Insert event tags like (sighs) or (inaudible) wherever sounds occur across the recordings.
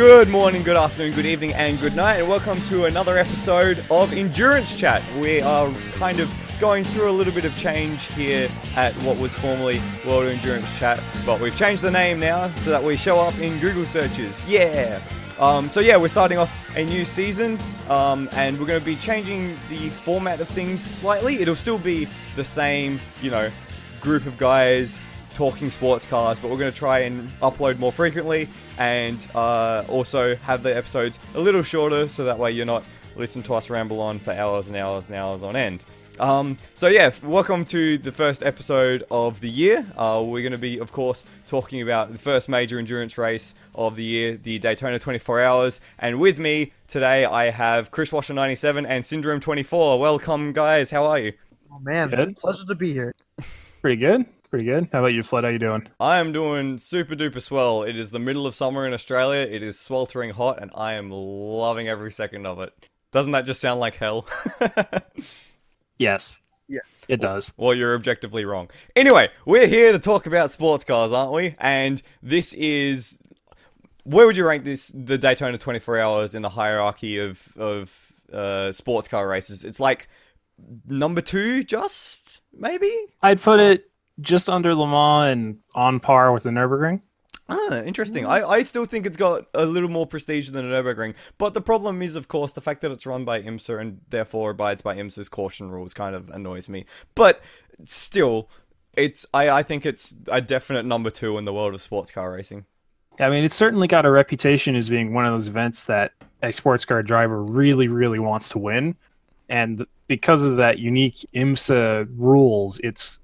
Good morning, good afternoon, good evening, and good night, and welcome to another episode of Endurance Chat. We are kind of going through a little bit of change here at what was formerly World Endurance Chat, but we've changed the name now so that we show up in Google searches. Yeah! Um, so yeah, we're starting off a new season, um, and we're going to be changing the format of things slightly. It'll still be the same, you know, group of guys talking sports cars, but we're going to try and upload more frequently and uh, also have the episodes a little shorter so that way you're not listening to us ramble on for hours and hours and hours on end. Um, so yeah, welcome to the first episode of the year. Uh, we're going to be, of course, talking about the first major endurance race of the year, the Daytona 24 Hours. And with me today, I have Chris Washer 97 and Syndrome 24. Welcome, guys. How are you? Oh man, it's a pleasure to be here. Pretty good. Pretty good. How about you, Flood? How you doing? I am doing super duper swell. It is the middle of summer in Australia. It is sweltering hot, and I am loving every second of it. Doesn't that just sound like hell? (laughs) Yes. Yeah. It does. well, you're objectively wrong. Anyway, we're here to talk about sports cars, aren't we? And this is. Where would you rank this, the Daytona 24 Hours, in the hierarchy of of uh, sports car races? It's like number two, just maybe. I'd put it just under Le Mans and on par with the Nurburgring. Ah, interesting. I, I still think it's got a little more prestige than a Nürburgring. But the problem is, of course, the fact that it's run by IMSA and therefore abides by IMSA's caution rules kind of annoys me. But still, it's I, I think it's a definite number two in the world of sports car racing. I mean, it's certainly got a reputation as being one of those events that a sports car driver really, really wants to win. And because of that unique IMSA rules, it's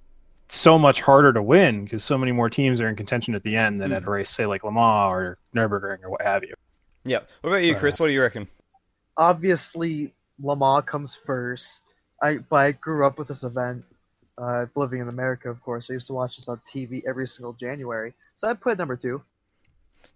so much harder to win because so many more teams are in contention at the end than at a race, say, like Le Mans or Nurburgring or what have you. Yeah. What about you, Chris? What do you reckon? Obviously, Le Mans comes first. I but I grew up with this event, uh, living in America, of course. I used to watch this on TV every single January, so I put it number two.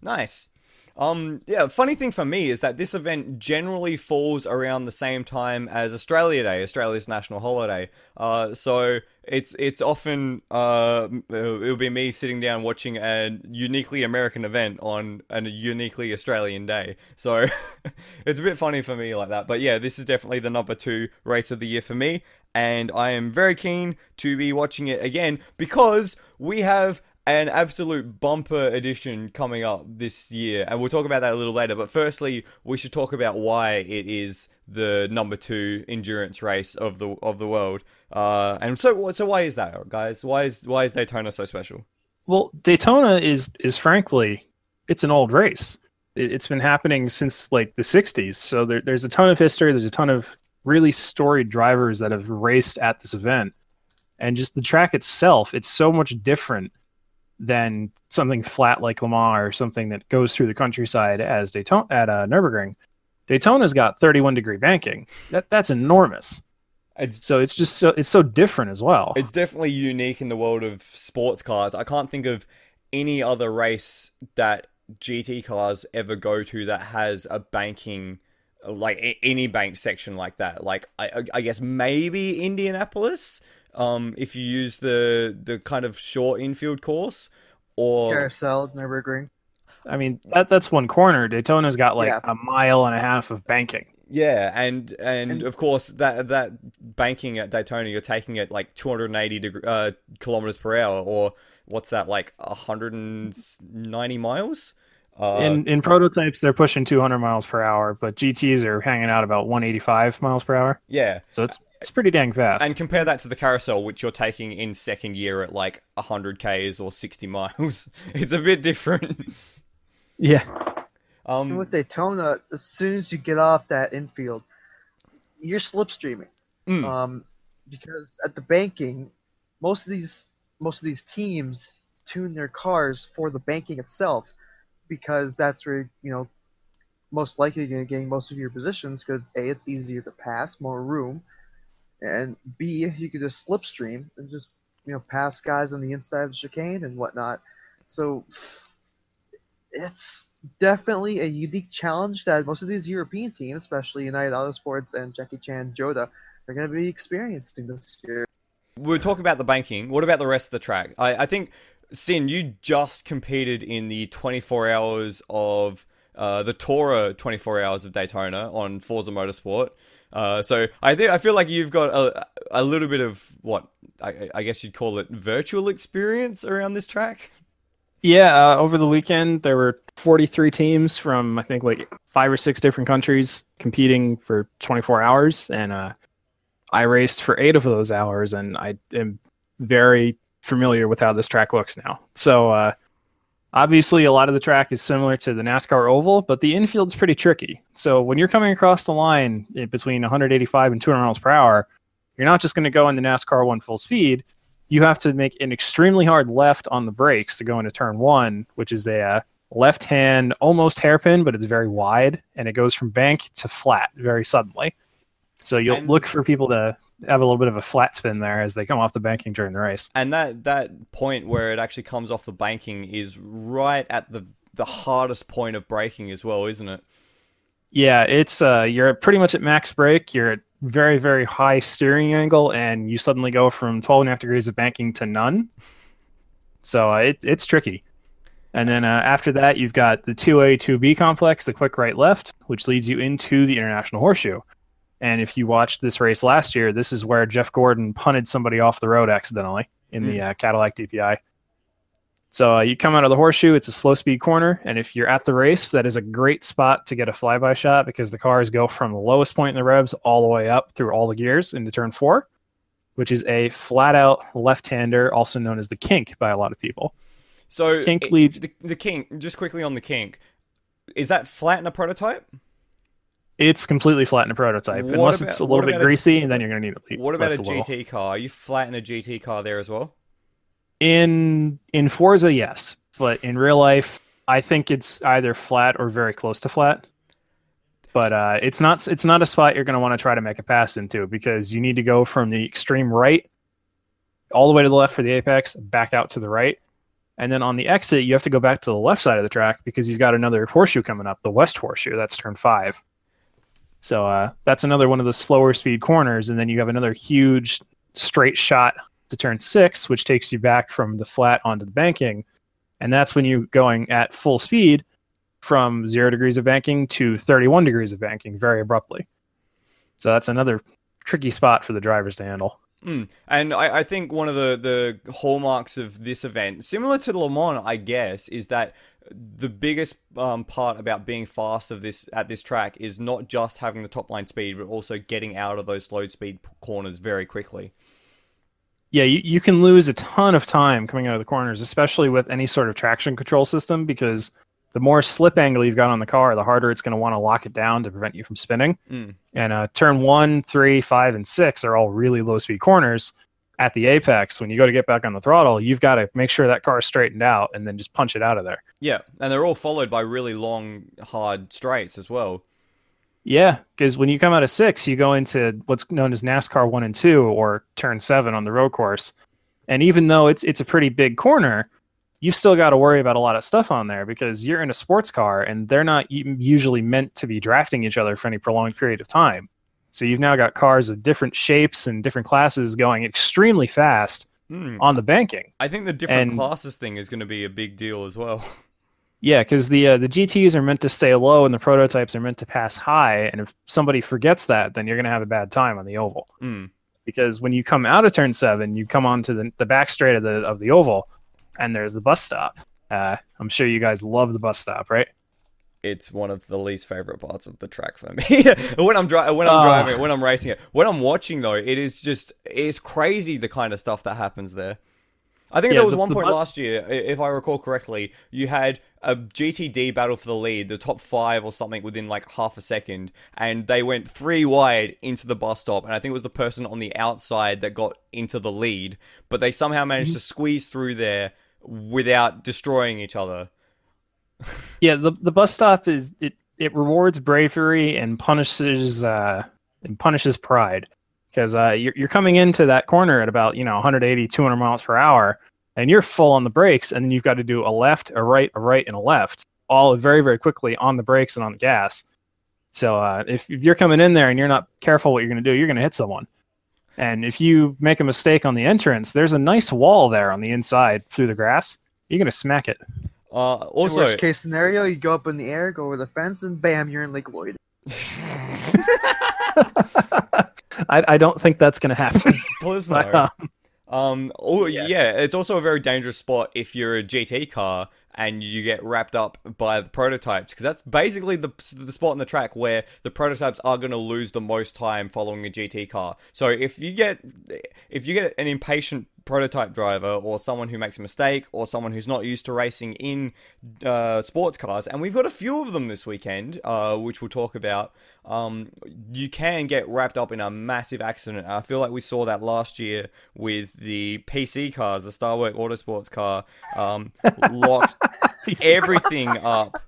Nice. Um, yeah, funny thing for me is that this event generally falls around the same time as Australia Day, Australia's national holiday. Uh, so it's it's often uh, it'll be me sitting down watching a uniquely American event on a uniquely Australian day. So (laughs) it's a bit funny for me like that. But yeah, this is definitely the number two race of the year for me, and I am very keen to be watching it again because we have an absolute bumper edition coming up this year, and we'll talk about that a little later. But firstly, we should talk about why it is the number two endurance race of the of the world. Uh, and so, so why is that, guys? Why is why is Daytona so special? Well, Daytona is is frankly, it's an old race. It, it's been happening since like the '60s. So there, there's a ton of history. There's a ton of really storied drivers that have raced at this event, and just the track itself, it's so much different than something flat like Le Mans or something that goes through the countryside as Daytona at uh, Nurburgring. Daytona's got 31 degree banking. That that's enormous. It's So it's just so it's so different as well. it's definitely unique in the world of sports cars. I can't think of any other race that GT cars ever go to that has a banking like any bank section like that. Like I- I guess maybe Indianapolis, um, if you use the the kind of short infield course, or Carousel, Nurburgring. I mean, that that's one corner. Daytona's got like Yeah. a mile and a half of banking. Yeah, and, and And- of course that that banking at Daytona, you're taking it like 280 deg- uh, kilometers per hour, or what's that like 190 miles? Uh, in in prototypes, they're pushing 200 miles per hour, but GTS are hanging out about 185 miles per hour. yeah, So it's it's pretty dang fast. and compare that to the carousel, which you're taking in second year at like 100 k's or 60 miles. (laughs) It's a bit different. yeah, And Um, with Daytona, as soon as you get off that infield, you're slipstreaming. Mm. Um, because at the banking, most of these most of these teams tune their cars for the banking itself, because that's where you know most likely you're going to gain most of your positions. Because a, it's easier to pass, more room, and b, you could just slipstream and just you know pass guys on the inside of the chicane and whatnot. So it's definitely a unique challenge that most of these European teams, especially United Auto Sports and Jackie Chan Jota, are going to be experiencing this year. we're talking about the banking. What about the rest of the track? I, I think Sin, you just competed in the 24 hours of uh, the Tourer 24 Hours of Daytona on Forza Motorsport. Uh, so I think I feel like you've got a, a little bit of what I, I guess you'd call it virtual experience around this track. Yeah, uh, over the weekend there were 43 teams from I think like five or six different countries competing for 24 hours, and uh, I raced for eight of those hours, and I am very familiar with how this track looks now. So uh, obviously, a lot of the track is similar to the NASCAR oval, but the infield's pretty tricky. So when you're coming across the line between 185 and 200 miles per hour, you're not just going to go in the NASCAR one full speed. You have to make an extremely hard left on the brakes to go into turn one, which is a uh, left hand almost hairpin, but it's very wide, and it goes from bank to flat very suddenly. So you'll And- look for people to have a little bit of a flat spin there as they come off the banking during the race. And that that point where it actually comes off the banking is right at the the hardest point of braking as well, isn't it? Yeah, it's uh, you're pretty much at max brake. You're at very very high steering angle, and you suddenly go from 12 and a half degrees of banking to none. So uh, it, it's tricky. And then uh, after that, you've got the 2A 2B complex, the quick right left, which leads you into the International Horseshoe. And if you watched this race last year, this is where Jeff Gordon punted somebody off the road accidentally in the uh, Cadillac DPI. So uh, you come out of the horseshoe, it's a slow speed corner, and if you're at the race, that is a great spot to get a flyby shot because the cars go from the lowest point in the revs all the way up through all the gears into turn four, which is a flat out left hander, also known as the kink by a lot of people. So Kink leads- the, the kink. Just quickly on the kink, is that flat in a prototype? It's completely flat in a prototype, What unless about- it's a little bit about a- greasy, and then you're going to need to What about a. GT car? Are you flat in a GT car there as well? In in Forza, yes, but in real life, I think it's either flat or very close to flat. But uh, it's not it's not a spot you're going to want to try to make a pass into because you need to go from the extreme right all the way to the left for the apex, back out to the right, and then on the exit you have to go back to the left side of the track because you've got another horseshoe coming up, the west horseshoe. That's turn five. So uh, that's another one of the slower speed corners, and then you have another huge straight shot to turn six, which takes you back from the flat onto the banking. And that's when you're going at full speed from zero degrees of banking to 31 degrees of banking very abruptly. So that's another tricky spot for the drivers to handle. Mm. And I, I think one of the, the hallmarks of this event, similar to Le Mans, I guess, is that the biggest um, part about being fast of this at this track is not just having the top line speed, but also getting out of those slow speed corners very quickly. Yeah, you, you can lose a ton of time coming out of the corners, especially with any sort of traction control system, because the more slip angle you've got on the car, the harder it's going to want to lock it down to prevent you from spinning. Mm. And uh, turn one, three, five, and six are all really low speed corners. At the apex, when you go to get back on the throttle, you've got to make sure that car is straightened out and then just punch it out of there. Yeah, and they're all followed by really long, hard straights as well. Yeah, because when you come out of six, you go into what's known as NASCAR one and two, or turn seven on the road course. And even though it's it's a pretty big corner, you've still got to worry about a lot of stuff on there because you're in a sports car, and they're not usually meant to be drafting each other for any prolonged period of time. So you've now got cars of different shapes and different classes going extremely fast Hmm. on the banking. I think the different And- classes thing is going to be a big deal as well. (laughs) Yeah, because the uh, the GTs are meant to stay low and the prototypes are meant to pass high, and if somebody forgets that, then you're going to have a bad time on the oval. Hmm. because when you come out of turn seven, you come onto the, the back straight of the of the oval, and there's the bus stop. Uh, I'm sure you guys love the bus stop, right? It's one of the least favorite parts of the track for me. (laughs) when I'm dri- when I'm Ah. driving, it, when I'm racing it, when I'm watching though, it is just it's crazy the kind of stuff that happens there. I think Yeah, there was the- one the point bus- last year, if I recall correctly, you had a GTD battle for the lead, the top five or something within like half a second, and they went three wide into the bus stop, and I think it was the person on the outside that got into the lead, but they somehow managed to squeeze through there without destroying each other. Yeah, the the bus stop is it it rewards bravery and punishes uh and punishes pride. Because uh you're you're coming into that corner at about you know 180 200 miles per hour and you're full on the brakes and you've got to do a left a right a right and a left all very very quickly on the brakes and on the gas. So uh, if, if you're coming in there and you're not careful what you're going to do you're going to hit someone and if you make a mistake on the entrance there's a nice wall there on the inside through the grass you're going to smack it Uh, also, Worst case scenario, you go up in the air, go over the fence, and bam, you're in Lake Lloyd. (laughs) I, I don't think that's going to happen. (laughs) please (laughs) But, no. um, Um. Oh, Yeah. yeah. It's also a very dangerous spot if you're a GT car and you get wrapped up by the prototypes because that's basically the the spot on the track where the prototypes are going to lose the most time following a GT car. So if you get if you get an impatient prototype driver or someone who makes a mistake or someone who's not used to racing in uh, sports cars, and we've got a few of them this weekend, uh, which we'll talk about. Um, you can get wrapped up in a massive accident. I feel like we saw that last year with the PC cars, the Starwork Autosports car, um, locked (laughs) everything up.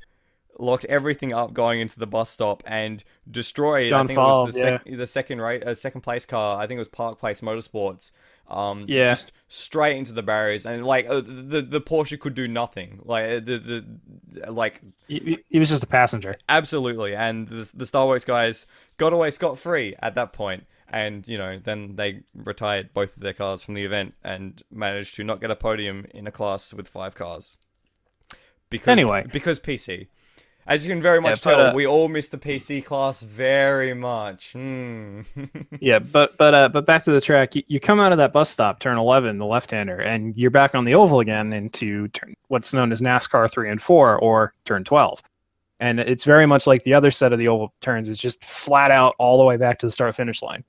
Locked everything up going into the bus stop and destroyed. John I think it was the, Fall, sec- the second right, uh, second place car. I think it was Park Place Motorsports. Um, Yeah. just straight into the barriers, and like uh, the the Porsche could do nothing. Like uh, the the like He, he was just a passenger. Absolutely, and the, the Starworks guys got away scot free at that point, and you know then they retired both of their cars from the event and managed to not get a podium in a class with five cars. Because Anyway. because PC, as you can very much Yeah, tell, uh, we all miss the PC class very much. Hmm. (laughs) Yeah, but but uh, but back to the track. You, you come out of that bus stop, turn 11, the left-hander, and you're back on the oval again into turn, what's known as NASCAR three and four, or turn 12. And it's very much like the other set of the oval turns. It's just flat out all the way back to the start-finish line.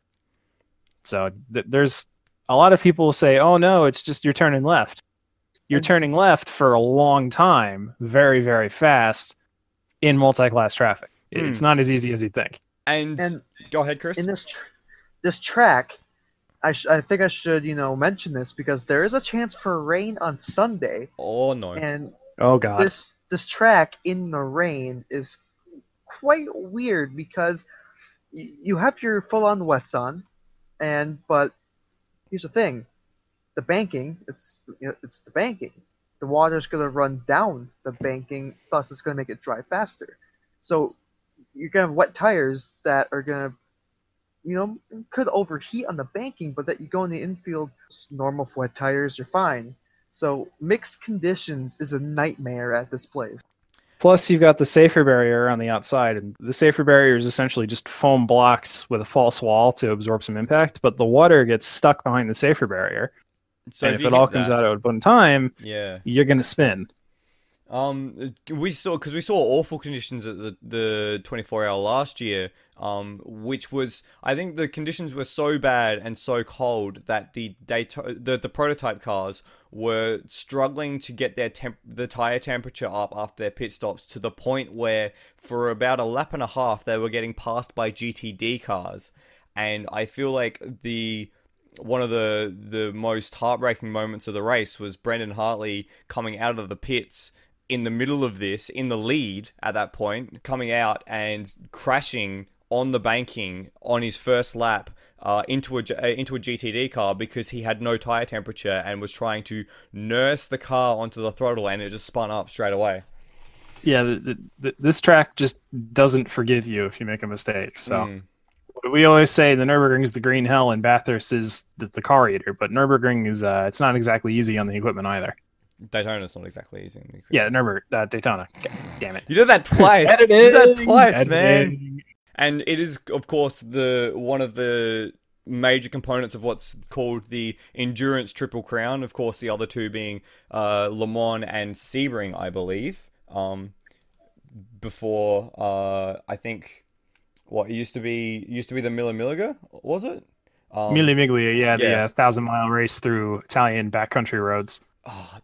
So th- there's a lot of people say, "Oh no, it's just you're turning left." You're turning left for a long time, very very fast, in multi-class traffic. It's hmm. not as easy as you think. and, And go ahead, Chris. in this tr- this track, I sh- I think I should you know mention this because there is a chance for rain on Sunday, oh no, and Oh god. this this track in the rain is quite weird because y- you have your full on wets on, and but here's the thing, the banking it's you know, it's the banking. The water is gonna run down the banking, thus it's gonna make it dry faster. So you're gonna have wet tires that are gonna you know could overheat on the banking, but that you go in the infield normal wet tires you're fine. So mixed conditions is a nightmare at this place. Plus, you've got the safer barrier on the outside, and the safer barrier is essentially just foam blocks with a false wall to absorb some impact. But the water gets stuck behind the safer barrier, so and if you it all comes that- out at one time, yeah. you're gonna spin. Um, we saw because we saw awful conditions at the the 24 hour last year. Um, which was I think the conditions were so bad and so cold that the Dayto- the the prototype cars were struggling to get their temp the tire temperature up after their pit stops to the point where for about a lap and a half they were getting passed by GTD cars, and I feel like the one of the the most heartbreaking moments of the race was Brendan Hartley coming out of the pits in the middle of this, in the lead at that point, coming out and crashing on the banking on his first lap uh, into a uh, into a GTD car because he had no tire temperature and was trying to nurse the car onto the throttle and it just spun up straight away. Yeah, the, the, the, this track just doesn't forgive you if you make a mistake. So Mm. We always say the Nurburgring is the green hell, and Bathurst is the, the car eater. But Nurburgring is uh, it's not exactly easy on the equipment either. Daytona's not exactly easy. Yeah, Nurburg uh, Daytona. (laughs) G- Damn it. You did that twice. you did that twice, man. And it is of course the one of the major components of what's called the endurance triple crown of course the other two being uh, Le Mans and Sebring I believe um, before uh, I think what it used to be used to be the Miller Milliga was it um, Mille Miglia, yeah, the uh, thousand mile race through Italian backcountry roads. Oh,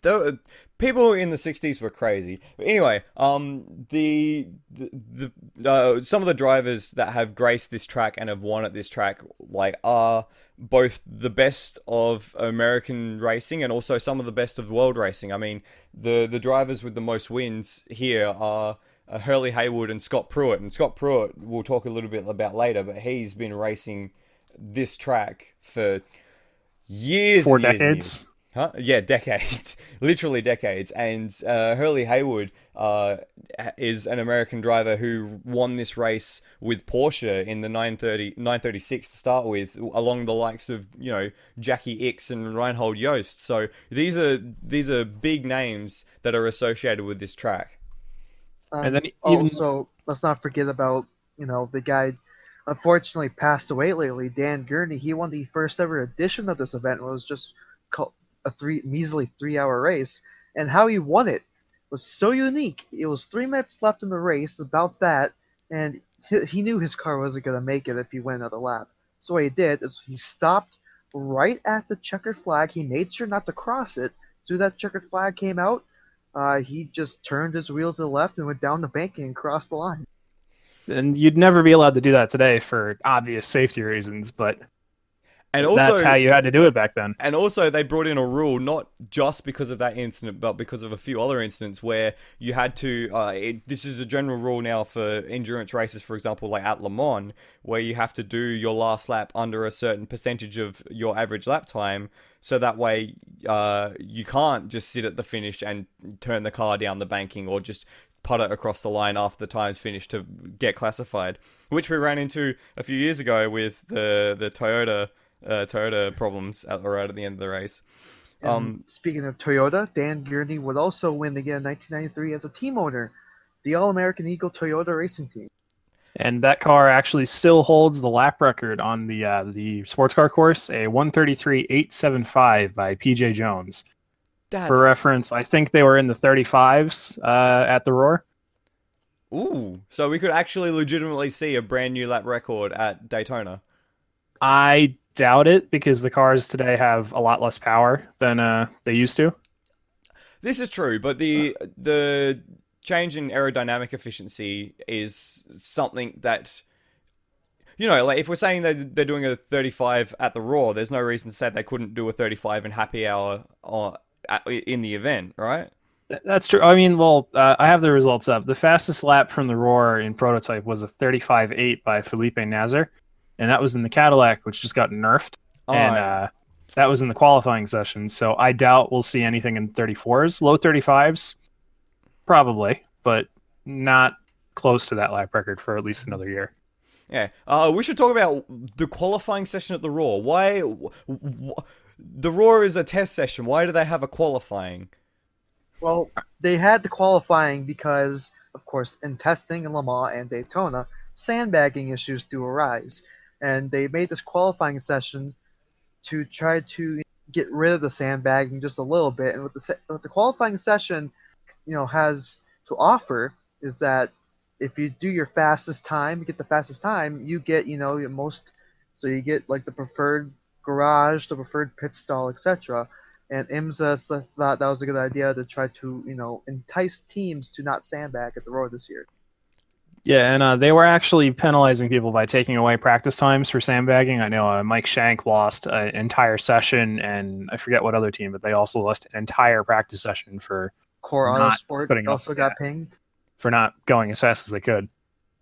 the people in the '60s were crazy. But anyway, um, the the, the uh, some of the drivers that have graced this track and have won at this track, like, are both the best of American racing and also some of the best of world racing. I mean, the the drivers with the most wins here are. Uh, Hurley Haywood and Scott Pruitt, and Scott Pruitt we'll talk a little bit about later, but he's been racing this track for years, Four years decades. Huh? Yeah, (laughs) decades, literally decades. And uh, Hurley Haywood uh, is an American driver who won this race with Porsche in the 930, 936 to start with, along the likes of you know Jackie Ickx and Reinhold Joest. So these are these are big names that are associated with this track. Um, And then even- also, let's not forget about you know the guy. Unfortunately, passed away lately. Dan Gurney. He won the first ever edition of this event. It was just called a three measly three hour race, and how he won it was so unique. It was three minutes left in the race, about that, and he, he knew his car wasn't gonna make it if he went another lap. So what he did is he stopped right at the checkered flag. He made sure not to cross it. As soon as that checkered flag came out, uh, he just turned his wheel to the left and went down the banking and crossed the line. And you'd never be allowed to do that today for obvious safety reasons, but And also, that's how you had to do it back then. And also, they brought in a rule not just because of that incident, but because of a few other incidents where you had to. Uh, it, this is a general rule now for endurance races, for example, like at Le Mans, where you have to do your last lap under a certain percentage of your average lap time, so that way uh, you can't just sit at the finish and turn the car down the banking or just put it across the line after the time's finished to get classified, which we ran into a few years ago with the the Toyota uh, Toyota problems at right at the end of the race. Um, speaking of Toyota, Dan Gurney would also win again in 1993 as a team owner, the All American Eagle Toyota Racing Team. And that car actually still holds the lap record on the uh, the sports car course, a 133.875 by PJ Jones. That's For reference, I think they were in the 35s uh, at the Roar. ooh, so we could actually legitimately see a brand new lap record at Daytona. I doubt it because the cars today have a lot less power than uh, they used to. This is true, but the the change in aerodynamic efficiency is something that you know, like if we're saying that they're doing a 35 at the Roar, there's no reason to say they couldn't do a 35 in Happy Hour or at, in the event, right? That's true. I mean, well, uh, I have the results up. The fastest lap from the Roar in prototype was a 35.8 by Felipe Nasr, and that was in the Cadillac, which just got nerfed. Oh, and uh, that was in the qualifying session. So I doubt we'll see anything in 34s, low 35s, probably, but not close to that lap record for at least another year. Yeah. Uh, we should talk about the qualifying session at the Roar. Why? wh- wh- the Roar is a test session. Why do they have a qualifying? Well, they had the qualifying because, of course, in testing in Le Mans and Daytona, sandbagging issues do arise. And they made this qualifying session to try to get rid of the sandbagging just a little bit. And what the, what the qualifying session, you know, has to offer is that if you do your fastest time, you get the fastest time, you get, you know, most, so you get like the preferred garage, the preferred pit stall, etc and IMSA thought that was a good idea to try to, you know, entice teams to not sandbag at the road this year. Yeah, and uh, they were actually penalizing people by taking away practice times for sandbagging. I know uh, Mike Shank lost an entire session, and I forget what other team, but they also lost an entire practice session for Core Not Autosport putting up also with got that. pinged. for not going as fast as they could.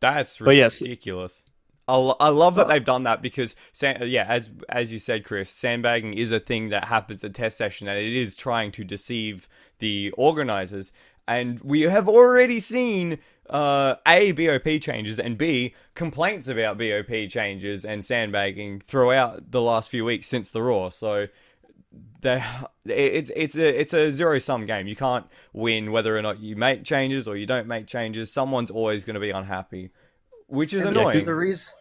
That's But yes. ridiculous. I, I love that they've done that because, yeah, as as you said, Chris, sandbagging is a thing that happens at test session, and it is trying to deceive the organizers. And we have already seen uh, a BOP changes and b complaints about BOP changes and sandbagging throughout the last few weeks since the Roar. So they it's it's a it's a zero sum game. You can't win whether or not you make changes or you don't make changes. Someone's always going to be unhappy, which is And annoying. The reason,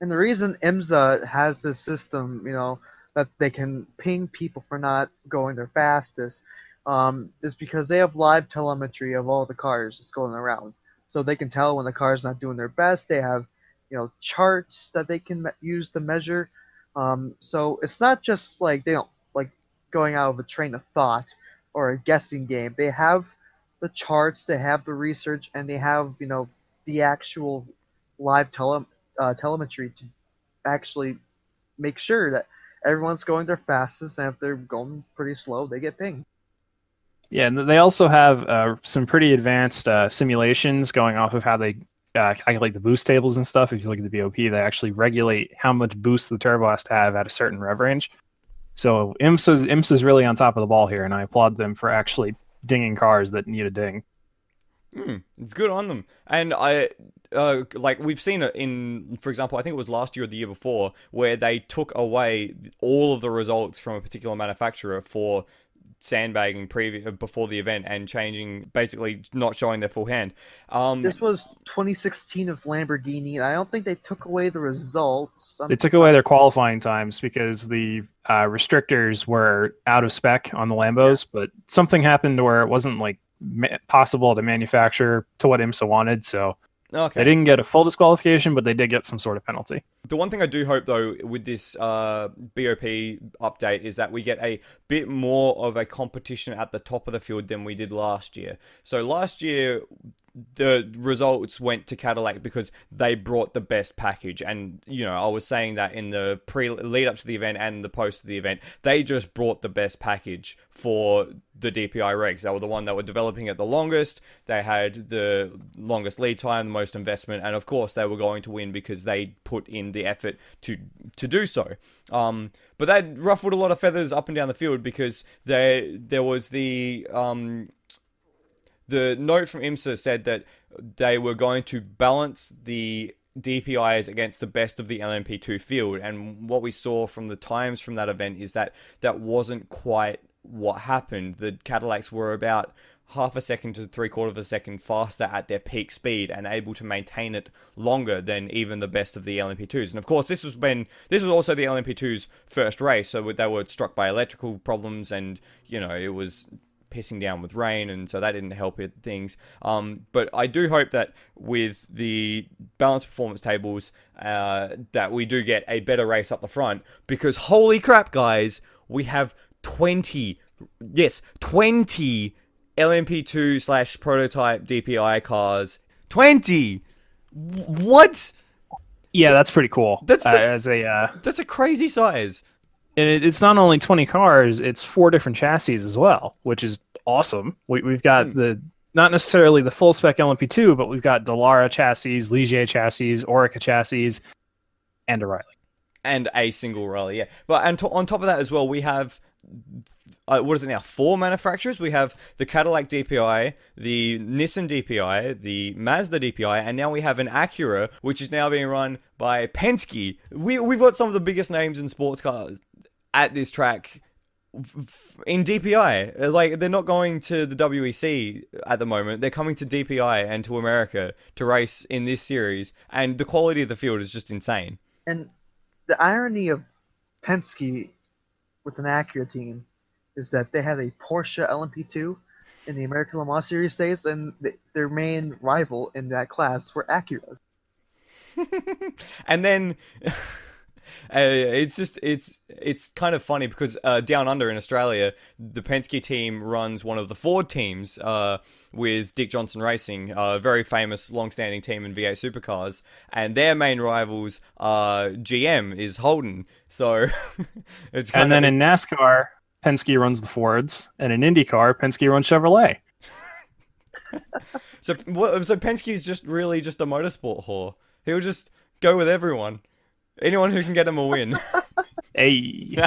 and the reason IMSA has this system, you know, that they can ping people for not going their fastest, um, is because they have live telemetry of all the cars that's going around, so they can tell when the car's not doing their best. They have, you know, charts that they can me- use to measure. Um, so it's not just like they don't like going out of a train of thought or a guessing game. They have the charts, they have the research, and they have you know the actual live tele uh, telemetry to actually make sure that everyone's going their fastest, and if they're going pretty slow, they get pinged. Yeah, and they also have uh, some pretty advanced uh, simulations going off of how they uh, calculate the boost tables and stuff. If you look at the BOP, they actually regulate how much boost the turbo has to have at a certain rev range. So IMSA's IMSA's really on top of the ball here, and I applaud them for actually dinging cars that need a ding. Hmm, it's good on them. And I, uh, like we've seen it in, for example, I think it was last year or the year before, where they took away all of the results from a particular manufacturer for sandbagging previous before the event and changing, basically not showing their full hand. Um, This was 2016 of Lamborghini, and I don't think they took away the results. Um, They took away their qualifying times because the uh, restrictors were out of spec on the Lambos, but something happened where it wasn't like ma- possible to manufacture to what IMSA wanted, so okay. they didn't get a full disqualification, but they did get some sort of penalty. The one thing I do hope, though, with this uh, BOP update is that we get a bit more of a competition at the top of the field than we did last year. So last year, the results went to Cadillac because they brought the best package, and you know I was saying that in the pre lead up to the event and the post of the event, they just brought the best package for the DPI regs. They were the one that were developing it the longest. They had the longest lead time, the most investment, and of course they were going to win because they put in the effort to to do so. Um, but that ruffled a lot of feathers up and down the field because there there was the um, the note from IMSA said that they were going to balance the DPIs against the best of the LMP2 field, and what we saw from the times from that event is that that wasn't quite what happened. The Cadillacs were about half a second to three quarter of a second faster at their peak speed and able to maintain it longer than even the best of the LMP2s. And of course, this was when this was also the LMP2's first race, so they were struck by electrical problems, and you know it was pissing down with rain, and so that didn't help it, things. Um, but I do hope that with the balanced performance tables, uh, that we do get a better race up the front. Because holy crap, guys, we have twenty, yes, twenty LMP2 slash prototype DPI cars. Twenty. What? Yeah, that's pretty cool. That's- uh, as a uh, That's a crazy size. and it, it's not only 20 cars it's four different chassis as well which is awesome we, we've got Hmm. the not necessarily the full spec lmp2 but we've got Dallara chassis ligier chassis Oreca chassis and a riley and a single rally. Yeah, but and to, on top of that as well, we have uh, what is it now? Four manufacturers. We have the Cadillac DPI, the Nissan DPI, the Mazda DPI, and now we have an Acura, which is now being run by Penske. We we've got some of the biggest names in sports cars at this track in DPI. Uh, Like they're not going to the WEC at the moment. They're coming to DPI and to America to race in this series, and the quality of the field is just insane. And the irony of Penske with an Acura team is that they had a Porsche LMP2 in the American Le Mans Series days, and th- their main rival in that class were Acuras. (laughs) and then (laughs) uh, it's just it's it's kind of funny because uh, down under in Australia, the Penske team runs one of the Ford teams uh, with Dick Johnson Racing, a very famous, long-standing team in V8 supercars, and their main rivals are GM is Holden. So (laughs) it's kind and then of in nascar penske runs the fords and in indycar penske runs chevrolet (laughs) so so Penske's just really just a motorsport whore. He'll just go with everyone, anyone who can get him a win. (laughs) hey (laughs)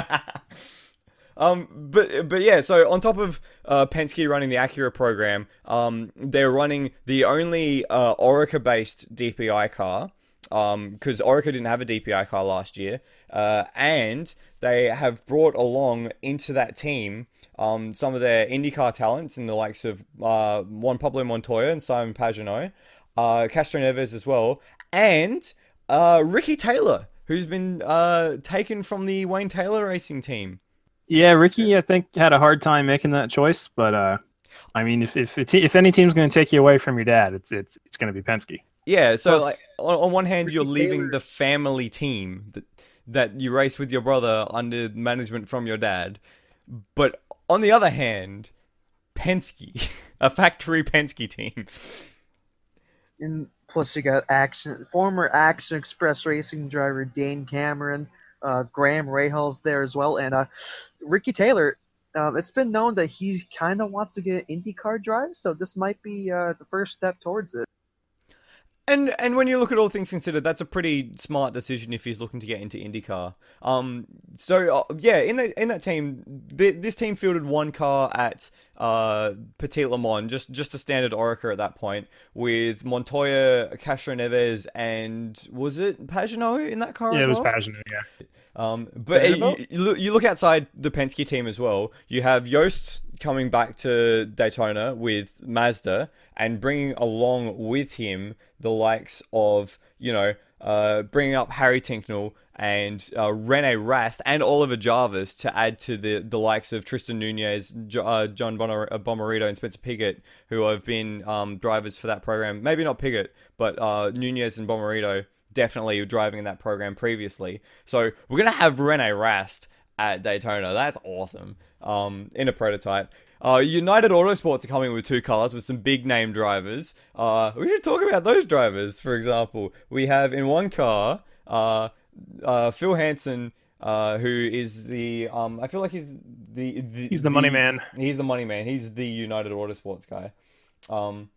Um, but but yeah, so on top of uh, Penske running the Acura program, um, they're running the only uh, Oreca-based DPI car. Um, because Oreca didn't have a DPI car last year, uh, and they have brought along into that team um, some of their IndyCar talents in the likes of uh, Juan Pablo Montoya and Simon Pagenaud, uh, Castroneves as well, and uh, Ricky Taylor, who's been uh, taken from the Wayne Taylor Racing team. yeah ricky i think had a hard time making that choice but uh I mean, if if if any team's going to take you away from your dad, it's it's it's going to be Penske. Yeah, so Plus, like on, on one hand, you're leaving Taylor- the family team that you race with your brother under management from your dad, but on the other hand, Penske, (laughs) a factory Penske team. And plus, you got action former Action Express racing driver Dane Cameron, uh, Graham Rahal's there as well, and uh, Ricky Taylor. Uh, it's been known that he kind of wants to get an IndyCar drive, so this might be uh, the first step towards it. And and when you look at all things considered, that's a pretty smart decision if he's looking to get into IndyCar. Um, so uh, yeah, in that in that team, th- this team fielded one car at uh, Petit Le Mans, just just a standard Oreca at that point, with Montoya, Castroneves, and was it Pagenaud in that car? Yeah, it was well? passionate. Yeah. Um, but uh, you, you look outside the Penske team as well. You have Joest coming back to Daytona with Mazda and bringing along with him the likes of you know uh, bringing up Harry Tinknell and uh, Rene Rast and Oliver Jarvis to add to the the likes of Tristan Nunez, uh, John Bonar- uh, Bomarito, and Spencer Pigot, who have been um, drivers for that program. Maybe not Pigot, but uh, Nunez and Bomarito definitely driving in that program previously. So we're gonna have Rene Rast at Daytona. That's awesome. Um, in a prototype. Uh, United Autosports are coming with two cars with some big name drivers. Uh, we should talk about those drivers. For example, we have in one car, uh, uh, Phil Hanson. Uh, who is the um? I feel like he's the, the He's the money man. He's the money man. He's the United Autosports guy. Um,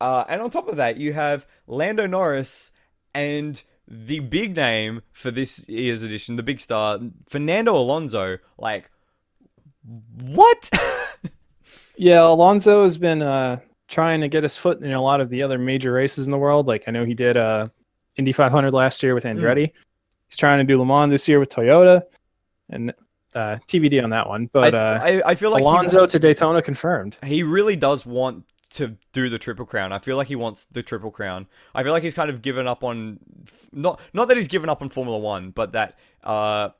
uh, and on top of that, you have Lando Norris and the big name for this year's edition, the big star, Fernando Alonso. Like, what? (laughs) Yeah, Alonso has been uh, trying to get his foot in a lot of the other major races in the world. Like I know he did uh, Indy 500 last year with Andretti. He's trying to do Le Mans this year with Toyota, and uh, TBD on that one. I, But uh, I, I feel like Alonso to Daytona confirmed. he really does want to do the triple crown. I feel like he wants the triple crown. I feel like he's kind of given up on not not that he's given up on Formula One, but that uh,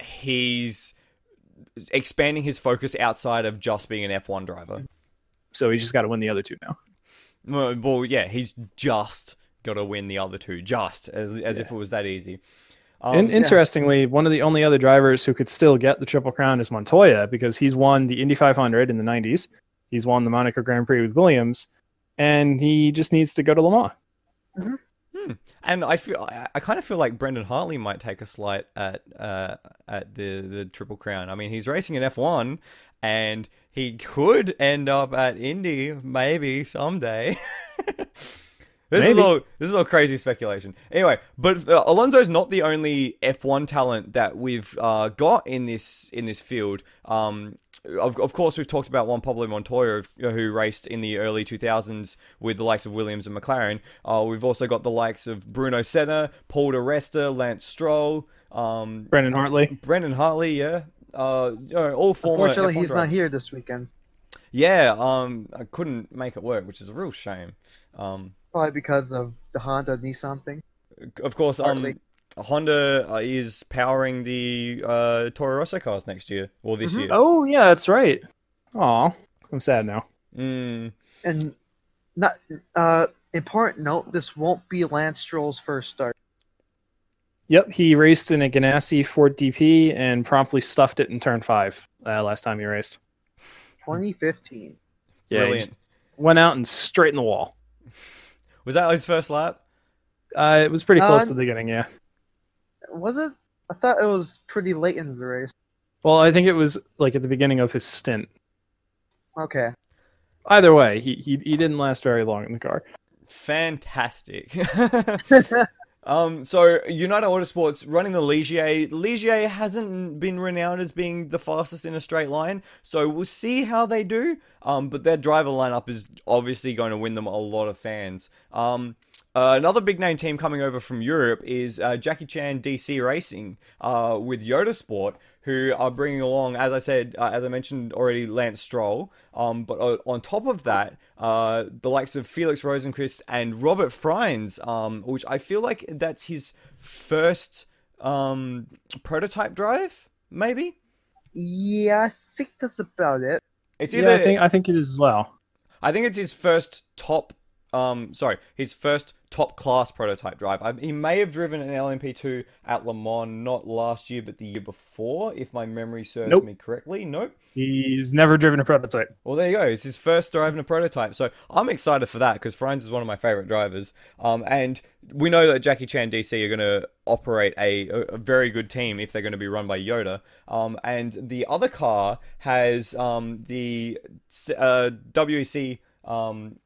he's expanding his focus outside of just being an F1 driver. So he just got to win the other two now. Well, well, yeah, he's just got to win the other two, just as as if it was that easy. Um, and interestingly, one of the only other drivers who could still get the triple crown is Montoya because he's won the Indy 500 in the 90s. He's won the Monaco Grand Prix with Williams, and he just needs to go to Le Mans. And I feel I, kind of feel like Brendan Hartley might take a slight at uh, at the the Triple Crown. I mean, he's racing in F one, and he could end up at Indy maybe someday. (laughs) This is all this is all crazy speculation. Anyway, but uh, Alonso's not the only F1 talent that we've uh, got in this in this field. Um, of, of course, we've talked about Juan Pablo Montoya, who raced in the early 2000s with the likes of Williams and McLaren. Uh, we've also got the likes of Bruno Senna, Paul di Resta, Lance Stroll, um, Brendan Hartley. Brendan Hartley. Yeah, uh, you know, all former. Unfortunately, F1 he's not here this weekend. Yeah, um, I couldn't make it work, which is a real shame. Um, Probably because of the Honda Nissan thing. Of course, um, Honda uh, is powering the uh, Toro Rosso cars next year or this year. Oh yeah, that's right. Aw, I'm sad now. Mm, And not uh important note, this won't be Lance Stroll's first start. Yep, he raced in a Ganassi Ford DP and promptly stuffed it in turn five uh, last time he raced. 2015. Yeah, he brilliant. just went out and straight in the wall. Was that his first lap? Uh, it was pretty close Uh, to the beginning, yeah. Was it? I thought it was pretty late in the race. Well, I think it was like at the beginning of his stint. Okay. Either way, he, he he didn't last very long in the car. Fantastic. (laughs) (laughs) um, so United Autosports running the Ligier. Ligier hasn't been renowned as being the fastest in a straight line, so we'll see how they do. Um, but their driver lineup is obviously going to win them a lot of fans. Um, uh, another big name team coming over from Europe is uh, Jackie Chan DC Racing uh, with Jota Sport, who are bringing along, as I said, uh, as I mentioned already, Lance Stroll. Um, but uh, on top of that, uh, the likes of Felix Rosenqvist and Robert Frijns, um, which I feel like that's his first um, prototype drive, maybe. Yeah, I think that's about it. It's either Yeah, either I think I think it is as well. I think it's his first top. Um, sorry, his first top class prototype drive. I, he may have driven an LMP2 at Le Mans, not last year, but the year before, if my memory serves Nope. me correctly. Nope. He's never driven a prototype. Well, there you go. It's his first driving a prototype, so I'm excited for that because Frijns is one of my favorite drivers. Um, and we know that Jackie Chan DC are going to operate a, a, a very good team if they're going to be run by Jota. Um, and the other car has um, the uh, WEC um,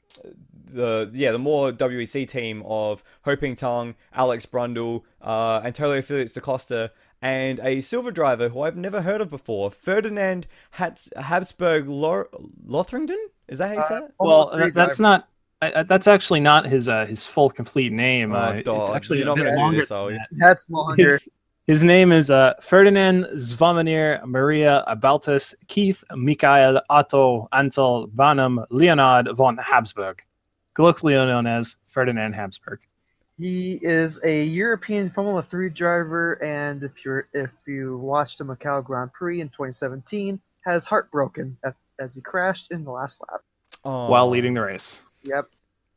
the yeah the more WEC team of Ho-Pin Tung, Alex Brundle, uh, Antonio Felix da Costa, and a silver driver who I've never heard of before, Ferdinand Hats- Habsburg Lor- Lothrington. Is that how you say it? Well, that, that's not. I, I- that's actually not his uh, his full complete name. Oh, uh, it's actually You're a bit longer this, than that. That's longer. His, his name is uh, Ferdinand Zvamir Maria Abaltus Keith Michael Otto Antel Vanum Leonard von Habsburg, colloquially known as Ferdinand Habsburg. He is a European Formula 3 driver, and if you're if you watched the Macau Grand Prix in 2017, has heartbroken at, as he crashed in the last lap. Oh, while leading the race. Yep.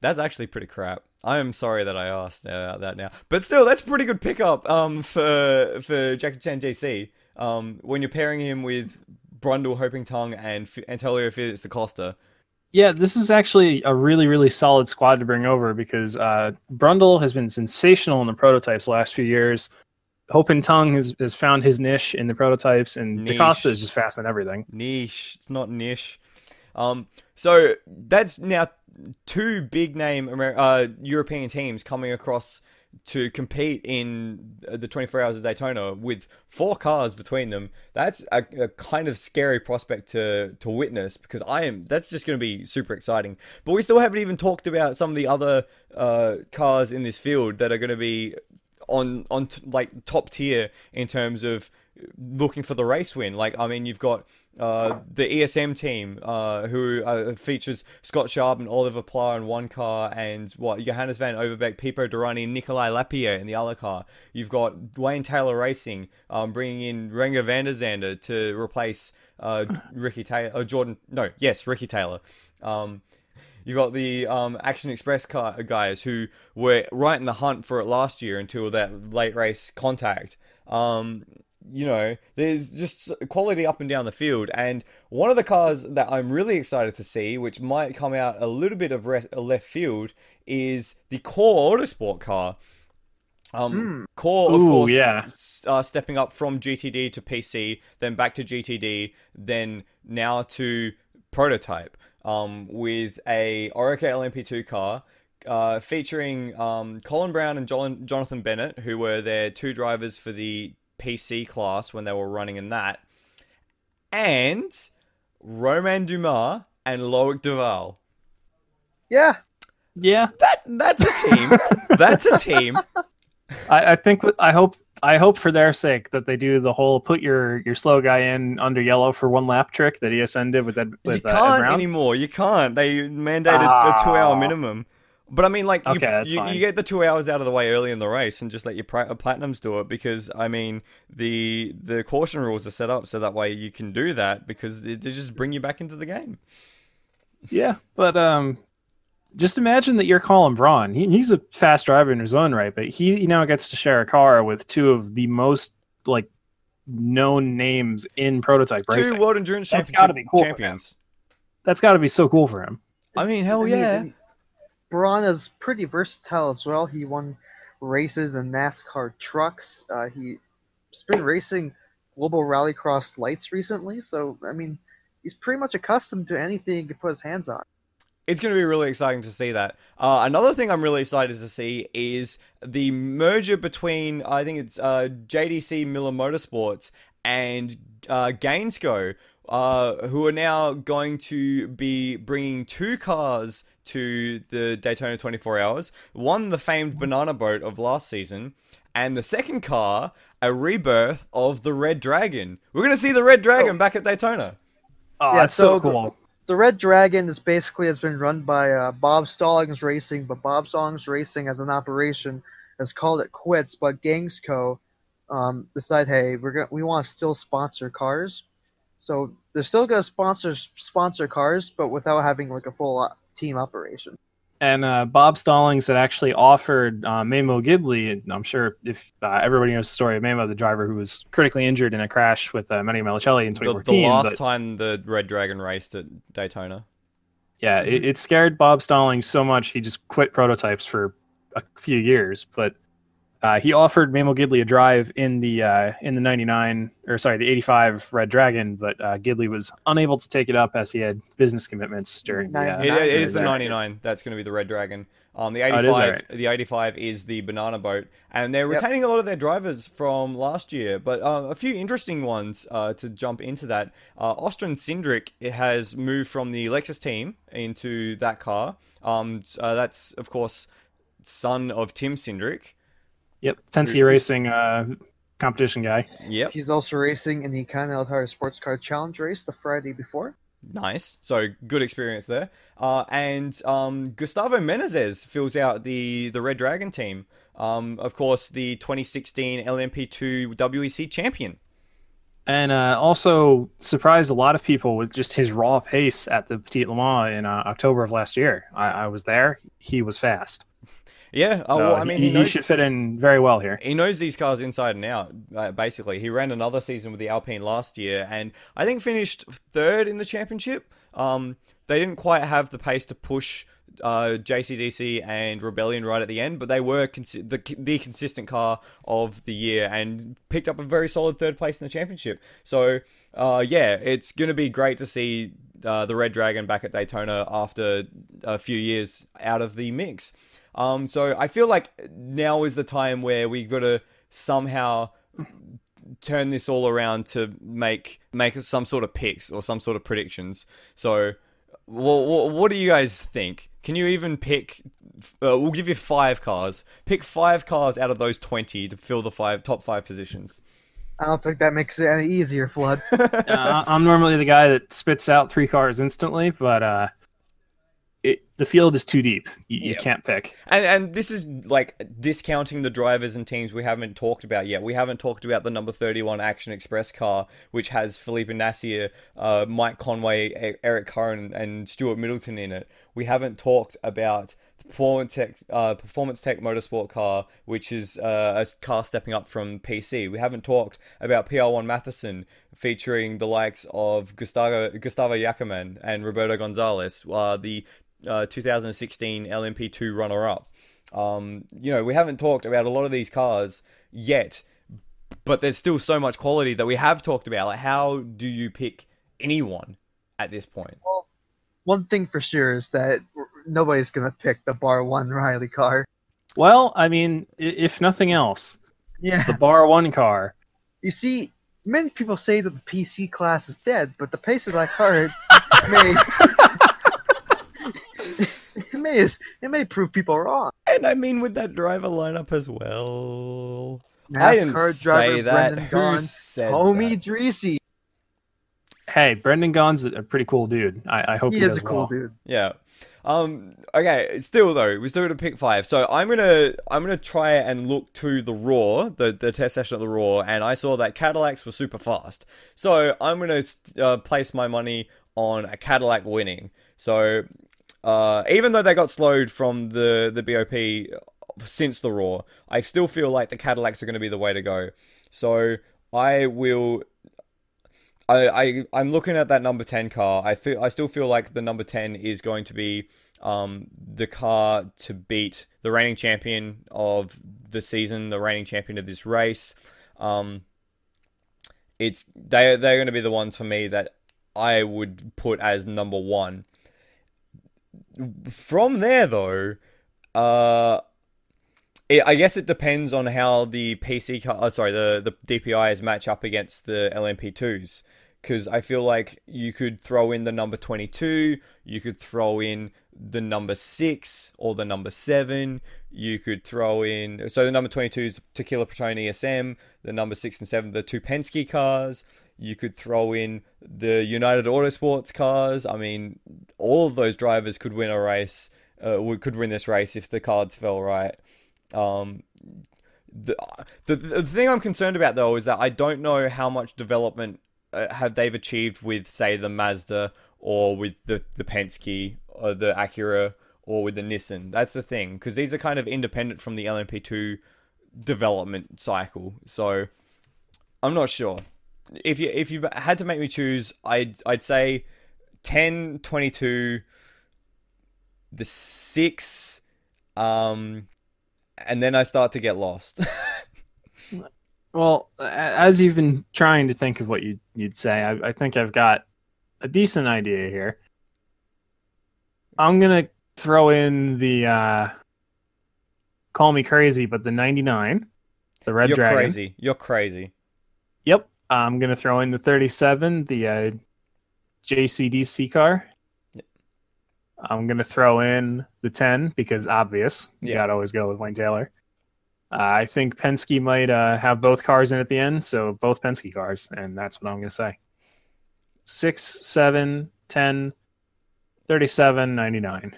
That's actually pretty crap. I am sorry that I asked uh, that now, but still, that's pretty good pickup um, for for Jackie Chan JC. Um, when you're pairing him with Brundle, Ho-Pin Tung, and F- Antonio Felix da Costa. Yeah, this is actually a really, really solid squad to bring over because uh, Brundle has been sensational in the prototypes the last few years. Ho-Pin Tung has, has found his niche in the prototypes, and Niche. DaCosta is just fast on everything. Niche. It's not niche. Um, so that's now two big name Amer- uh, European teams coming across to compete in the 24 Hours of Daytona with four cars between them. That's a, a kind of scary prospect to to witness because I am. That's just going to be super exciting. But we still haven't even talked about some of the other uh, cars in this field that are going to be on on t- like top tier in terms of looking for the race win. Like I mean, you've got uh, the ESM team uh, who uh, features Scott Sharp and Olivier Pla in one car, and what Johannes Van Overbeek, Pipo Derani, Nikolai Lapierre in the other car. You've got Wayne Taylor Racing um, bringing in Renger van der Zande to replace uh, Ricky Taylor, uh, Jordan. No, yes, Ricky Taylor. Um, You've got the um, Action Express car guys who were right in the hunt for it last year until that late race contact. Um, you know, there's just quality up and down the field. And one of the cars that I'm really excited to see, which might come out a little bit of re- left field, is the Core Autosport car. Um, Core, of Ooh, course, yeah. uh, stepping up from GTD to PC, then back to GTD, then now to prototype um, with a Oreca LMP2 car uh, featuring um, Colin Braun and John- Jonathan Bennett, who were their two drivers for the PC class when they were running in that, and Romain Dumas and Loic Duval. Yeah. Yeah, That that's a team. (laughs) that's a team. I, I think I hope I hope for their sake that they do the whole put your your slow guy in under yellow for one lap trick that ESM did with that You with uh, Ed can't Brown. anymore. You can't. They mandated a two-hour Ah. minimum. But I mean, like, you, Okay, that's you, you get the two hours out of the way early in the race and just let your pra- platinums do it because I mean, the the caution rules are set up so that way you can do that because they, they just bring you back into the game. Yeah, but um, just imagine that you're Colin Braun. He, he's a fast driver in his own right, but he, he now gets to share a car with two of the most like known names in prototype racing. Two World Endurance That's Championship gotta be cool champions. That's got to be so cool for him. I mean, hell I mean, yeah. and Braun is pretty versatile as well. He won races in NASCAR trucks. Uh, he's been racing Global Rallycross lights recently, so I mean, he's pretty much accustomed to anything he can put his hands on. it's going to be really exciting to see that. Uh, another thing I'm really excited to see is the merger between I think it's uh, JDC Miller Motorsports and uh, Gainsco, uh, who are now going to be bringing two cars to the Daytona 24 Hours. One, the famed banana boat of last season. And the second car, a rebirth of the Red Dragon. We're going to see the Red Dragon back at Daytona. Oh, Yeah, that's so, so the- cool. The Red Dragon is basically has been run by uh, Bob Stallings Racing, but Bob Stallings Racing as an operation has called it quits. But Gainsco um, decide, hey, we're gonna, we want to still sponsor cars, so they're still gonna sponsor sponsor cars, but without having like a full uh, team operation. And uh, Bob Stallings had actually offered uh, Memo Gidley, and I'm sure if uh, everybody knows the story of Memo, the driver who was critically injured in a crash with uh, Manny Malucelli in The, 2014. the last but- time the Red Dragon raced at Daytona. Yeah, it, it scared Bob Stallings so much he just quit prototypes for a few years. But Uh, he offered Memo Gidley a drive in the uh, in the 99 or sorry the 85 Red Dragon, but uh, Gidley was unable to take it up as he had business commitments during the. Uh, It, it is the Red 99. That's going to be the Red Dragon. Um, the Oh, 85, it is, alright. the 85 is the banana boat, and they're Yep. retaining a lot of their drivers from last year. But uh, a few interesting ones uh, to jump into that. Uh, Austin Cindric has moved from the Lexus team into that car. Um, uh, that's of course son of Tim Cindric. Yep, Penske Racing uh, competition guy. Yep. He's also racing in the Continental Tire Sports Car Challenge race the Friday before. Nice. So good experience there. Uh, and um, Gustavo Menezes fills out the the Red Dragon team. Um, of course, the 2016 LMP2 WEC champion. And uh, also surprised a lot of people with just his raw pace at the Petit Le Mans in uh, October of last year. I, I was there. He was fast. Yeah. So oh, well, I mean, he, he, he should fit in very well here. he knows these cars inside and out. Uh, basically, he ran another season with the Alpine last year, and I think finished third in the championship. Um, they didn't quite have the pace to push uh, JCDC and Rebellion right at the end, but they were consi- the the consistent car of the year and picked up a very solid third place in the championship. So, uh, yeah, it's going to be great to see uh, the Red Dragon back at Daytona after a few years out of the mix. Um, so I feel like now is the time where we got to somehow turn this all around to make make some sort of picks or some sort of predictions. So, wh- wh- what do you guys think? Can you even pick? Uh, we'll give you five cars. Pick five cars out of those twenty to fill the five top five positions. I don't think that makes it any easier, Flood. (laughs) uh, I'm normally the guy that spits out three cars instantly, but uh, it, the field is too deep. You, you can't pick. And and this is like discounting the drivers and teams we haven't talked about yet. We haven't talked about the number 31 Action Express car, which has Felipe Nasr, uh, Mike Conway, Eric Curran, and Stuart Middleton in it. We haven't talked about the Performance Tech, uh, Performance Tech Motorsport car, which is uh, a car stepping up from PC. We haven't talked about PR1 Mathiasen, featuring the likes of Gustavo, Gustavo Yacaman and Roberto Gonzalez, uh, the uh, 2016 LMP2 runner up. Um, you know, we haven't talked about a lot of these cars yet, but there's still so much quality that we have talked about. Like, how do you pick anyone at this point? well, one thing for sure is that nobody's gonna pick the Bar One Riley car. Well, I mean, if nothing else, Yeah, the Bar One car. you see, many people say that the PC class is dead, but the pace of that car (laughs) may it may it may prove people wrong. And I mean, with that driver lineup as well. I didn't NASCAR say driver that. Brendan Who Gaughan, said Tommy that? Drissi. Hey, Brendan Gaughan's a a pretty cool dude. I, I hope He he, is does a cool well. dude. Yeah. Um. Okay. Still though, we're still gonna pick five. So I'm gonna I'm gonna try and look to the Roar, the the test session of the Roar, and I saw that Cadillacs were super fast. So I'm gonna uh, place my money on a Cadillac winning. So uh, even though they got slowed from the the BOP since the Roar, I still feel like the Cadillacs are going to be the way to go. So I will. I, I I'm looking at that number ten car. I feel I still feel like the number ten is going to be um, the car to beat the reigning champion of the season, the reigning champion of this race. Um, it's they they're going to be the ones for me that I would put as number one. From there, though, uh, I guess it depends on how the PC, uh, sorry, the the DPIs match up against the LMP2s. Because I feel like you could throw in the number 22, you could throw in the number 6 or the number 7, you could throw in. So the number 22 is Tequila Patron ESM, the number 6 and 7, the two Penske cars. You could throw in the United Autosports cars. I mean, all of those drivers could win a race, uh, could win this race if the cards fell right. Um, the, the the thing I'm concerned about though is that I don't know how much development uh, have they've achieved with say the Mazda or with the the Penske or the Acura or with the Nissan. That's the thing because these are kind of independent from the LMP2 development cycle. So I'm not sure. If you if you had to make me choose, I'd I'd say 10, 22, the 6 um and then I start to get lost. (laughs) Well, as you've been trying to think of what you'd, you'd say, I, I think I've got a decent idea here. I'm going to throw in the, uh, call me crazy, but the 99, the Red You're Dragon. crazy. You're crazy. Yep. I'm going to throw in the 37, the uh, JCDC car. Yep. I'm going to throw in the 10 because obvious. You Yeah. got to always go with Wayne Taylor. Uh, I think Penske might uh, have both cars in at the end, so both Penske cars, and that's what I'm going to say. 6, 7, 10, 37, 99.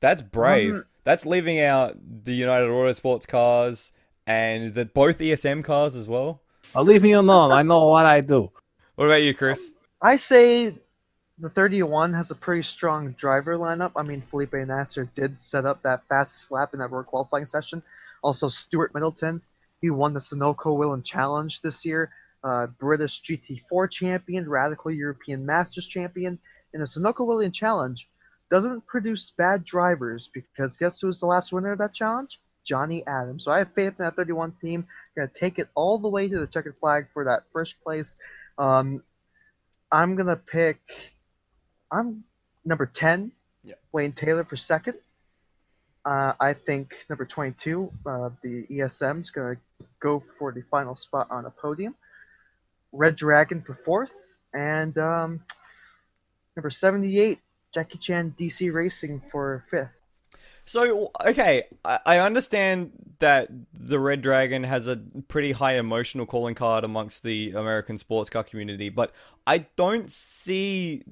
That's brave. Um, That's leaving out the United Autosports cars and the both ESM cars as well. Oh, leave me alone. I know what I do. What about you, Chris? I say the 31 has a pretty strong driver lineup. I mean, Felipe Nasr did set up that fast lap in that road qualifying session. Also, Stuart Middleton, he won the Sunoco Whelen Challenge this year. Uh, British GT4 champion, Radical European Masters champion, and the Sunoco Whelen Challenge doesn't produce bad drivers because guess who's the last winner of that challenge? Johnny Adams. So I have faith in that 31 team. Going to take it all the way to the checkered flag for that first place. Um, I'm gonna pick. I'm number ten. Yeah. Wayne Taylor for second. Uh, I think number twenty-two, uh, the ESM is gonna go for the final spot on a podium. Red Dragon for fourth, and um, number seventy-eight, Jackie Chan DC Racing for fifth. So, okay, I, understand that the Red Dragon has a pretty high emotional calling card amongst the American sports car community, but I don't see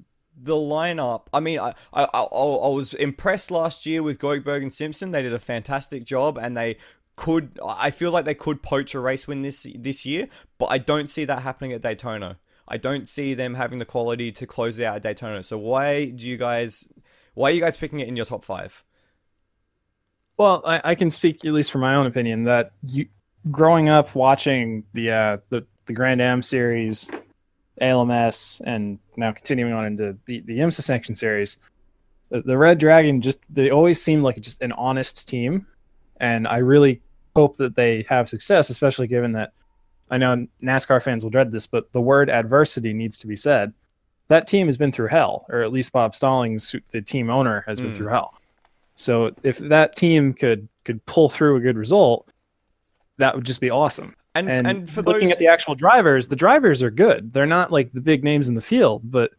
the lineup. I mean, I, I, I, I was impressed last year with Goikhberg and Simpson. They did a fantastic job, and they could. I feel like they could poach a race win this this year, but I don't see that happening at Daytona. I don't see them having the quality to close it out at Daytona. So why do you guys? Why are you guys picking it in your top five? Well, I, I can speak at least from my own opinion that you, growing up watching the uh, the the Grand Am series, ALMS, and now continuing on into the the IMSA Sanction series, the, the Red Dragon just they always seemed like just an honest team, and I really hope that they have success, especially given that I know NASCAR fans will dread this, but the word adversity needs to be said. That team has been through hell, or at least Bob Stallings, the team owner, has been Mm. through hell. So if that team could could pull through a good result, that would just be awesome. And And, and, for looking those at the actual drivers, the drivers are good. They're not like the big names in the field, but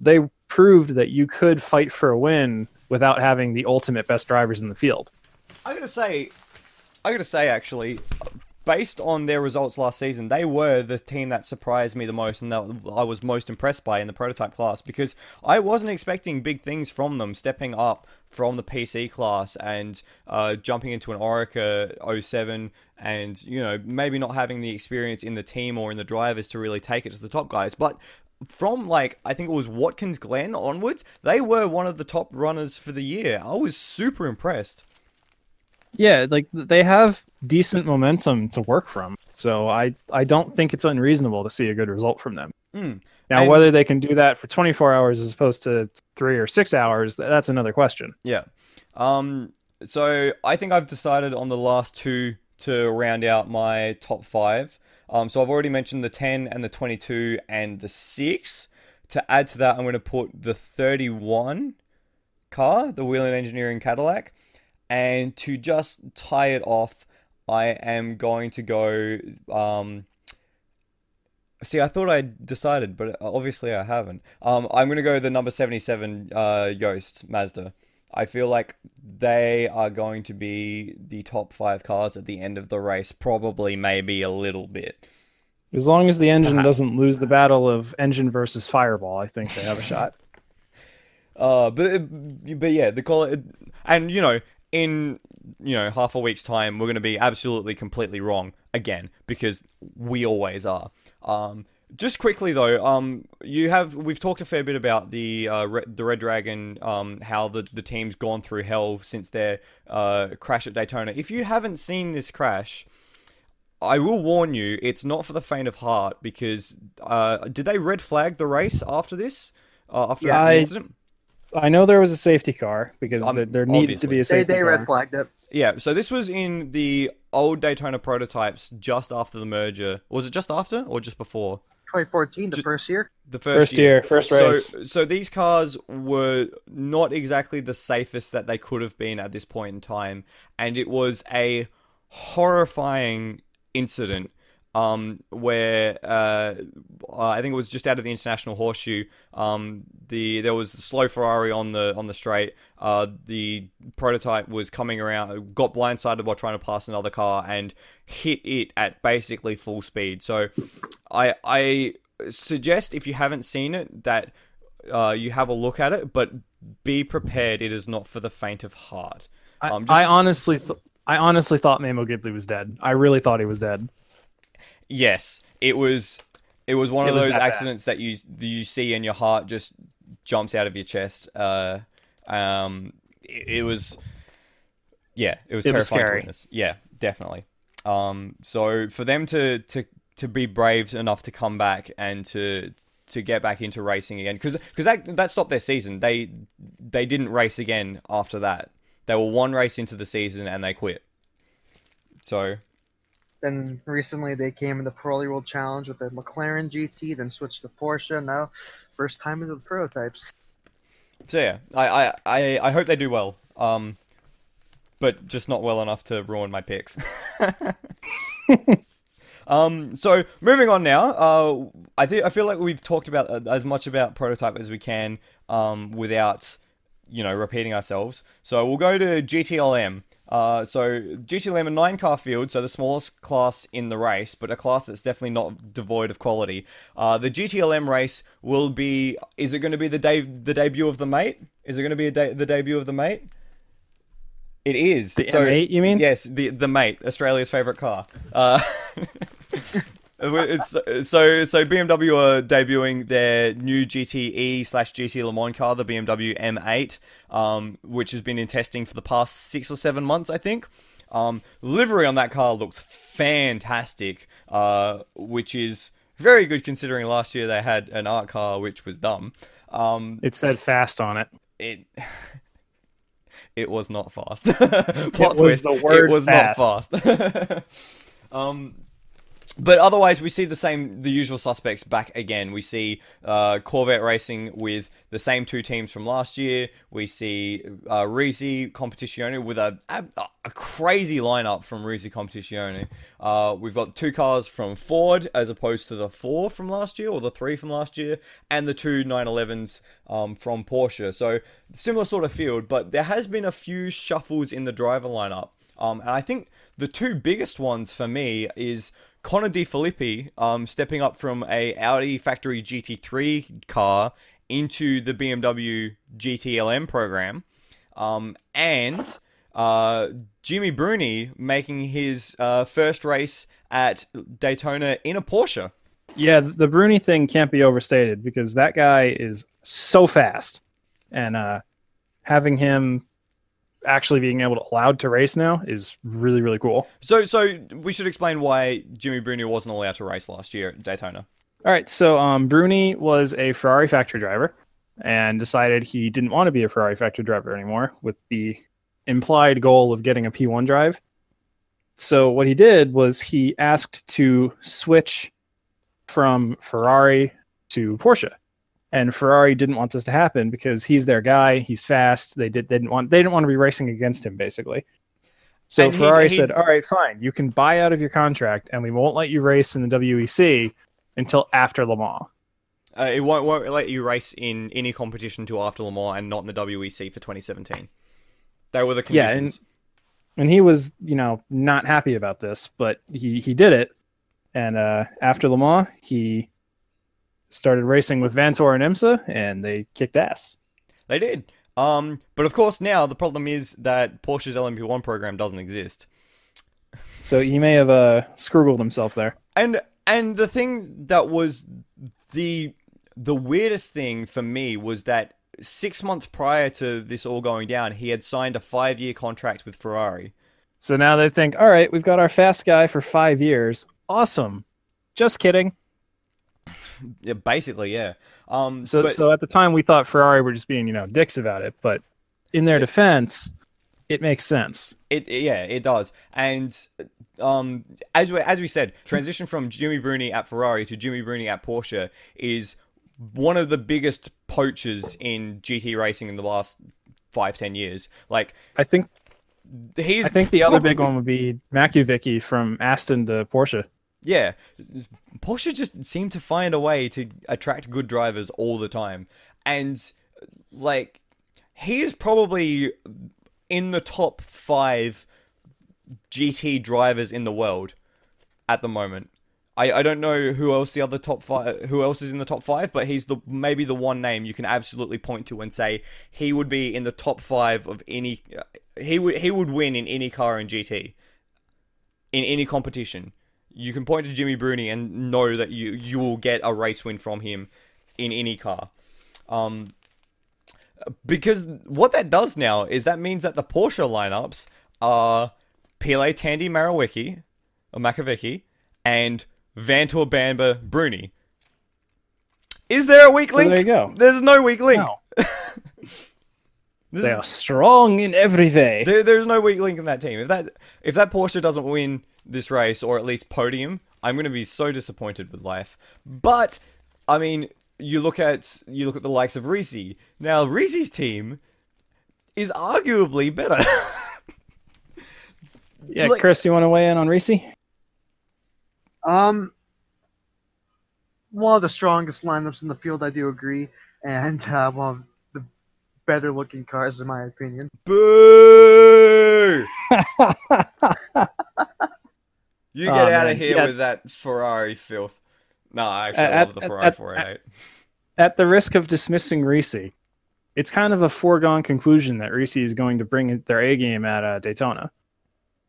they proved that you could fight for a win without having the ultimate best drivers in the field. I gotta say, I gotta say actually, based on their results last season, they were the team that surprised me the most and that I was most impressed by in the prototype class because I wasn't expecting big things from them, stepping up from the PC class and uh, jumping into an Oreca 07 and you know maybe not having the experience in the team or in the drivers to really take it to the top guys, but from like I think it was Watkins Glen onwards, they were one of the top runners for the year. I was super impressed. Yeah, like they have decent momentum to work from. So I I don't think it's unreasonable to see a good result from them. Mm. Now And- whether they can do that for 24 hours as opposed to 3 or 6 hours, that's another question. Yeah. Um. So I think I've decided on the last two to round out my top five. Um. So I've already mentioned the ten and the twenty-two and the six. To add to that, I'm going to put the thirty-one car, the Whelen Engineering Cadillac, and to just tie it off, I am going to go. Um. See, I thought I decided, but obviously I haven't. Um, I'm gonna go the number seventy-seven uh, Joest Mazda. I feel like they are going to be the top five cars at the end of the race, probably, maybe a little bit. As long as the engine Perhaps. doesn't lose the battle of engine versus fireball, I think they have a shot. (laughs) Uh, but but yeah, the call it and you know in you know half a week's time we're going to be absolutely completely wrong again because we always are. Um, just quickly though, um, you have we've talked a fair bit about the uh, Re- the Red Dragon, um, how the the team's gone through hell since their uh, crash at Daytona. If you haven't seen this crash. I will warn you, it's not for the faint of heart because uh, did they red flag the race after this? Uh, after Yeah. the I- incident? I know there was a safety car because Um, there, there needed to be a They safety they car. red flagged it. Yeah, so this was in the old Daytona prototypes just after the merger. Was it just after or just before? 2014, the Ju- first year. The first, First year, first so, race. So these cars were not exactly the safest that they could have been at this point in time, and it was a horrifying incident um, where uh, I think it was just out of the international horseshoe. Um, the there was a slow Ferrari on the on the straight. Uh, the prototype was coming around, got blindsided while trying to pass another car, and hit it at basically full speed. So, I I suggest if you haven't seen it that uh, you have a look at it, but be prepared. It is not for the faint of heart. I, Um, I just- honestly, th- I honestly thought Memo Gidley was dead. I really thought he was dead. Yes, it was. It was one It of was those that bad. accidents that you you see and your heart just jumps out of your chest. Uh, um, it, it was. Yeah, it was It was terrifying to witness. Yeah, definitely. Um, so for them to to to be brave enough to come back and to to get back into racing again because because that that stopped their season. They they didn't race again after that. They were one race into the season and they quit. So Then recently they came in the Pirelli World Challenge with the McLaren GT, then switched to Porsche. Now, first time into the prototypes. So yeah, I, I, I, I hope they do well. Um, but just not well enough to ruin my picks. (laughs) um, so moving on now. Uh, I think I feel like we've talked about uh, as much about prototype as we can. Um, without you know repeating ourselves. So we'll go to GTLM. Uh, so GTLM a nine car field, so the smallest class in the race, but a class that's definitely not devoid of quality. Uh, the GTLM race will be. Is it going to be the day the debut of the mate? Is it going to be a de- the debut of the mate? It is. The so, M8, you mean? Yes, the the mate, Australia's favorite car. Uh, (laughs) it's, so so BMW are debuting their new GTE slash GT Le Mans car, the BMW M8, um, which has been in testing for the past six or seven months, I think. Um, livery on that car looks fantastic, uh, which is very good considering last year they had an art car which was dumb. Um, It said fast on it. it (laughs) it was not fast. (laughs) Plot was twist. the word it was fast. not fast. (laughs) um, but otherwise, we see the same, the usual suspects back again. We see uh, Corvette racing with the same two teams from last year. We see uh, Risi Competizione with a, a a crazy lineup from Risi Competizione. Uh, we've got two cars from Ford as opposed to the four from last year or the three from last year, and the two 911s um, from Porsche. So similar sort of field, but there has been a few shuffles in the driver lineup. Um, and I think the two biggest ones for me is Connor De Phillippi um, stepping up from a Audi factory GT3 car into the BMW GTLM program, um, and uh, Jimmy Bruni making his uh, first race at Daytona in a Porsche. Yeah, the Bruni thing can't be overstated because that guy is so fast, and uh, having him actually being able to allowed to race now is really really cool. So, so we should explain why Jimmy Bruni wasn't allowed to race last year at Daytona. All right, so um, Bruni was a Ferrari factory driver and decided he didn't want to be a Ferrari factory driver anymore with the implied goal of getting a P1 drive. So what he did was he asked to switch from Ferrari to Porsche. And Ferrari didn't want this to happen because he's their guy, he's fast. They did they didn't want they didn't want to be racing against him basically. So And Ferrari he- said, "All right, fine. You can buy out of your contract and we won't let you race in the WEC until after Le Mans." Uh, it won't, won't let you race in any competition till after Le Mans and not in the WEC for 2017. They were the conditions. Yeah, and- and he was you know not happy about this but he he did it and uh, after le mans he started racing with Vanthoor and imsa and they kicked ass They did. Um, but of course, now the problem is that Porsche's LMP1 program doesn't exist. so he may have uh scroogled himself there And and the thing that was the the weirdest thing for me was that six months prior to this all going down, he had signed a five year contract with Ferrari. so now they think all right we've got our fast guy for five years awesome just kidding (laughs) Yeah, basically, yeah. Um, so but- so at the time we thought ferrari were just being you know dicks about it but in their defense it makes sense. It yeah, it does. And um, as we as we said, transition from Jimmy Bruni at Ferrari to Jimmy Bruni at Porsche is one of the biggest poachers in GT racing in the last five ten years. Like I think he's I think the other big (laughs) one would be Makowiecki from Aston to Porsche. Yeah, Porsche just seem to find a way to attract good drivers all the time, and like he is probably in the top five GT drivers in the world at the moment. I, I don't know who else the other top five who else is in the top five, but he's the maybe the one name you can absolutely point to and say he would be in the top five of any. He would he would win in any car in GT, in any competition. You can point to Jimmy Bruni and know that you you will get a race win from him in any car. Um, because what that does now is that means that the Porsche lineups are Pilet Tandy Marawicki or Makowiecki and Vanthoor Bamber Bruni. Is there a weak So link? there you go. There's no weak link. No. (laughs) They are strong in every way. There, there's no weak link in that team. If that if that Porsche doesn't win this race or at least podium, I'm going to be so disappointed with life. But I mean, you look at you look at the likes of Reese. Now Reese's team is arguably better. (laughs) yeah, like- Chris, you want to weigh in on Reese? Um, one of the strongest lineups in the field, I do agree, and uh, one of the better looking cars, in my opinion. Boo! (laughs) you get Oh, out man. of here Yeah. with that Ferrari filth. No, I actually At- love the Ferrari at- 488. At the risk of dismissing Reese, it's kind of a foregone conclusion that Reese is going to bring their A game at uh, Daytona,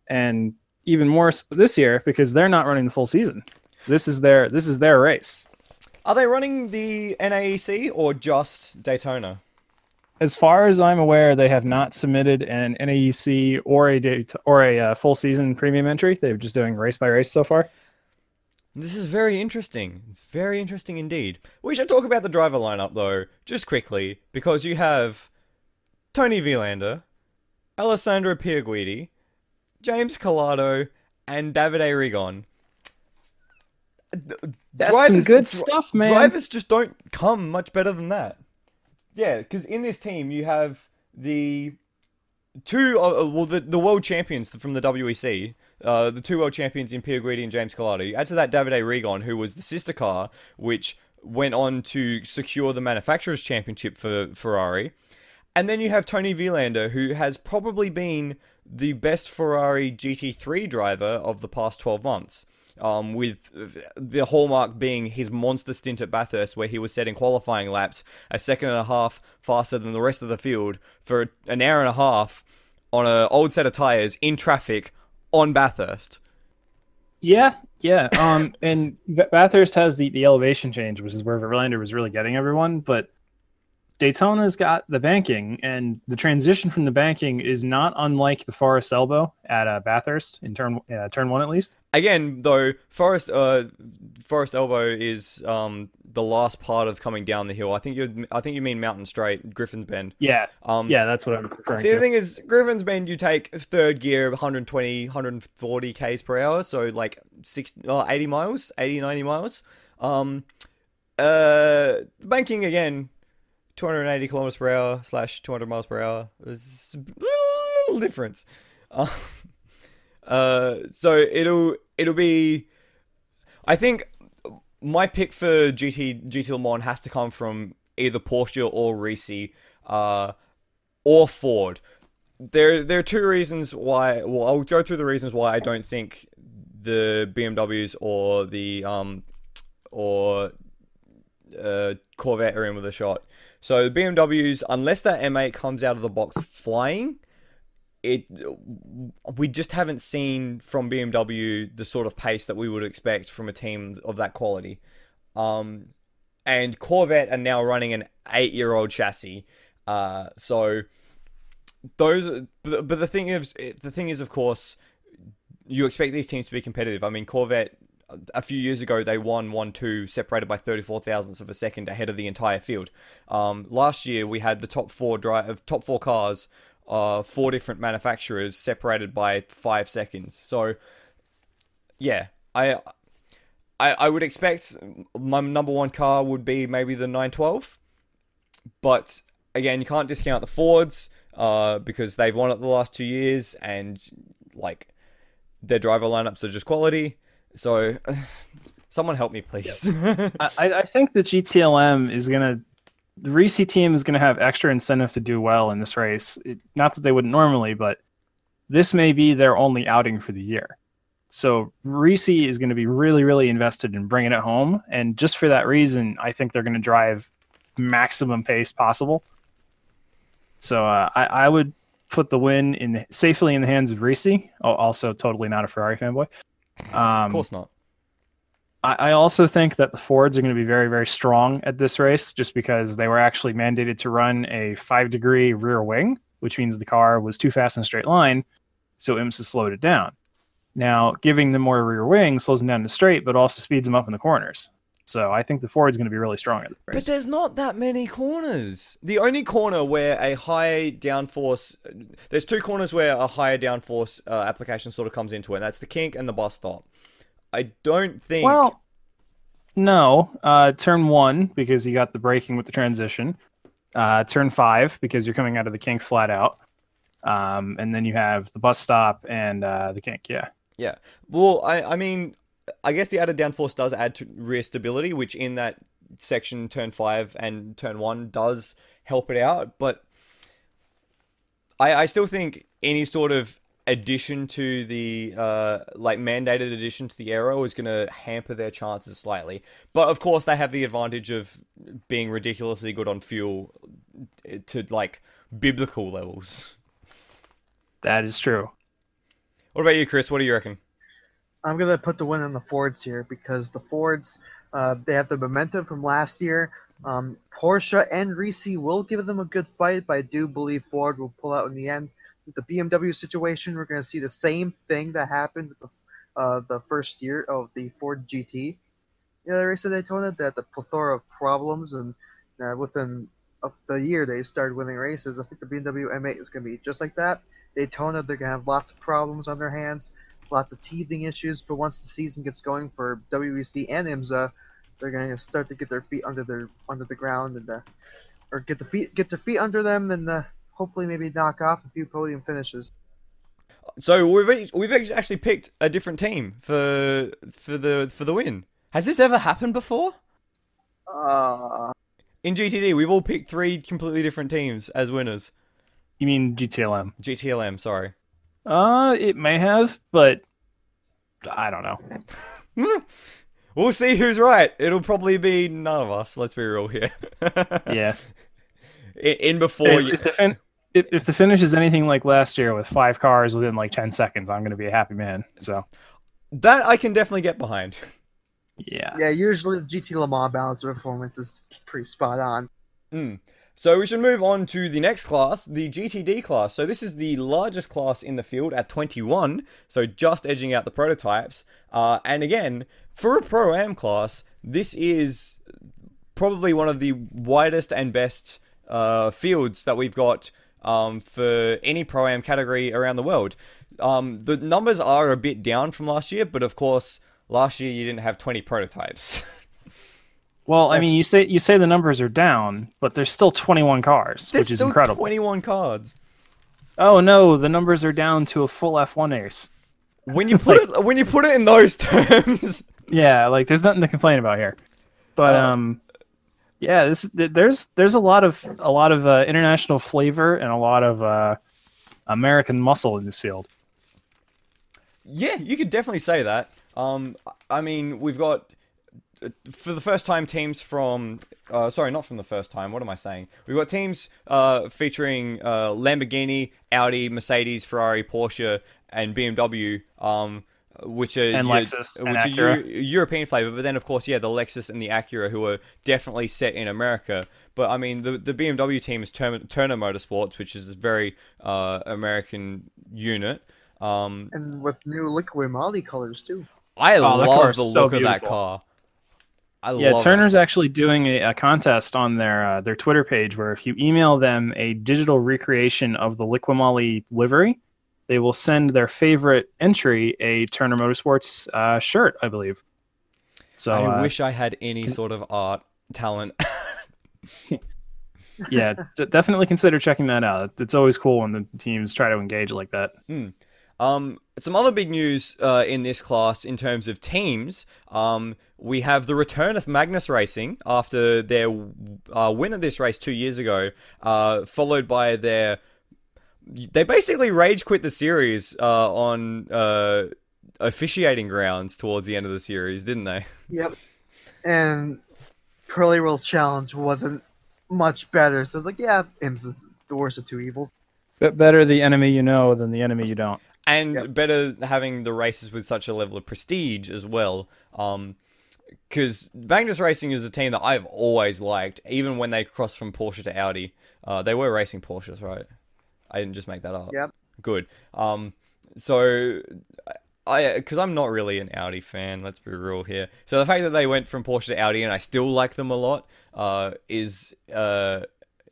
and even more so this year because they're not running the full season. This is their this is their race. Are they running the NAEC or just Daytona? As far as I'm aware, they have not submitted an NAEC or a date or a uh, full season premium entry. They're just doing race by race so far. This is very interesting. It's very interesting indeed. We should talk about the driver lineup though, just quickly, because you have Toni Vilander, Alessandro Pier Guidi, James Calado, and Davide Rigon. That's some good stuff, man. Drivers just don't come much better than that. Yeah, because in this team you have the two, uh, well, the, the world champions from the WEC, uh, the two world champions in Pier Guidi and James Calado. You add to that Davide Rigon, who was the sister car, which went on to secure the manufacturers' championship for Ferrari. And then you have Toni Vilander, who has probably been the best Ferrari GT3 driver of the past 12 months. Um, with the hallmark being his monster stint at Bathurst, where he was setting qualifying laps a second and a half faster than the rest of the field for an hour and a half on an old set of tires in traffic on Bathurst. Yeah, yeah. Um, and Bathurst has the, the elevation change, which is where Vilander was really getting everyone. But Daytona's got the banking, and the transition from the banking is not unlike the Forest Elbow at uh, Bathurst in turn uh, turn one at least. Again, though, Forest uh, Forest Elbow is um, the last part of coming down the hill. I think you I think you mean Mountain Straight, Griffin's Bend. Yeah, Um, yeah, that's what I'm referring to. The thing is, Griffin's Bend, you take third gear, 120, 140 k's per hour, so like 60, oh, 80 miles, 80, 90 miles. Um, uh, banking again, 280 kilometers per hour slash 200 miles per hour. There's a little difference. Uh, uh, so it'll it'll be. I think my pick for GT GT Le Mans has to come from either Porsche or Risi, uh, or Ford. There there are two reasons why. Well, I'll go through the reasons why I don't think the BMWs or the um or uh, Corvette are in with a shot. So BMWs, unless that M8 comes out of the box flying, it we just haven't seen from BMW the sort of pace that we would expect from a team of that quality. Um, and Corvette are now running an eight-year-old chassis. Uh, so those, but, but the thing is, the thing is, of course, you expect these teams to be competitive. I mean, Corvette a few years ago they won one two separated by 34 thousandths of a second ahead of the entire field. Um, last year we had the top four drive top four cars uh, four different manufacturers separated by five seconds. So, yeah, I, I, I would expect my number one car would be maybe the 912, but again, you can't discount the Fords uh, because they've won it the last two years, and like their driver lineups are just quality. So, (sighs) someone help me, please. (laughs) I, I think the GTLM is gonna the Reese team is gonna have extra incentive to do well in this race. It, not that they wouldn't normally, but this may be their only outing for the year. So Reese is going to be really, really invested in bringing it home, and just for that reason, I think they're going to drive maximum pace possible. So uh, I, I would put the win in safely in the hands of Reese. Also, totally not a Ferrari fanboy. Um, of course not. I, I also think that the Fords are going to be very, very strong at this race, just because they were actually mandated to run a five degree rear wing, which means the car was too fast in a straight line, so IMSA slowed it down. Now, giving them more rear wing slows them down to straight, but also speeds them up in the corners. So I think the Ford's going to be really strong at the race. But there's not that many corners. The only corner where a high downforce, there's two corners where a higher downforce uh, application sort of comes into it. And that's the kink and the bus stop. I don't think. Well, no. Uh, turn one because you got the braking with the transition. Uh, turn five because you're coming out of the kink flat out. Um, and then you have the bus stop and uh, the kink. Yeah. Yeah. Well, I, I mean, I guess the added downforce does add to rear stability, which in that section, turn five and turn one, does help it out. But I, I still think any sort of addition to the uh, like mandated addition to the aero is going to hamper their chances slightly. But of course, they have the advantage of being ridiculously good on fuel to like biblical levels. That is true. What about you, Chris? What do you reckon? I'm gonna put the win on the Fords here because the Fords, uh, they have the momentum from last year. Um, Porsche and Reese will give them a good fight, but I do believe Ford will pull out in the end. With the BMW situation, we're gonna see the same thing that happened with the uh, the first year of the Ford GT. You know, the race at Daytona, that the plethora of problems, and uh, within of the year they started winning races. I think the BMW M8 is going to be just like that. Daytona, they're going to have lots of problems on their hands lots of teething issues. But once the season gets going for WEC and IMSA, they're going to start to get their feet under their under the ground and uh, or get the feet get their feet under them and uh, hopefully maybe knock off a few podium finishes. So we've we've actually picked a different team for for the for the win. Has this ever happened before? Uh, In GTD, we've all picked three completely different teams as winners. You mean GTLM? GTLM, sorry. Uh, it may have, but I don't know. (laughs) we'll see who's right. It'll probably be none of us. Let's be real here. (laughs) yeah. In, in before If, you, if the fin- if, if the finish is anything like last year with five cars within like ten seconds, I'm going to be a happy man. So that I can definitely get behind. yeah. yeah, usually the GT Le Mans balance of performance is pretty spot on. Mm. So we should move on to the next class, the GTD class. So this is the largest class in the field at 21, so just edging out the prototypes. Uh, and again, for a Pro Am class, this is probably one of the widest and best uh, fields that we've got um, for any Pro Am category around the world. Um, the numbers are a bit down from last year, but of course, last year you didn't have 20 prototypes. (laughs) Well, I mean, you say you say the numbers are down, but there's still 21 cars, There's which is still incredible. 21 cards. Oh no, the numbers are down to a full F1 race. When you put (laughs) it when you put it in those (laughs) terms, Yeah, like there's nothing to complain about here. But Uh, um, yeah, this there's there's a lot of a lot of uh, international flavor and a lot of uh, American muscle in this field. yeah, you could definitely say that. Um, I mean, we've got for the first time teams from uh, sorry, not from the first time. What am I saying? We've got teams uh, featuring uh, Lamborghini, Audi, Mercedes, Ferrari, Porsche, and BMW. Um, which are And your- Lexus and which are Acura. Eu- European flavor, but then of course, yeah, the Lexus and the Acura, who are definitely set in America. But I mean, the the BMW team is Turner, Turner Motorsports, which is a very uh, American unit. Um, And with new Liqui Moly colors too. I Oh, love is the so look of that car. I Yeah, Turner's actually doing a, a contest on their uh, their Twitter page where if you email them a digital recreation of the Liqui Moly livery, they will send their favorite entry a Turner Motorsports uh, shirt, I believe. So I uh, wish I had any sort of art talent. (laughs) yeah, d- definitely consider checking that out. It's always cool when the teams try to engage like that. Um, some other big news uh, in this class in terms of teams. Um, we have the return of Magnus Racing after their uh, win of this race two years ago, uh, followed by their. They basically rage quit the series uh, on uh, officiating grounds towards the end of the series, didn't they? Yep. And Pirelli World Challenge wasn't much better, so it's like, yeah, IMS is the worst of two evils. But better the enemy you know than the enemy you don't. And Yep. better having the races with such a level of prestige as well. Um, because Magnus Racing is a team that I've always liked, even when they crossed from Porsche to Audi. Uh, they were racing Porsches, right? I didn't just make that up. Yep. Good. Um, so I, because I'm not really an Audi fan, let's be real here. So the fact that they went from Porsche to Audi and I still like them a lot, uh, is uh.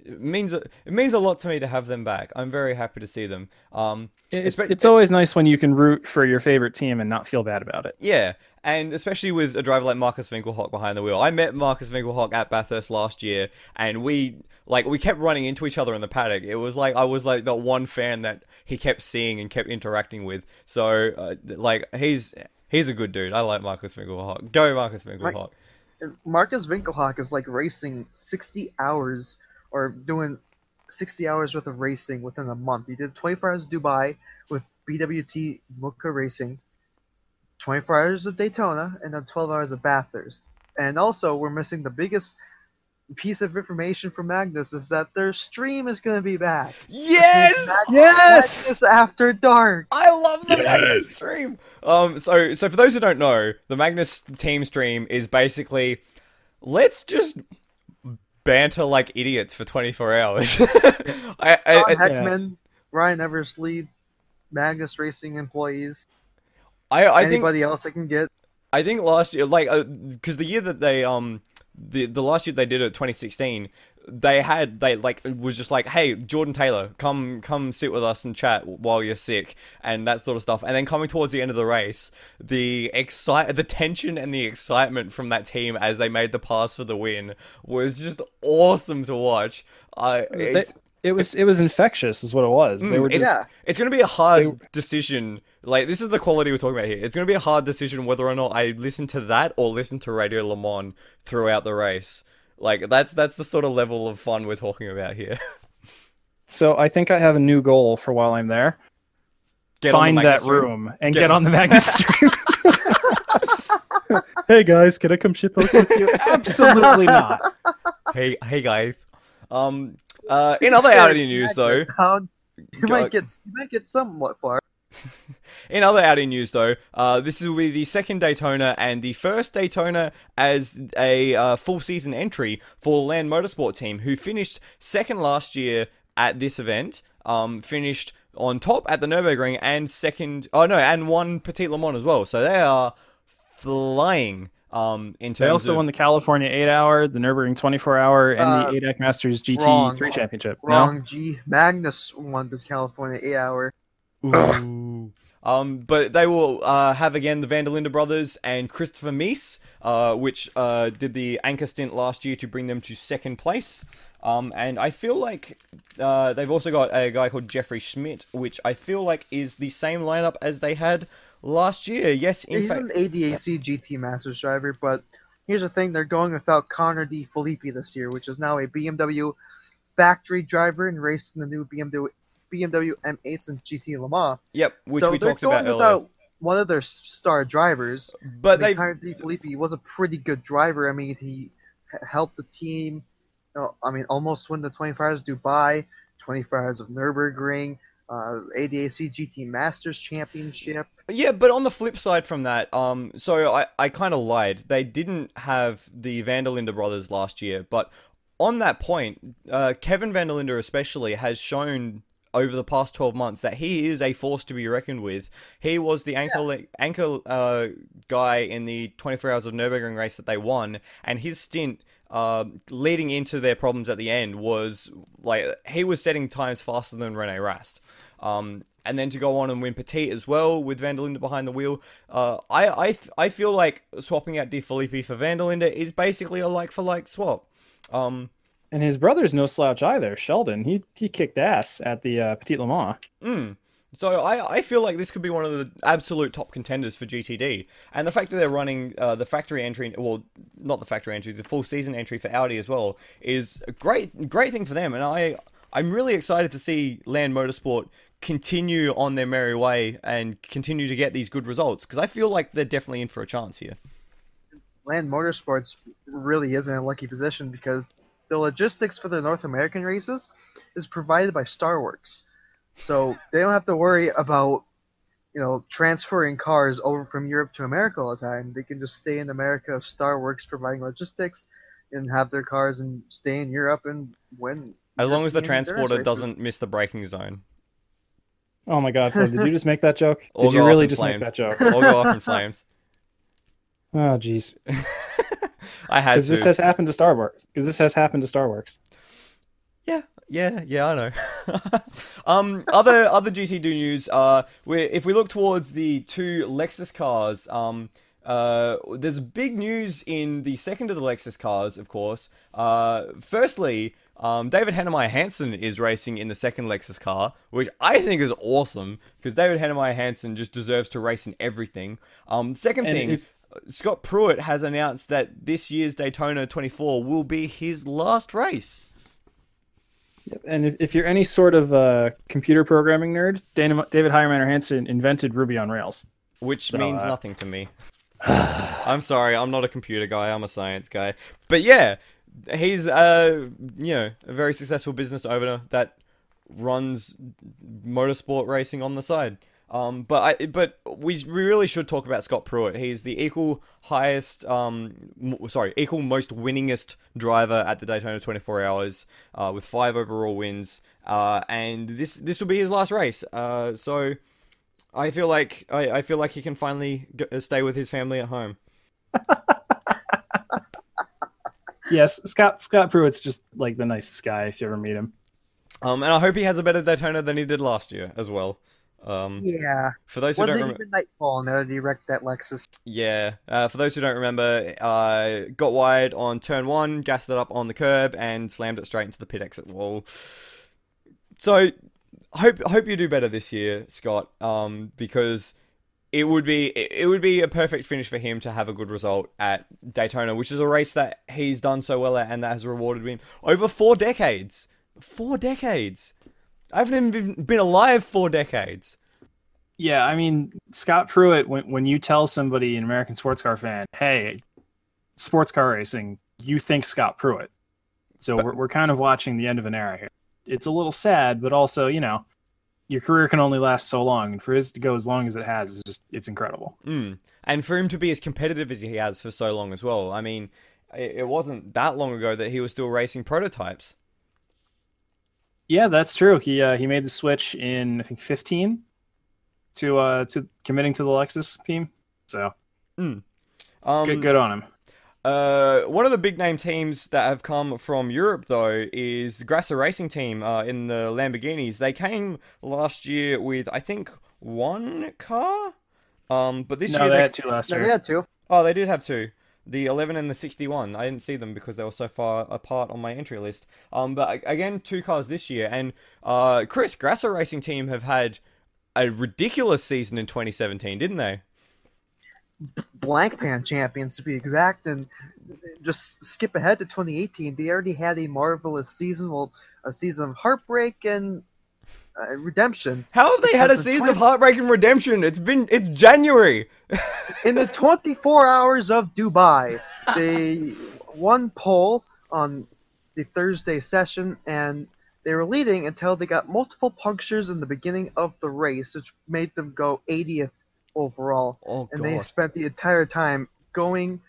It means it means a lot to me to have them back. I'm very happy to see them. Um, It's, Espe- it's always nice when you can root for your favorite team and not feel bad about it. Yeah, and especially with a driver like Markus Winkelhock behind the wheel. I met Markus Winkelhock at Bathurst last year, and we like we kept running into each other in the paddock. It was like I was like the one fan that he kept seeing and kept interacting with. So uh, like he's he's a good dude. I like Markus Winkelhock. Go Markus Winkelhock. Markus Winkelhock is like racing 60 hours or doing 60 hours worth of racing within a month. He did 24 hours of Dubai with BWT Mücke Racing, 24 hours of Daytona, and then 12 hours of Bathurst. And also, we're missing the biggest piece of information from Magnus is that their stream is going to be back. Yes. Mag- Yes! Magnus After Dark. I love the Magnus stream. Um, so so for those who don't know, the Magnus team stream is basically let's just banter like idiots for 24 hours. (laughs) I, I, John I, Heckman, Ryan Eversley, Magnus Racing employees, I, I think anybody else that can get. I think last year, like, because the year that they um the the last year they did it, 2016, they had they like it was just like, hey, Jordan Taylor, come come sit with us and chat while you're sick and that sort of stuff. And then coming towards the end of the race, the excite the tension and the excitement from that team as they made the pass for the win was just awesome to watch. I it's, it was it was infectious, is what it was. They Mm, were just Yeah. it's going to be a hard They- decision. Like this is the quality we're talking about here. It's going to be a hard decision whether or not I listen to that or listen to Radio Le Mans throughout the race. Like that's that's the sort of level of fun we're talking about here. (laughs) so. I think I have a new goal for while I'm there. Get on the Find that room and Get- get, on the Magnus (laughs) stream. (laughs) hey guys, can I come ship with you? Absolutely not. Hey hey guys. Um. Uh. In other Audi news though. Down, You Go- might get you might get somewhat far. (laughs) In other Audi news, though, uh, this will be the second Daytona and the first Daytona as a uh, full season entry for the Land Motorsport team, who finished second last year at this event. Um, finished on top at the Nurburgring and second. Oh no, and won Petit Le Mans as well. So they are flying. Um, in terms They also of won the California 8 hour, the Nurburgring 24 hour, and Uh, the ADAC Masters GT3 wrong. championship. No? Wrong. G Magnus won the California eight hour. Ooh. Um, but they will uh, have again the van der Linde brothers and Christopher Mies, uh, which uh, did the anchor stint last year to bring them to second place. Um, and I feel like uh, they've also got a guy called Jeffrey Schmidt, which I feel like is the same lineup as they had last year. Yes, in He's fact, an ADAC GT Masters driver, but here's the thing: they're going without Connor De Phillippi this year, which is now a BMW factory driver and racing the new BMW BMW M8s and GT Le Mans. yep, which so we talked going about earlier. without one of their star drivers. But I mean, they Connor De Phillippi was a pretty good driver. I mean, he helped the team. You know, I mean, almost win the 24 Hours of Dubai, 24 Hours of Nurburgring, uh, ADAC GT Masters Championship. Yeah, but on the flip side from that, um, so I, I kind of lied. They didn't have the van der Linde brothers last year, but on that point, uh, Kelvin van der Linde especially has shown over the past 12 months that he is a force to be reckoned with. He was the anchor anchor uh, guy in the 24 Hours of Nurburgring race that they won, and his stint uh, leading into their problems at the end was like he was setting times faster than Rene Rast. Um, and then to go on and win Petit as well with van behind the wheel. Uh, I I th- I feel like swapping out De Phillippi for van is basically a like for like swap. Um, and his brother's no slouch either. Sheldon, he he kicked ass at the uh, Petit Le Mans. Mm. So I, I feel like this could be one of the absolute top contenders for GTD, and the fact that they're running uh, the factory entry, well, not the factory entry, the full season entry for Audi as well, is a great great thing for them. And I I'm really excited to see Land Motorsport continue on their merry way and continue to get these good results because I feel like they're definitely in for a chance here. Land Motorsports really is in a lucky position because the logistics for the North American races is provided by Starworks. So they don't have to worry about you know transferring cars over from Europe to America all the time. They can just stay in America if Starworks providing logistics and have their cars and stay in Europe and win. As long as the transporter doesn't miss the braking zone. Oh my god, did you just make that joke? (laughs) Did you really just flames. make that joke? Or go off in flames. (laughs) (laughs) Oh jeez. I had Because this has happened to Starworks. Because this has happened to Starworks. Yeah, yeah, yeah, I know. (laughs) um, other other GT2 news. Uh, we if we look towards the two Lexus cars, um, uh, there's big news in the second of the Lexus cars, of course. Uh, firstly, um, David Heinemeier Hansson is racing in the second Lexus car, which I think is awesome because David Heinemeier Hansson just deserves to race in everything. Um, second And thing. if- Scott Pruett has announced that this year's Daytona 24 will be his last race. And if, if you're any sort of uh, computer programming nerd, Dana, David Heinemeier Hansson invented Ruby on Rails. which So, means uh, nothing to me. (sighs) I'm sorry, I'm not a computer guy. I'm a science guy. But yeah, he's uh, you know, a very successful business owner that runs motorsport racing on the side. Um, but I, but we, we really should talk about Scott Pruett. He's the equal highest, um, m- sorry, equal most winningest driver at the Daytona 24 Hours, uh, with five overall wins. Uh, and this this will be his last race. Uh, so I feel like I, I feel like he can finally g- uh, stay with his family at home. (laughs) Yes, Scott Scott Pruett's just like the nicest guy if you ever meet him. Um, and I hope he has a better Daytona than he did last year as well. Um, Yeah. for those who Was don't it remember, even Nightfall that he wrecked that Lexus? yeah, uh, for those who don't remember, uh, got wide on turn one, gassed it up on the curb, and slammed it straight into the pit exit wall. So, hope hope you do better this year, Scott. Um, because it would be it would be a perfect finish for him to have a good result at Daytona, which is a race that he's done so well at and that has rewarded him over four decades. Four decades. I haven't even been, alive four decades. Yeah, I mean Scott Pruett. When when you tell somebody an American sports car fan, hey, sports car racing, you think Scott Pruett. So But- we're we're kind of watching the end of an era here. It's a little sad, but also you know, your career can only last so long, and for his to go as long as it has is just it's incredible. Mm. And for him to be as competitive as he has for so long as well. I mean, it it wasn't that long ago that he was still racing prototypes. Yeah, that's true. He uh, he made the switch in I think 15 to uh to committing to the Lexus team. So Um, good good on him. Uh, one of the big name teams that have come from Europe, though, is the Grasser Racing Team uh, in the Lamborghinis. They came last year with, I think, one car. Um, but this No, year they they had two last year. No, year. they had two. oh, they did have two, the 11 and the 61. I didn't see them because they were so far apart on my entry list. Um, but again, two cars this year, and uh, Chris Grasser Racing Team have had a ridiculous season in 2017, didn't they? Blancpain champions to be exact and just skip ahead to 2018 they already had a marvelous season well a season of heartbreak and uh, redemption How have they had a season of 20 heartbreak and redemption? It's been it's January. in the 24 hours of dubai (laughs) they won pole on the thursday session and they were leading until they got multiple punctures in the beginning of the race which made them go 80th overall Oh and they spent the entire time going,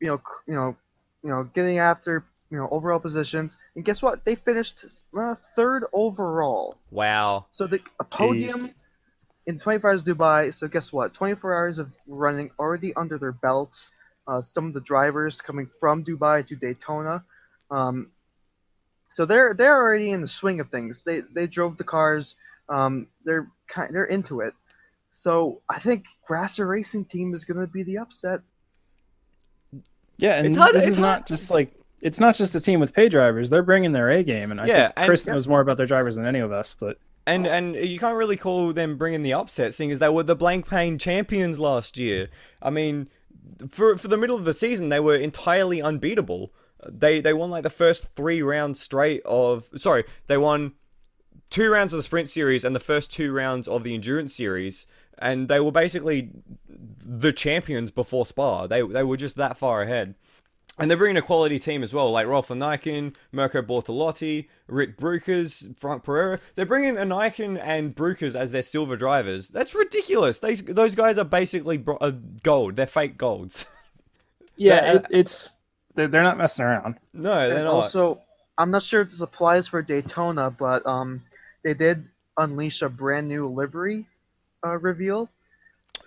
you know, you know, you know, getting after, you know overall positions, and guess what? They finished uh, third overall. Wow. So the a podium Jeez. in 24 hours Dubai. So guess what? 24 hours of running already under their belts. Uh, some of the drivers coming from Dubai to Daytona. Um, so they're they're already in the swing of things. They they drove the cars. Um, they're kind they're into it. So I think Grasser Racing Team is going to be the upset. Yeah, and It's hard- this it's is hard- not just like it's not just a team with pay drivers. They're bringing their A game, and I Yeah, think and- Chris Yeah. knows more about their drivers than any of us. But And and you can't really call them bringing the upset, seeing as they were the Blancpain champions last year. I mean, for for the middle of the season, they were entirely unbeatable. They they won like the first three rounds straight of sorry, they won two rounds of the sprint series and the first two rounds of the endurance series, and they were basically the champions before Spa. They they were just that far ahead. And they're bringing a quality team as well, like Rolf Ineichen, Mirko Bortolotti, Rik Breukers, Franck Perera. They're bringing a Ineichen and Breukers as their silver drivers. That's ridiculous. These those guys are basically bro- uh, gold. They're fake golds. (laughs) yeah, Yeah. it, it's they're, they're not messing around. no, they're and not. also, I'm not sure if this applies for Daytona, but um, they did unleash a brand new livery uh, reveal.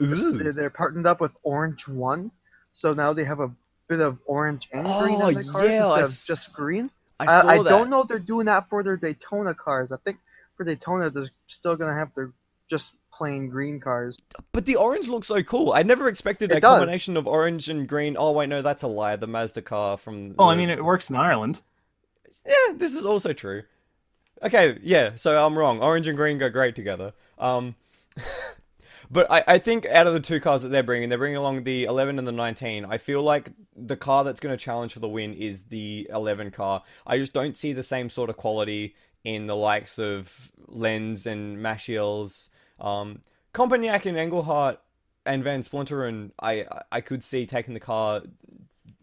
Ooh. They're partnered up with Orange One, so now they have a bit of orange and green Oh, on their cars yeah, I instead of s- just green. I I, saw I that. don't know if they're doing that for their Daytona cars. I think for Daytona, they're still gonna have their just plain green cars. But the orange looks so cool. I never expected It a does. combination of orange and green. Oh wait, no, that's a lie. The Mazda car from. Oh, I mean, it works in Ireland. Yeah, this is also true. Okay, yeah, so I'm wrong. Orange and green go great together. Um, (laughs) but I, I think out of the two cars that they're bringing, they're bringing along the 11 and the 19. I feel like the car that's going to challenge for the win is the 11 car. I just don't see the same sort of quality in the likes of Lenz and Machiels. Um, Companc and Engelhart and Van Splunteren, I, I could see taking the car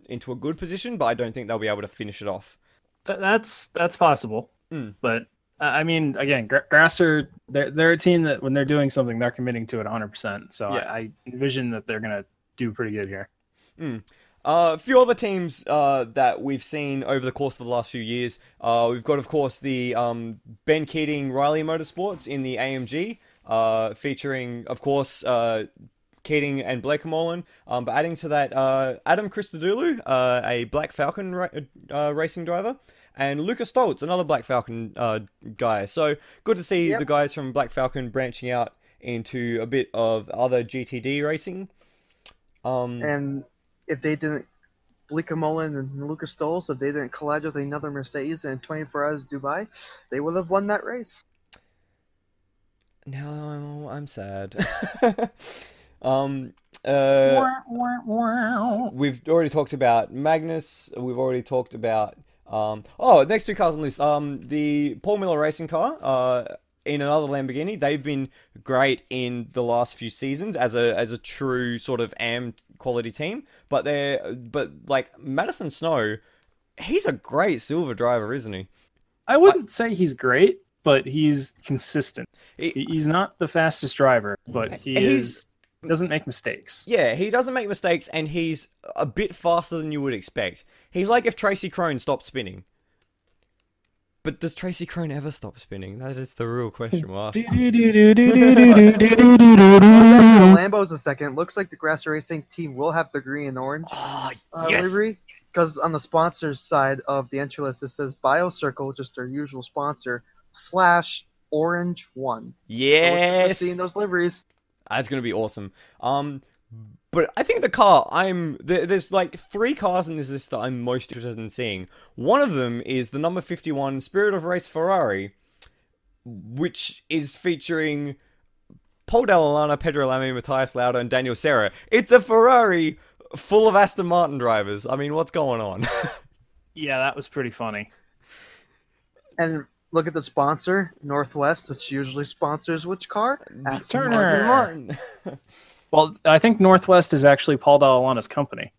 into a good position, but I don't think they'll be able to finish it off. That's that's possible. Mm. But I mean, again, Gra- Grasser, they're they're a team that when they're doing something, they're committing to it 100. percent So Yeah. I, I envision that they're gonna do pretty good here. Uh, a few other teams uh, that we've seen over the course of the last few years. Uh, we've got, of course, the um, Ben Keating Riley Motorsports in the AMG, uh, featuring, of course, uh, Keating and Bleekemolen. Um, but adding to that, uh, Adam Christodoulou, uh, a Black Falcon ra- uh, racing driver, and Lucas Stoltz, another Black Falcon uh, guy. So good to see Yep. the guys from Black Falcon branching out into a bit of other GTD racing. Um, And if they didn't, Bleekemolen and Lucas Stolz, if they didn't collide with another Mercedes in 24 hours Dubai, they would have won that race. No, I'm sad. (laughs) um, uh, we've already talked about Magnus. We've already talked about. Um, oh, next two cars on the list. Um, the Paul Miller racing car. Uh, in another Lamborghini, they've been great in the last few seasons as a as a true sort of AM quality team. But they're but like Madison Snow, he's a great silver driver, isn't he? I wouldn't say he's great, but he's consistent. He- He's not the fastest driver, but he is doesn't make mistakes. Yeah, he doesn't make mistakes, and he's a bit faster than you would expect. He's like if Tracy Krohn stopped spinning. But does Tracy Krohn ever stop spinning? That is the real question we're asking. (laughs) The Lambos a second. Looks like the Grass Racing team will have the green and orange Oh, uh, yes! livery. Because on the sponsors side of the entry list, it says BioCircle, just their usual sponsor, slash Orange One. So Yes! seeing those liveries. That's gonna be awesome. Um, but I think the car I'm there, there's like three cars in this list that I'm most interested in seeing. One of them is the number 51 Spirit of Race Ferrari, which is featuring Paul Dalla Lana, Pedro Lamy, Mathias Lauda, and Daniel Serra. It's a Ferrari full of Aston Martin drivers. I mean, what's going on? (laughs) Yeah, that was pretty funny. And look at the sponsor, Northwest, which usually sponsors which car? Aston Turner. Martin. Aston Martin. (laughs) Well, I think Northwest is actually Paul Dalla Lana's company.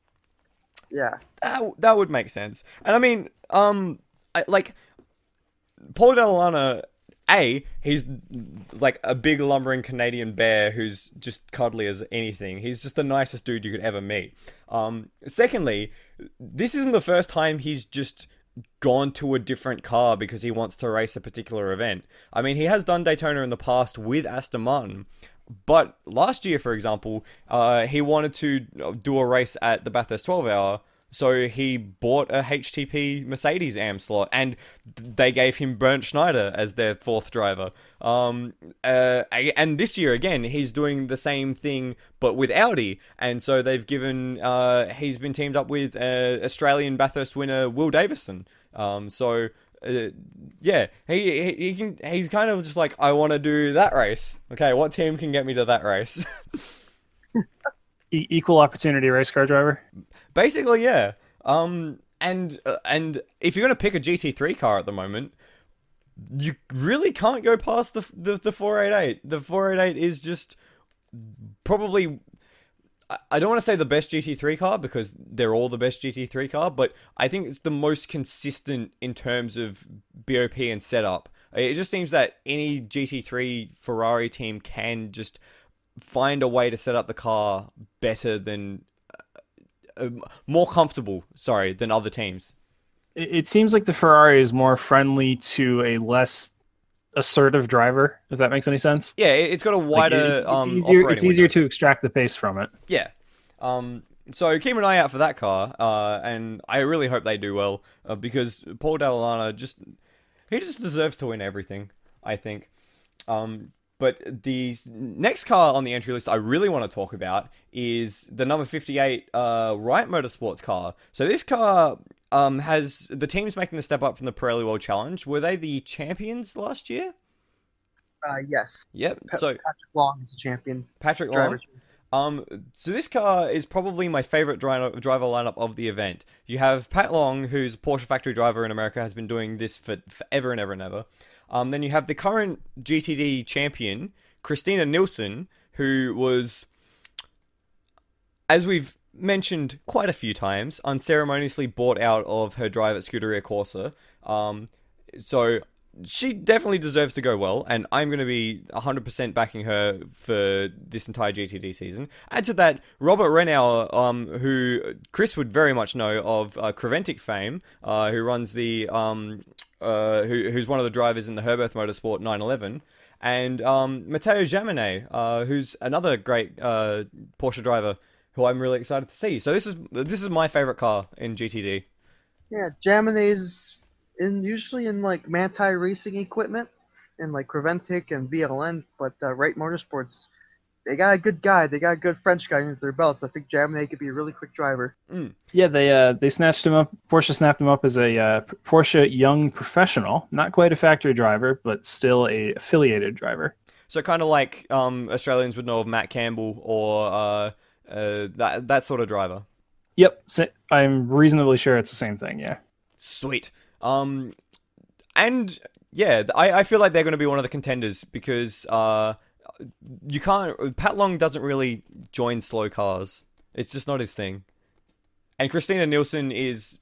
Yeah. that, that would make sense. And I mean, um, I, like Paul Dalla Lana, a he's like a big lumbering Canadian bear who's just cuddly as anything. He's just the nicest dude you could ever meet. Um, secondly, this isn't the first time he's just gone to a different car because he wants to race a particular event. I mean, he has done Daytona in the past with Aston Martin, but last year, for example, uh, he wanted to do a race at the Bathurst 12 Hour. So he bought a HTP Mercedes AM slot, and they gave him Bernd Schneider as their fourth driver. Um, uh, and this year again, he's doing the same thing, but with Audi. And so they've given, uh, he's been teamed up with uh, Australian Bathurst winner Will Davison. Um, so uh, yeah, he, he he can he's kind of just like I want to do that race. Okay, what team can get me to that race? (laughs) e- equal opportunity race car driver. Basically, yeah. Um, and uh, and if you're gonna pick a GT3 car at the moment, you really can't go past the the, the 488. The 488 is just probably. I don't want to say the best GT3 car because they're all the best GT3 car, but I think it's the most consistent in terms of BOP and setup. It just seems that any GT3 Ferrari team can just find a way to set up the car better than uh, more comfortable, sorry, than other teams. It seems like the Ferrari is more friendly to a less assertive driver, if that makes any sense. Yeah, it's got a wider. Like it's, um, easier, it's easier to extract the pace from it. Yeah. Um, so keep an eye out for that car, uh, and I really hope they do well uh, because Paul Dalla Lana just he just deserves to win everything. I think. Um, but the next car on the entry list I really want to talk about is the number 58 uh, Wright Motorsports car. So this car um, has the teams making the step up from the Pirelli World Challenge. Were they the champions last year? Uh, yes. Yep. so Patrick Long is the champion. Patrick Long. Um, so this car is probably my favorite driver driver lineup of the event. You have Pat Long, who's a Porsche factory driver in America, has been doing this for forever and ever and ever. Um, then you have the current GTD champion, Christina Nielsen, who was, as we've mentioned quite a few times, unceremoniously bought out of her drive at Scuderia Corsa. Um, so she definitely deserves to go well, and I'm going to be 100% backing her for this entire GTD season. Add to that, Robert Renauer, um, who Chris would very much know of uh, Creventic fame, uh, who runs the um, uh, who, who's one of the drivers in the Herberth Motorsport 911, and um, Mathieu Jaminet, uh, who's another great uh, Porsche driver who I'm really excited to see. So this is this is my favorite car in GTD. Yeah, Jaminet's in usually in like Manthey racing equipment and like Creventic and VLN, but uh, Wright Motorsports they got a good guy. They got a good French guy under their belts. I think Jaminet could be a really quick driver. Mm. Yeah, they uh, they snatched him up. Porsche snapped him up as a uh, Porsche young professional, not quite a factory driver, but still a affiliated driver. So kind of like um, Australians would know of Matt Campbell or uh, uh that that sort of driver. Yep, I'm reasonably sure it's the same thing. Yeah. Sweet. Um, and yeah, I, I feel like they're going to be one of the contenders because uh, you can't. Pat Long doesn't really join slow cars. It's just not his thing. And Christina Nielsen is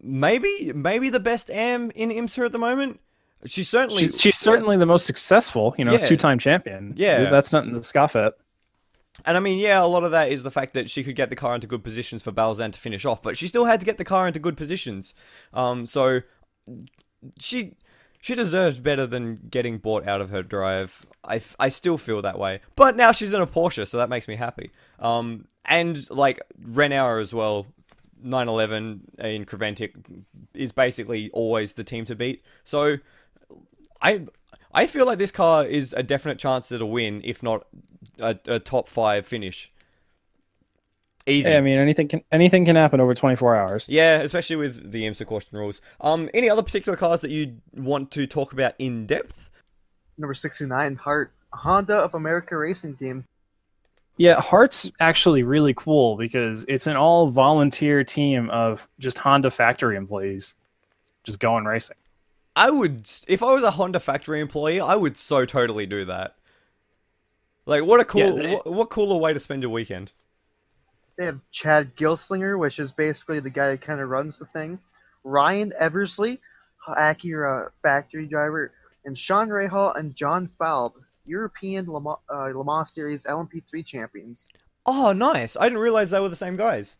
maybe maybe the best am in IMSA at the moment. She's certainly she's, she's certainly the most successful. You know, Yeah. two time champion. Yeah. that's nothing to scoff at. And I mean, yeah, a lot of that is the fact that she could get the car into good positions for Balzan to finish off, but she still had to get the car into good positions. Um, so she she deserves better than getting bought out of her drive. I, I still feel that way, but now she's in a Porsche, so that makes me happy. Um, and like Renauer as well. 911 in Creventic is basically always the team to beat. So I I feel like this car is a definite chance at a win, if not a, a top five finish. Easy. Hey, I mean, anything can anything can happen over 24 hours. Yeah, especially with the IMSA caution rules. Um, any other particular cars that you want to talk about in depth? Number 69, Hart, Honda of America Racing Team. Yeah, Hart's actually really cool because it's an all volunteer team of just Honda factory employees just going racing. I would, if I was a Honda factory employee, I would so totally do that. Like, what a cool, Yeah, they- what, what cooler way to spend your weekend? They have Chad Gilsinger, which is basically the guy who kind of runs the thing. Ryan Eversley, Acura factory driver, and Sean Rayhall and John Falb, European Le Mans, uh, Le Mans Series LMP3 champions. Oh, nice! I didn't realize they were the same guys.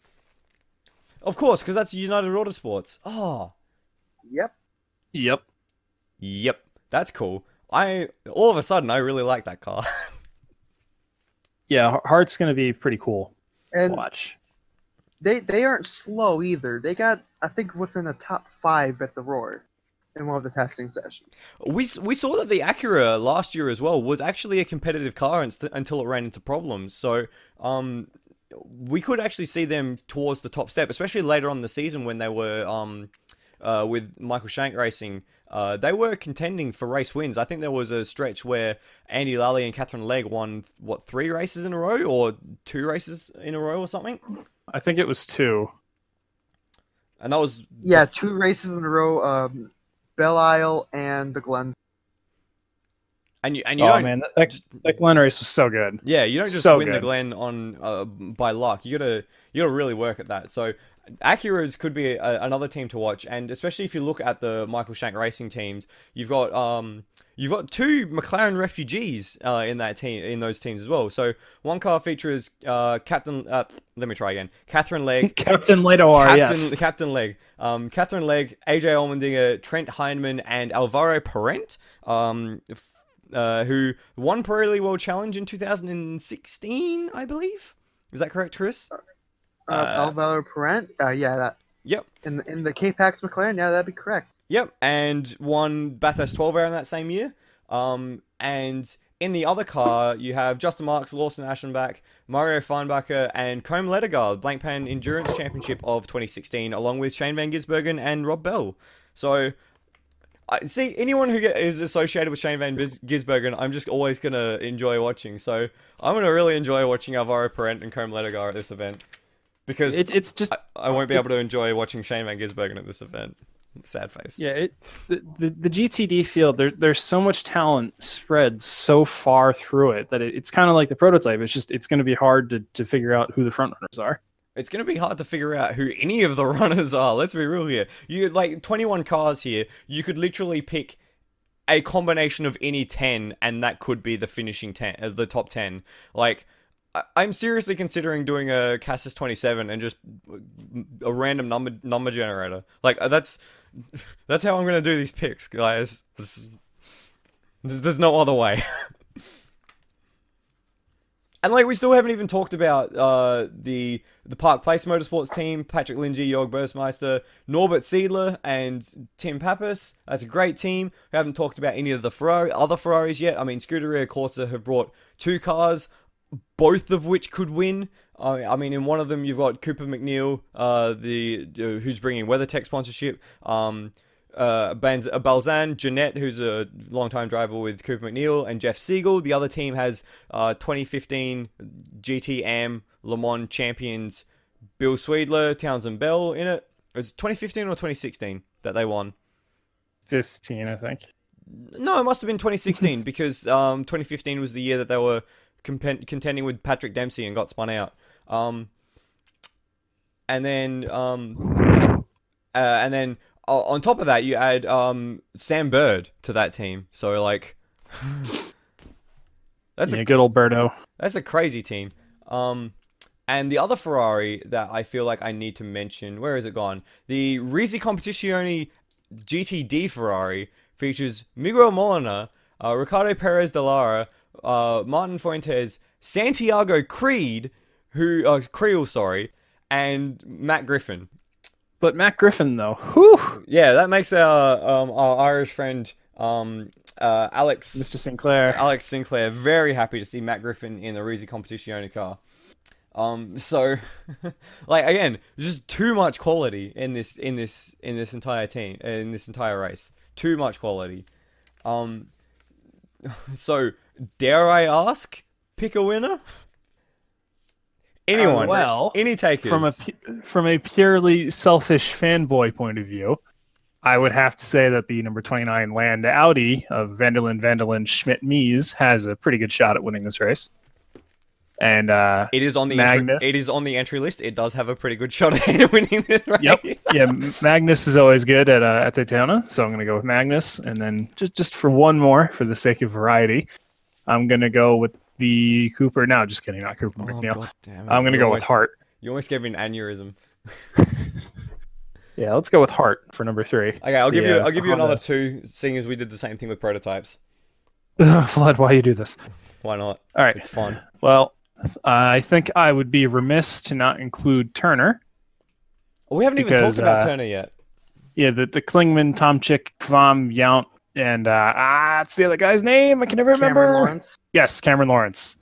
Of course, because that's United Autosports. Oh, Yep. Yep. Yep, that's cool. I all of a sudden I really like that car. (laughs) Yeah, Har- Hart's going to be pretty cool. And Watch. they they aren't slow either. They got I think within the top five at the Roar in one of the testing sessions. we we saw that the Acura last year as well was actually a competitive car unst- until it ran into problems. So um. We could actually see them towards the top step, especially later on in the season when they were um, uh, with Michael Shank Racing. Uh, they were contending for race wins. I think there was a stretch where Andy Lally and Katherine Legge won what three races in a row or two races in a row or something, I think it was two. and that was Yeah, two races in a row. Um, Belle Isle and the Glen. and you and you oh don't man, that, that, that Glen race was so good. Yeah, you don't just So win the. Glen on uh, by luck. You gotta you gotta really work at that. So Acura's could be a, another team to watch, and especially if you look at the Michael Shank Racing teams, you've got um you've got two McLaren refugees uh, in that team in those teams as well. So one car features uh, Captain. Uh, let me try again. Katherine Legge. (laughs) Captain Lador, Captain, yes. Captain Legg, um, Katherine Legge, AJ Allmendinger, Trent Hindman, and Alvaro Parente, um, f- uh, who won Pirelli World Challenge in 2016, I believe. Is that correct, Chris? Uh, Alvaro Parente. Uh, yeah, that Yep, in the, in the K-Pax McLaren. Yeah, that'd be correct. yep, and won Bathurst 12 hour in that same year. Um, and in the other car, you have Justin Marks, Lawson Aschenbach, Mario Farnbacher, and Côme Ledogar, Blank Pan Endurance Championship of 2016, along with Shane Van Gisbergen and Rob Bell. So, I see anyone who get, is associated with Shane Van Gisbergen, I'm just always gonna enjoy watching. So, I'm gonna really enjoy watching Alvaro Parente and Côme Ledogar at this event because It, it's just I, I won't be able to enjoy watching Shane Van Gisbergen at this event. Sad face. yeah, it, the, the the GTD field there there's so much talent spread so far through it that it, it's kind of like the prototype. It's just it's going to be hard to, to figure out who the front runners are. It's going to be hard to figure out who any of the (laughs) runners are. Let's be real here. You like 21 cars here. You could literally pick a combination of any 10 and that could be the finishing 10 uh, the top 10. Like I'm seriously considering doing a Cassis 27 and just a random number number generator. Like uh, that's (laughs) that's how I'm to do these picks, guys. This, there's, there's no other way. (laughs) And like we still haven't even talked about uh, the the Park Place Motorsports team, Patrick Lindsay, Jorg Bergmeister, Norbert Siedler, and Tim Pappas. That's a great team. We haven't talked about any of the Ferrari other Ferraris yet. I mean, Scuderia Corsa have brought two cars, both of which could win. I I mean, in one of them you've got Cooper McNeil, uh, the uh, who's bringing WeatherTech sponsorship. Um, uh, uh, Balzan, Jeannette, who's a longtime driver with Cooper McNeil, and Jeff Segal. The other team has uh, 2015 GTM Le Mans champions Bill Sweedler, Townsend Bell in it. It was 2015 or 2016 that they won. Fifteen, I think. No, it must have been 2016 (laughs) because um, 2015 was the year that they were contending with Patrick Dempsey and got spun out. Um, and then, um, uh, and then o- on top of that, you add um, Sam Bird to that team. So like, (laughs) that's yeah, a good old Berto. that's a crazy team. Um, and the other Ferrari that I feel like I need to mention, where is it gone? The Risi Competizione GTD Ferrari features Miguel Molina, uh, Ricardo Perez de Lara, uh, Martin Fuentes, Santiago Creed, who uh, Creel, sorry, and Matt Griffin. But Matt Griffin though, whew, Yeah, that makes our um, our Irish friend um, uh, Alex Mr. Sinclair. Alex Sinclair very happy to see Matt Griffin in the Risi Competizione car. Um, so, (laughs) like again, just too much quality in this in this in this entire team in this entire race. Too much quality. Um, (laughs) so dare I ask, pick a winner? Anyone? Uh, well, any takers? from a from a purely selfish fanboy point of view, I would have to say that the number 29 Land Audi of van der Linde, Vanderlyn, Schmidt, Mies has a pretty good shot at winning this race. And uh, it is on the entry, Magnus. it is on the entry list. It does have a pretty good shot (laughs) at winning this race. Yep. yeah, Magnus is always good at uh, at Daytona, so I'm going to go with Magnus. And then just just for one more, for the sake of variety, I'm going to go with the Cooper. No, just kidding, not Cooper Oh, McNeil. God damn it. I'm going to You go with Hart. You almost gave me an aneurysm. (laughs) Yeah, let's go with Hart for number three. Okay, I'll give The, you uh, I'll give you another two, seeing as we did the same thing with prototypes. (laughs) Flood, why you do this? Why not? All right. It's fun. Well, uh, I think I would be remiss to not include Turner. We haven't even talked about uh, Turner yet. Yeah, the the Klingmann, Tomczyk, Vom, Yount, and uh, ah, it's the other guy's name. I can never remember. Cameron Lawrence. Yes, Cameron Lawrence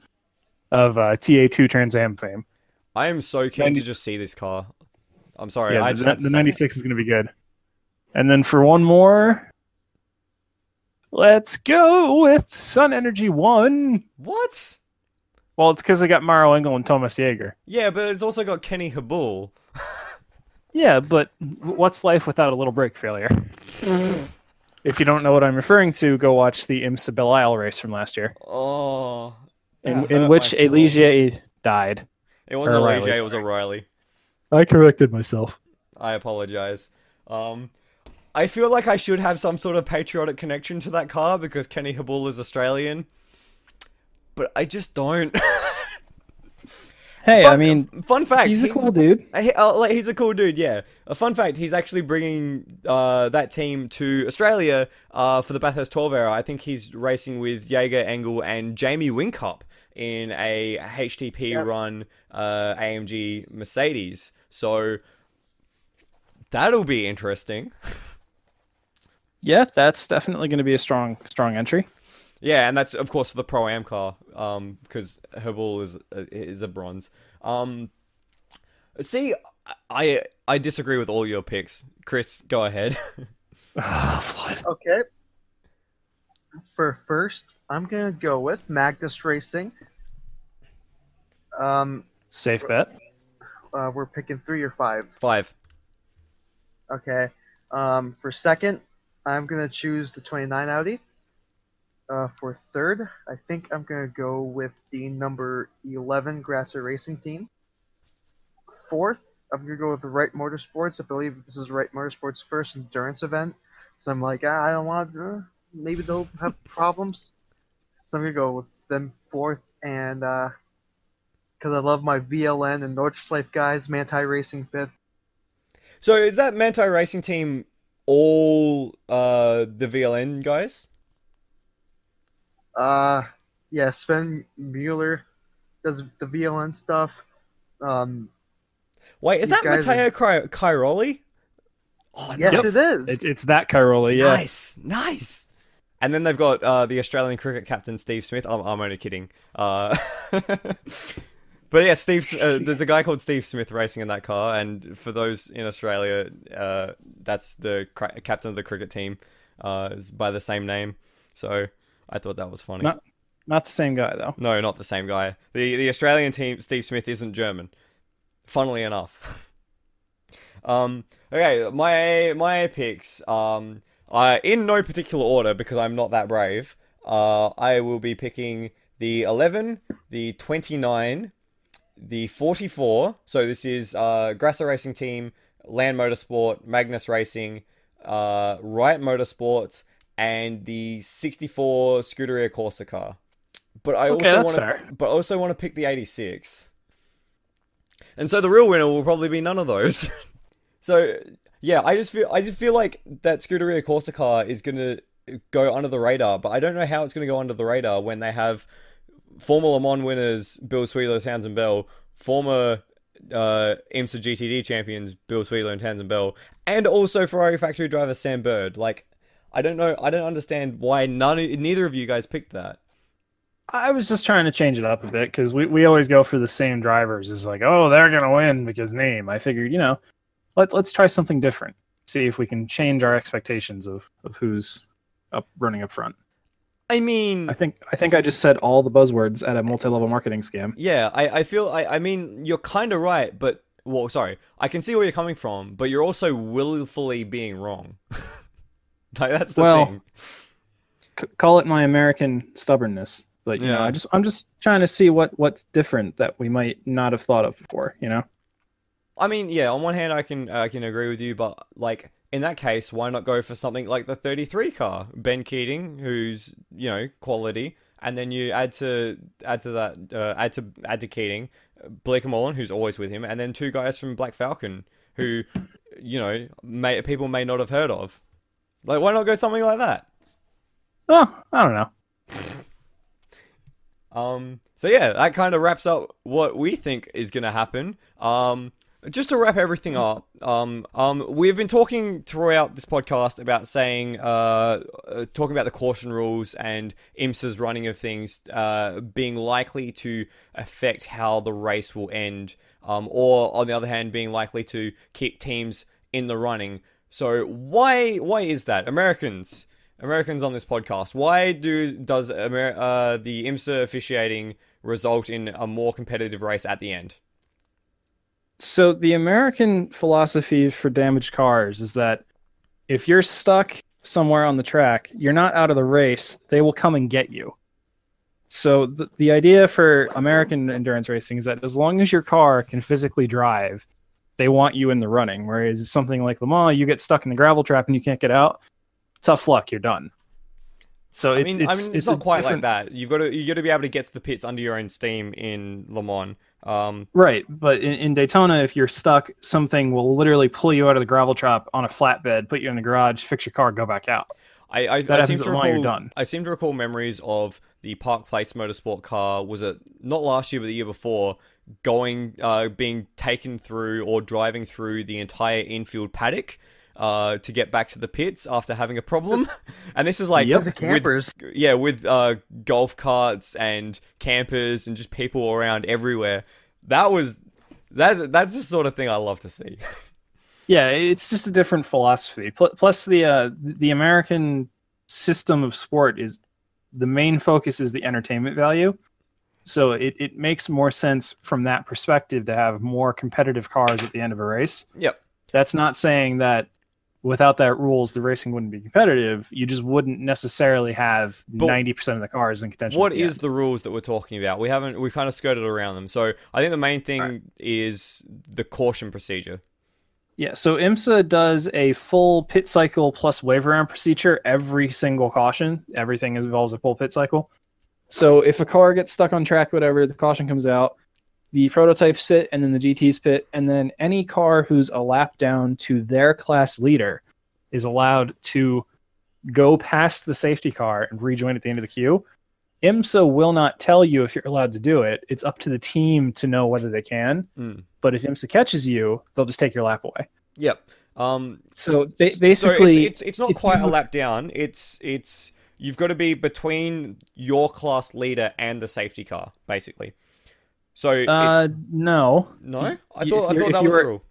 of uh, TA2 Trans Am fame. I am so keen 90 to just see this car. I'm sorry, yeah, I the, just had the 96 is going to be good. And then for one more, let's go with Sun Energy 1. What? Well, it's because they got Maro Engel and Thomas Jaeger. Yeah, but it's also got Kenny Habul. Yeah, but what's life without a little brake failure? (laughs) if you don't know what I'm referring to, go watch the IMSA Belle Isle race from last year, Oh. in, in which my soul. Eligier died. It wasn't or Elijah, it was O'Reilly. I corrected myself. I apologize. Um, I feel like I should have some sort of patriotic connection to that car because Kenny Habul is Australian, but I just don't. (laughs) Hey, fun, I mean, fun fact: he's a cool dude. He, uh, like, he's a cool dude, yeah. A fun fact: he's actually bringing uh, that team to Australia uh, for the Bathurst 12 era. I think he's racing with Jaeger Engel and Jamie Whincup in a HTP Yep. run uh, AMG Mercedes. So that'll be interesting. Yeah, that's definitely going to be a strong, strong entry. Yeah, and that's of course for the pro am car, um, because Habul is is a bronze. Um, see, I I disagree with all your picks. Chris, go ahead. (laughs) Ah, Flood. Okay. For first, I'm gonna go with Magnus Racing. Um, Safe bet. uh, we're picking three or five. Five. Okay. Um, for second, I'm gonna choose the 29 Audi. Uh, for third, I think I'm gonna go with the number 11 Grasser Racing Team. Fourth, I'm gonna go with Wright Motorsports. I believe this is Wright Motorsports' first endurance event, so I'm like, ah, I don't want. Uh, maybe they'll have (laughs) problems. So I'm gonna go with them fourth, and because I love my VLN and Nordschleife guys, Manthey Racing fifth. So is that Manthey Racing Team all uh the VLN guys? Uh, yeah, Sven Mueller does the VLN stuff. Um, Wait, is that guys Matteo Cri- Cairoli? Oh, yes, nice. it is. It, it's that Carola, yeah. Nice, nice. And then they've got uh, the Australian cricket captain Steve Smith. I'm, I'm only kidding. Uh, (laughs) but yeah, Steve. Uh, there's a guy called Steve Smith racing in that car, and for those in Australia, uh, that's the cra- captain of the cricket team, uh, is by the same name. So I thought that was funny. Not- Not the same guy though. No, not the same guy. The the Australian team, Steve Smith, isn't German. Funnily enough. (laughs) um. Okay, my my picks. Um. I in no particular order because I'm not that brave. Uh, I will be picking the 11, the 29, the 44. So this is uh Grasser Racing Team, Land Motorsport, Magnus Racing, uh, Wright Motorsports, and the 64 Scuderia Corsa car. But I Okay, also want to, but also want to pick the 86. And so the real winner will probably be none of those. (laughs) so yeah, I just feel I just feel like that Scuderia Corsa car is gonna go under the radar, but I don't know how it's gonna go under the radar when they have former Le Mans winners Bill Sweedler, Townsend Bell, former uh, IMSA GTD champions Bill Sweedler and Townsend Bell, and also Ferrari factory driver Sam Bird. Like, I don't know, I don't understand why none, neither of you guys picked that. I was just trying to change it up a bit because we, we always go for the same drivers. It's like, oh, they're gonna win because name. I figured, you know, let let's try something different. See if we can change our expectations of, of who's up running up front. I mean, I think I think I just said all the buzzwords at a multi-level marketing scam. Yeah, I, I feel I, I mean you're kind of right, but well, sorry, I can see where you're coming from, but you're also willfully being wrong. (laughs) (laughs) like that's the Well, thing. C- call it my American stubbornness, but you know, Yeah. I just I'm just trying to see what what's different that we might not have thought of before. You know, I mean, yeah, on one hand I can I can agree with you, but like in that case, why not go for something like the 33 car, Ben Keating, who's you know quality, and then you add to add to that uh, add to add to Keating, Bleekemolen, who's always with him, and then two guys from Black Falcon who you know may, people may not have heard of. Like, why not go something like that? Oh, I don't know. (laughs) Um, so yeah, that kind of wraps up what we think is going to happen. Um, just to wrap everything up, um, um, we've been talking throughout this podcast about saying, uh, uh, talking about the caution rules and IMSA's running of things, uh, being likely to affect how the race will end, um, or on the other hand, being likely to keep teams in the running. So why, why is that? Americans, Americans on this podcast, why do does Amer- uh, the IMSA officiating result in a more competitive race at the end? So the American philosophy for damaged cars is that if you're stuck somewhere on the track, you're not out of the race. They will come and get you. So the, the idea for American endurance racing is that as long as your car can physically drive, they want you in the running. Whereas something like Le Mans, you get stuck in the gravel trap and you can't get out. Tough luck, you're done. So I it's mean, it's, I mean, it's, a not quite like that. You've got to you got to be able to get to the pits under your own steam in Le Mans. Um, Right, but in, in Daytona, if you're stuck, something will literally pull you out of the gravel trap on a flatbed, put you in the garage, fix your car, go back out. I, I, That I seem to recall. done. I seem to recall memories of the Park Place Motorsport car. Was it not last year, but the year before? Going, uh, being taken through or driving through the entire infield paddock. Uh, to get back to the pits after having a problem, (laughs) and this is like Yep. The with- campers. yeah, with uh, golf carts and campers and just people around everywhere. That was that's that's the sort of thing I love to see. Yeah, it's just a different philosophy. Plus, the uh, the American system of sport is the main focus is the entertainment value. So it, it makes more sense from that perspective to have more competitive cars at the end of a race. Yep. That's not saying that without that rules the racing wouldn't be competitive. You just wouldn't necessarily have ninety percent of the cars in contention. What the is end. the rules that we're talking about? We haven't we kind of skirted around them. So I think the main thing is the caution procedure. Yeah, so IMSA does a full pit cycle plus wave around procedure every single caution. Everything involves a full pit cycle. So if a car gets stuck on track, whatever, the caution comes out, the prototypes fit, and then the GTs fit, and then any car who's a lap down to their class leader is allowed to go past the safety car and rejoin at the end of the queue. IMSA will not tell you if you're allowed to do it. It's up to the team to know whether they can. Mm. But if IMSA catches you, they'll just take your lap away. Yep. Um, So ba- so basically, it's, it's it's not quite a lap down. It's it's you've got to be between your class leader and the safety car, basically. So uh, it's, no. no, I thought I thought that was the you're- rule.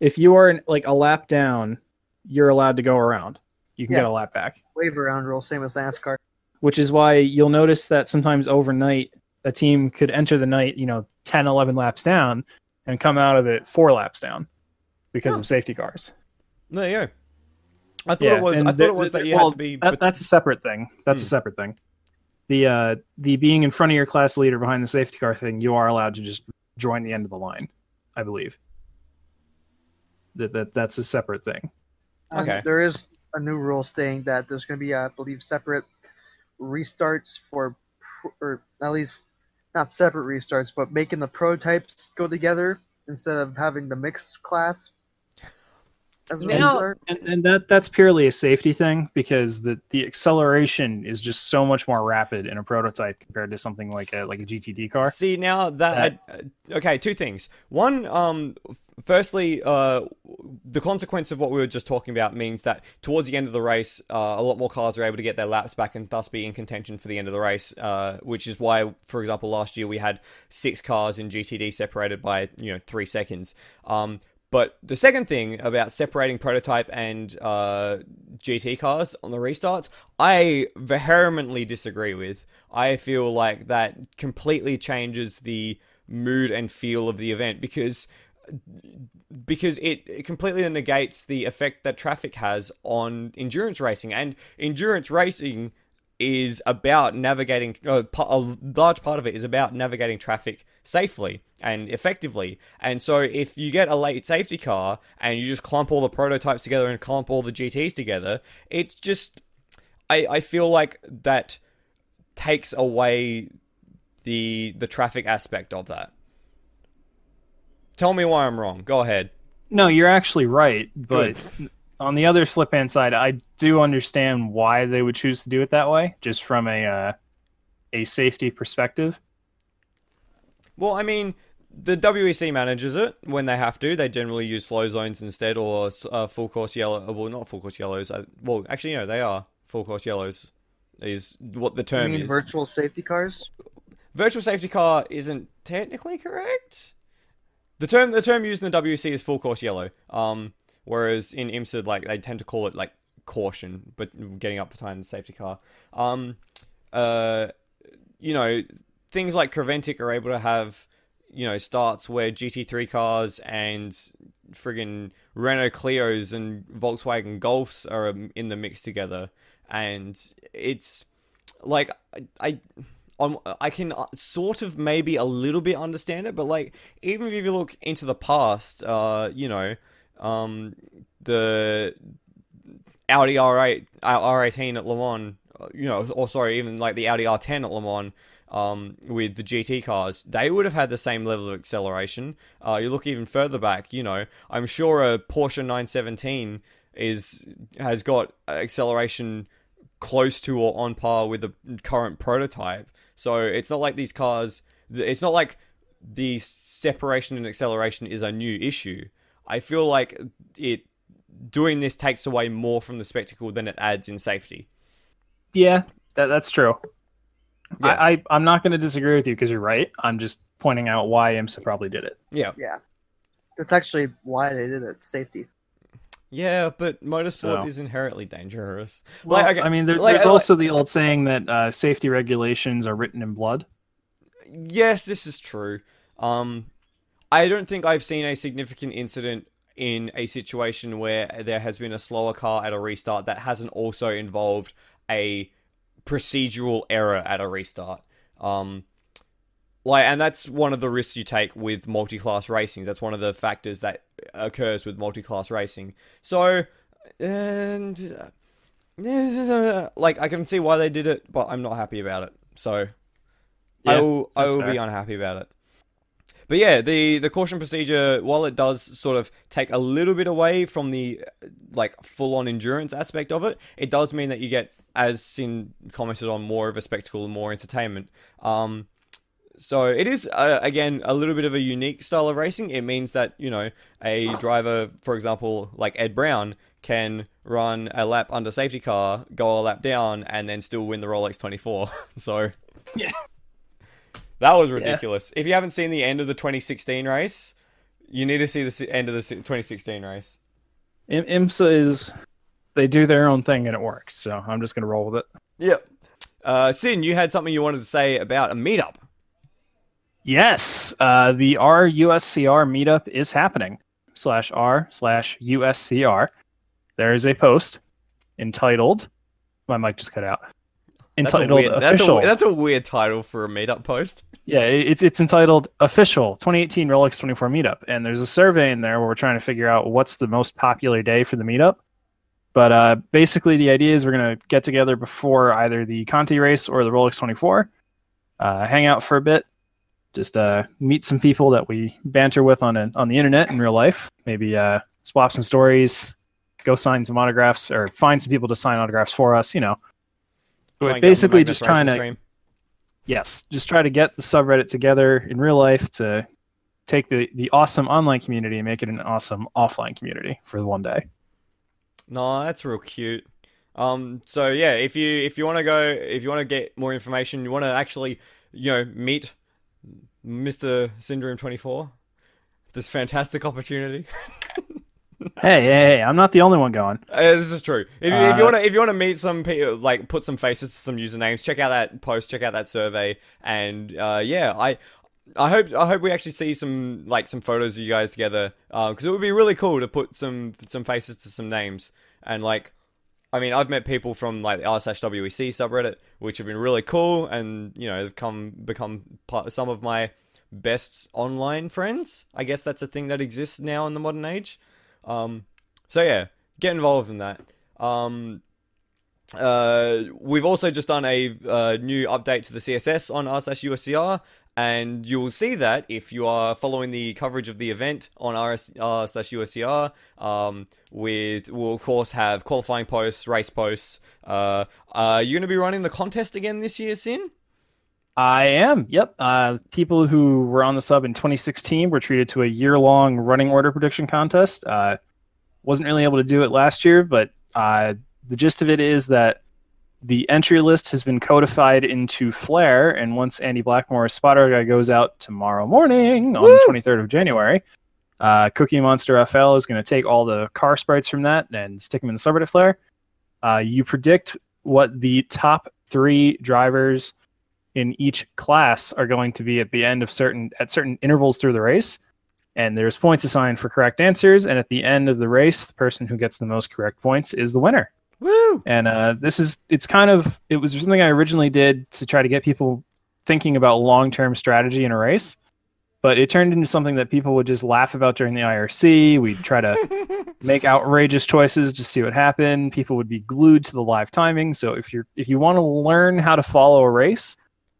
If you are in like a lap down, you're allowed to go around. You can Yeah. get a lap back, Wave around rule, same as NASCAR. which is why you'll notice that sometimes overnight a team could enter the night, you know, 10, 11 laps down and come out of it four laps down because Huh. of safety cars. There you go. I thought Yeah, it was. I thought there- it was that you well, had to be. That, bet- that's a separate thing. That's Hmm. a separate thing. The uh, the being in front of your class leader behind the safety car thing, you are allowed to just join the end of the line, I believe. That, that that's a separate thing. And Okay. There is a new rule stating that there's going to be, I believe, separate restarts for, pr- or at least not separate restarts, but making the prototypes go together instead of having the mixed class. As a Now- And, and that that's purely a safety thing because the the acceleration is just so much more rapid in a prototype compared to something like a like a GTD car. See now that, I, okay, two things. One, um, firstly, uh, the consequence of what we were just talking about means that towards the end of the race, uh, a lot more cars are able to get their laps back and thus be in contention for the end of the race. Uh, which is why, for example, last year we had six cars in GTD separated by you know three seconds. Um, but the second thing about separating prototype and uh, GT cars on the restarts, I vehemently disagree with. I feel like that completely changes the mood and feel of the event because because it, it completely negates the effect that traffic has on endurance racing and endurance racing is about navigating uh, a large part of it is about navigating traffic safely and effectively. And so if you get a late safety car and you just clump all the prototypes together and clump all the gts together it's just i i feel like that takes away the the traffic aspect of that. Tell me why i'm wrong. Go ahead. No, you're actually right, but on the other flip hand side, I do understand why they would choose to do it that way, just from a uh, a safety perspective. Well, I mean, the WEC manages it when they have to. They generally use flow zones instead, or uh, full course yellow. uh, Well, not full course yellows. Uh, well, actually, no, they are full course yellows. Is what the You term mean is. virtual safety cars? Virtual safety car isn't technically correct. The term the term used in the WC is full course yellow. Um, whereas in IMSA, like they tend to call it like caution, but getting up behind the safety car. Um, uh, you know, things like Creventic are able to have you know starts where GT3 cars and friggin' Renault Clios and Volkswagen Golfs are um, in the mix together, and it's like I. I I can uh, sort of maybe a little bit understand it, but like even if you look into the past, uh, you know, um, the Audi R8, uh, R18 at Le Mans, uh, you know, or sorry, even like the Audi R10 at Le Mans, um, with the GT cars, they would have had the same level of acceleration. Uh, you look even further back, you know, I'm sure a Porsche 917 is has got acceleration close to or on par with the current prototype. So it's not like these cars. It's not like the separation and acceleration is a new issue. I feel like it doing this takes away more from the spectacle than it adds in safety. Yeah, that, that's true. Yeah. I, I I'm not going to disagree with you because you're right. I'm just pointing out why IMSA probably did it. Yeah, Yeah. That's actually why they did it. Safety. yeah, but motorsport So- is inherently dangerous. Well, Like, okay, I mean, there, like- there's like- also the old saying that uh, safety regulations are written in blood. yes, this is true. Um, I don't think I've seen a significant incident in a situation where there has been a slower car at a restart that hasn't also involved a procedural error at a restart. Um, like, and that's one of the risks you take with multi-class racing. That's one of the factors that occurs with multi-class racing. So, and uh, like, I can see why they did it, but I'm not happy about it. So, I will I will be unhappy about it. But yeah, the the caution procedure, while it does sort of take a little bit away from the like full on endurance aspect of it, it does mean that you get, as Sin commented on, more of a spectacle and more entertainment. Um, so it is uh, again a little bit of a unique style of racing. It means that you know a driver, for example, like Ed Brown, can run a lap under safety car, go a lap down, and then still win the Rolex 24. (laughs) so Yeah. That was ridiculous. If you haven't seen the end of the 2016 race, you need to see the end of the 2016 race. I- IMSA is they do their own thing and it works. So I'm just going to roll with it. Yep. Uh, Sin, you had something you wanted to say about a meetup. Yes, uh, the RUSCR meetup is happening. Slash R slash USCR. There is a post entitled. My mic just cut out. That's a Entitled weird, that's, official. a, that's a weird title for a meetup post. Yeah, it's it's entitled official 2018 Rolex 24 meetup, and there's a survey in there where we're trying to figure out what's the most popular day for the meetup. But uh, basically, the idea is we're gonna get together before either the Conti race or the Rolex 24, uh, hang out for a bit, just uh, meet some people that we banter with on a, on the internet in real life. Maybe uh, swap some stories, go sign some autographs, or find some people to sign autographs for us. You know, Try and get on the basically just trying to stream. yes, just try to get the subreddit together in real life to take the, the awesome online community and make it an awesome offline community for one day. No, that's real cute. Um, so yeah, if you if you want to go, if you want to get more information, you want to actually, you know, meet Mister Syndrome Twenty Four. This fantastic opportunity. (laughs) Hey, hey, hey, I'm not the only one going. Uh, this is true. If, you if you Uh, want to, if you want to meet some people, like put some faces to some usernames, check out that post, check out that survey, and uh, yeah, I, I hope, I hope we actually see some like some photos of you guys together, because it would be really cool to put some some faces to some names, and like, I mean, I've met people from like the r slash WEC subreddit, which have been really cool, and you know, come become part, some of my best online friends. I guess that's a thing that exists now in the modern age. Um, so yeah, get involved in that. Um, uh, we've also just done a uh, new update to the CSS on r slash USCR, and you will see that if you are following the coverage of the event on RS slash USCR. Um, with we'll of course have qualifying posts, race posts. Uh, are you going to be running the contest again this year, Sin? I am. Yep. Uh, people who were on the sub in 2016 were treated to a year-long running order prediction contest. Uh, wasn't really able to do it last year, but uh, the gist of it is that the entry list has been codified into Flair, and once Andy Blackmore's spotter guy goes out tomorrow morning on Woo! the 23rd of January, uh, Cookie Monster FL is going to take all the car sprites from that and stick them in the subreddit Flair. Uh, you predict what the top three drivers in each class are going to be at the end of certain at certain intervals through the race. And there's points assigned for correct answers. And at the end of the race the person who gets the most correct points is the winner. Woo! and uh, this is it's kind of it was something i originally did to try to get people thinking about long-term strategy in a race. But it turned into something that people would just laugh about during the irc we'd try to (laughs) make outrageous choices to see what happened. People would be glued to the live timing. So if you're if you want to learn how to follow a race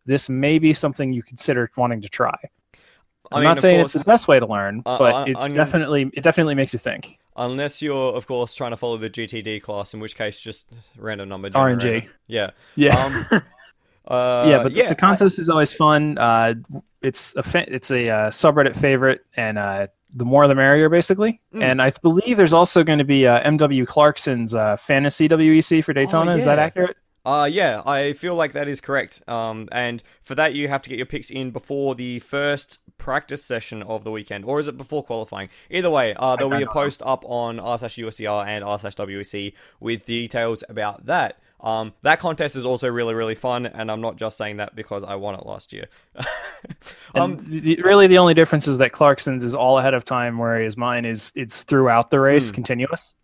this may be something you consider wanting to try i'm mean, not saying course, it's the best way to learn Uh, but uh, it's I'm- definitely it definitely makes you think unless you're of course trying to follow the GTD class, in which case just random number RNG. generator. Yeah. yeah Um, (laughs) uh, yeah, but the- yeah, the contest is always fun. Uh, it's a fa- it's a uh, subreddit favorite, and uh, the more the merrier, basically. Mm. And I believe there's also going to be uh, MW Clarkson's uh, fantasy WEC for Daytona. Is that accurate? Uh, yeah, I feel like that is correct. Um, and for that, you have to get your picks in before the first practice session of the weekend, or is it before qualifying? Either way, uh, there'll be a post up on r slash USCR and r slash WEC with details about that. Um, that contest is also really, really fun, and I'm not just saying that because I won it last year. (laughs) um, the, really, the only difference is that Clarkson's is all ahead of time, whereas mine is it's throughout the race, Hmm. continuous.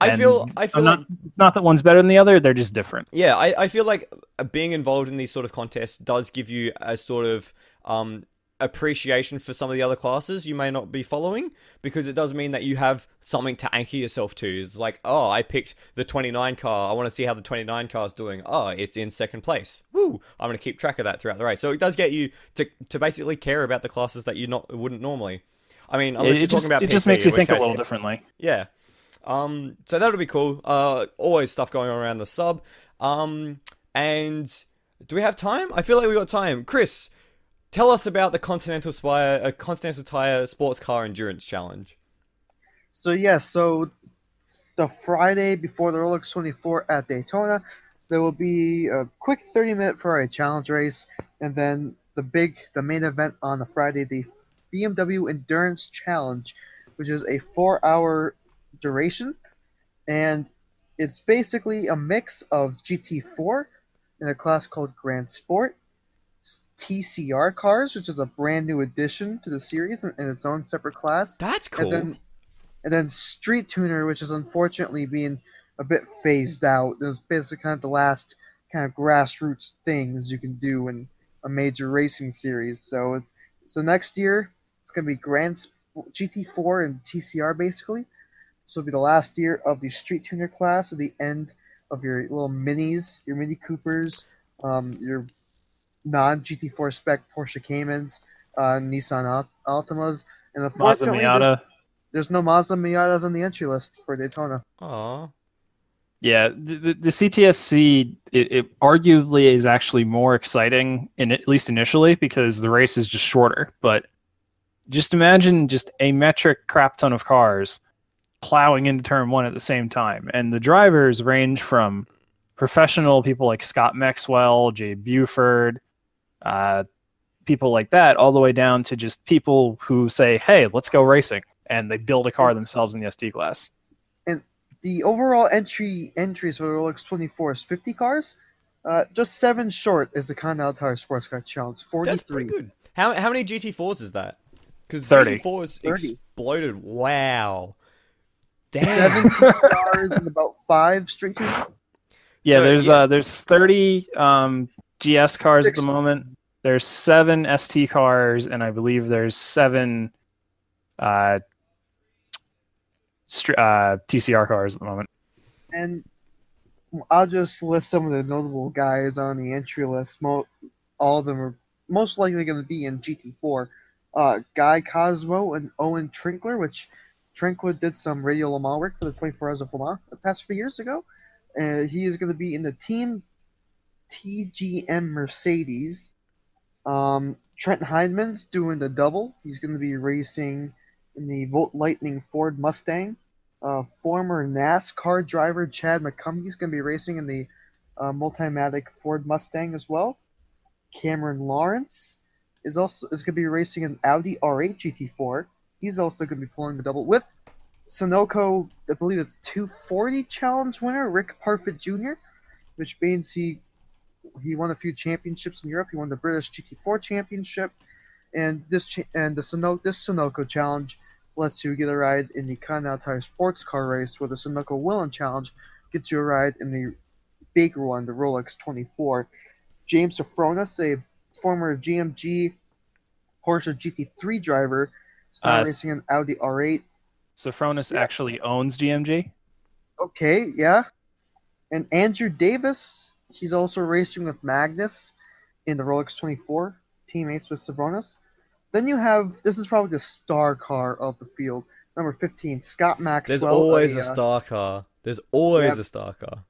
I feel, I feel I'm like not, it's not that one's better than the other; they're just different. Yeah, I, I feel like being involved in these sort of contests does give you a sort of um, appreciation for some of the other classes you may not be following because it does mean that you have something to anchor yourself to. It's like, oh, I picked the 29 car. I want to see how the 29 car is doing. Oh, it's in second place. Woo! I'm going to keep track of that throughout the race. So it does get you to, to basically care about the classes that you not wouldn't normally. I mean, unless It, you're just, talking about it just makes you think a little differently. yeah. Um, so that'll be cool. Uh, always stuff going on around the sub. Um, and do we have time? I feel like we got time. Chris, tell us about the Continental Spire, uh, Continental Tire Sports Car Endurance Challenge. So yeah, so the Friday before the Rolex 24 at Daytona, there will be a quick 30-minute Ferrari challenge race, and then the big, the main event on the Friday, the BMW Endurance Challenge, which is a four-hour duration, and it's basically a mix of GT4 in a class called Grand Sport, TCR cars, which is a brand new addition to the series in, in its own separate class, That's cool. and then and then Street Tuner, which is unfortunately being a bit phased out. It was basically kind of the last kind of grassroots things you can do in a major racing series. So so next year it's gonna be Grand Sp- GT4 and TCR basically. So it'll be the last year of the Street Tuner class, at the end of your little minis, your Mini Coopers, um, your non GT4 spec Porsche Caymans, uh, Nissan Alt- Altimas, and Mazda unfortunately there's- Miata. there's no Mazda Miatas on the entry list for Daytona. Aw. Yeah, the, the, the CTSC it, it arguably is actually more exciting, in at least initially, because the race is just shorter. But just imagine just a metric crap ton of cars plowing into turn one at the same time, and the drivers range from professional people like Scott Maxwell, Jade Buford, uh, people like that, all the way down to just people who say, "Hey, let's go racing," and they build a car themselves in the SD class. And the overall entry entries for the Rolex 24 is 50 cars. Uh, just seven short is the Continental Tire Sports Car Challenge. That's 43. pretty good. How, how many GT4s is that? Because 30. GT4s 30. exploded. Wow. Damn. 17 cars and about five street tuner. Yeah, So, there's yeah. uh there's 30 um GS cars at the moment. There's seven ST cars, and I believe there's seven uh, str- uh TCR cars at the moment. And I'll just list some of the notable guys on the entry list. Mo- all of them are most likely going to be in GT4. Uh, Guy Cosmo and Owen Trinkler, which Trinkler did some Radio Le Mans work for the 24 Hours of Le Mans the past few years ago. And he is going to be in the Team TGM Mercedes. Um, Trent Hindman's doing the double. He's going to be racing in the Volt Lightning Ford Mustang. Uh, former NASCAR driver Chad McCumbee is going to be racing in the uh, Multimatic Ford Mustang as well. Cameron Lawrence is also is going to be racing an Audi R8 GT4. He's also going to be pulling the double with Sunoco. I believe it's 240 challenge winner Rick Parfitt Jr., which means he he won a few championships in Europe. He won the British GT4 Championship, and this cha- and the Suno- this Sunoco Challenge lets you get a ride in the Tire Sports Car Race, where the Sunoco Whelen Challenge gets you a ride in the bigger one, the Rolex 24. James Sofronas, a former GMG Porsche GT3 driver, is now Uh, racing an Audi R8. Sofronas Yeah. actually owns GMG. Okay, yeah. And Andrew Davis, he's also racing with Magnus in the Rolex 24, teammates with Sofronas. Then you have this is probably the star car of the field, number 15, Scott Maxwell. There's always a, a star car. There's always Yep. a star car.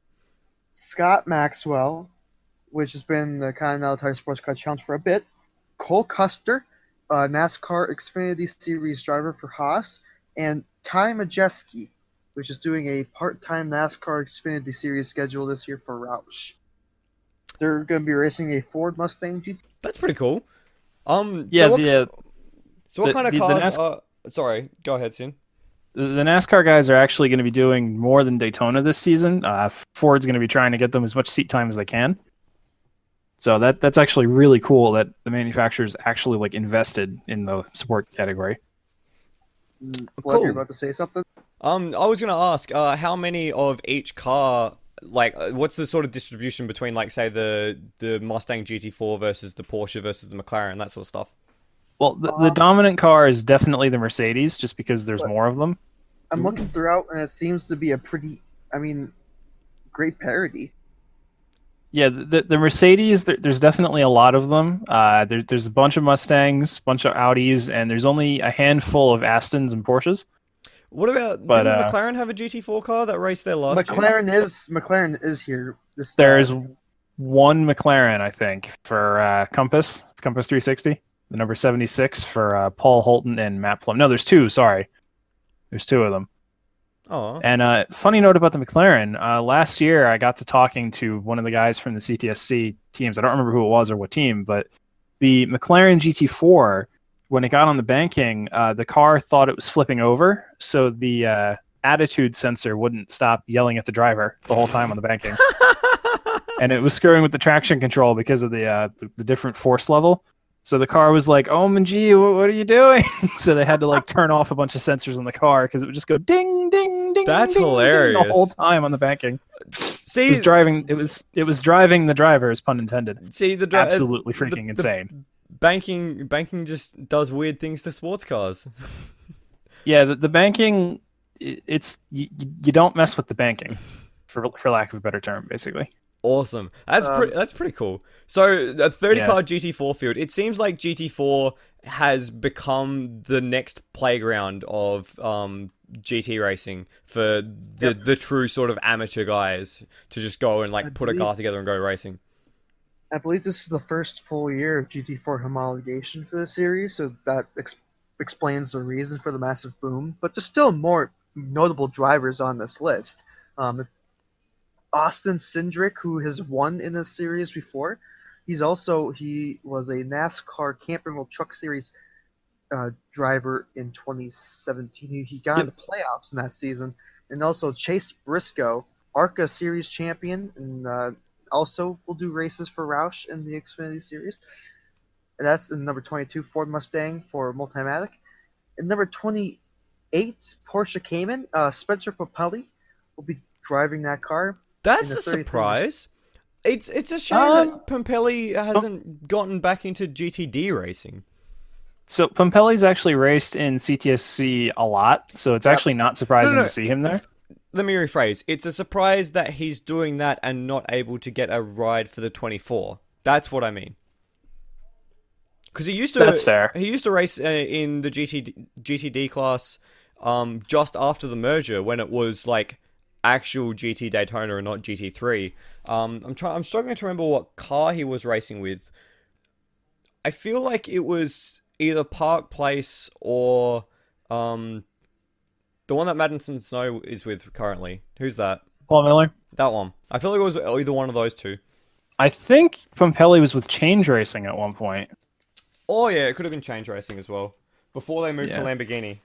Scott Maxwell, which has been the Continental Tire Sports Car Challenge for a bit. Cole Custer, uh, NASCAR Xfinity Series driver for Haas, and Ty Majeski, which is doing a part-time NASCAR Xfinity Series schedule this year for Roush. They're going to be racing a Ford Mustang GT. That's pretty cool. Um, Yeah, So what, the, uh, so what the- kind of the- the cars NAS- are? Sorry, go ahead, Sin. the the NASCAR guys are actually going to be doing more than Daytona this season. Uh, Ford's going to be trying to get them as much seat time as they can. So that that's actually really cool that the manufacturers actually like invested in the support category. Mm, Flood, Cool. you're about to say something? Um, I was gonna ask, uh, how many of each car? Like, uh, what's the sort of distribution between, like, say, the the Mustang GT4 versus the Porsche versus the McLaren, that sort of stuff? Well, the, the Um, dominant car is definitely the Mercedes, just because there's more of them. I'm looking throughout, and it seems to be a pretty, I mean, great parody. Yeah, the, the, the Mercedes, there, there's definitely a lot of them. Uh, there, there's a bunch of Mustangs, bunch of Audis, and there's only a handful of Astons and Porsches. What about But, didn't uh, McLaren have a GT4 car that raced there last year? McLaren is McLaren is here. This There's uh, one McLaren, I think, for uh, Compass, Compass 360, the number 76 for uh, Paul Holton and Matt Plumb. No, there's two. Sorry, there's two of them. Oh, And uh, funny note about the McLaren. Uh, last year, I got to talking to one of the guys from the CTSC teams. I don't remember who it was or what team, but the McLaren GT4, when it got on the banking, uh, the car thought it was flipping over, so the uh, attitude sensor wouldn't stop yelling at the driver the whole time on the banking, (laughs) and it was screwing with the traction control because of the uh, the, the different force level. So the car was like, "Oh, Manji, what, what are you doing?" (laughs) so they had to like turn off a bunch of sensors on the car because it would just go ding, ding, ding. That's ding, ding hilarious. the whole time on the banking. It see, was driving. It was it was driving the drivers, pun intended. see the dri- uh, Absolutely freaking the insane. banking banking just does weird things to sports cars. (laughs) Yeah, the, the banking, i- it's you, you don't mess with the banking, for for lack of a better term, basically. Awesome. That's Um, pretty. That's pretty cool. So a thirty Yeah. car GT4 field. It seems like GT4 has become the next playground of um, GT racing for the Yep. the true sort of amateur guys to just go and like I put a car together and go racing. I believe this is the first full year of GT4 homologation for the series, so that ex- explains the reason for the massive boom. But there's still more notable drivers on this list. Um, Austin Cindric, who has won in this series before, he's also he was a NASCAR Camping World Truck Series uh, driver in 2017. He, he got Yep. into playoffs in that season, and also Chase Briscoe, ARCA Series champion, and uh, also will do races for Roush in the Xfinity Series. And that's in number 22 Ford Mustang for Multimatic. And number 28 Porsche Cayman, uh, Spencer Pumpelly will be driving that car. That's a surprise. It's it's a shame Um, that Pumpelly hasn't gotten back into GTD racing. So Pumpelly's actually raced in CTSC a lot, so it's Yep. actually not surprising no. to see him there. Let me rephrase. It's a surprise that he's doing that and not able to get a ride for the 24. That's what I mean. Because he used to. That's fair. He used to race uh, in the GT GTD class, um, just after the merger when it was like actual GT Daytona and not GT3. Um, I'm trying. I'm struggling to remember what car he was racing with. I feel like it was either Park Place or um, the one that Madison Snow is with currently. Who's that? Paul Miller. That one. I feel like it was either one of those two. I think Pumpelly was with Change Racing at one point. Oh yeah, it could have been change racing as well before they moved to Lamborghini.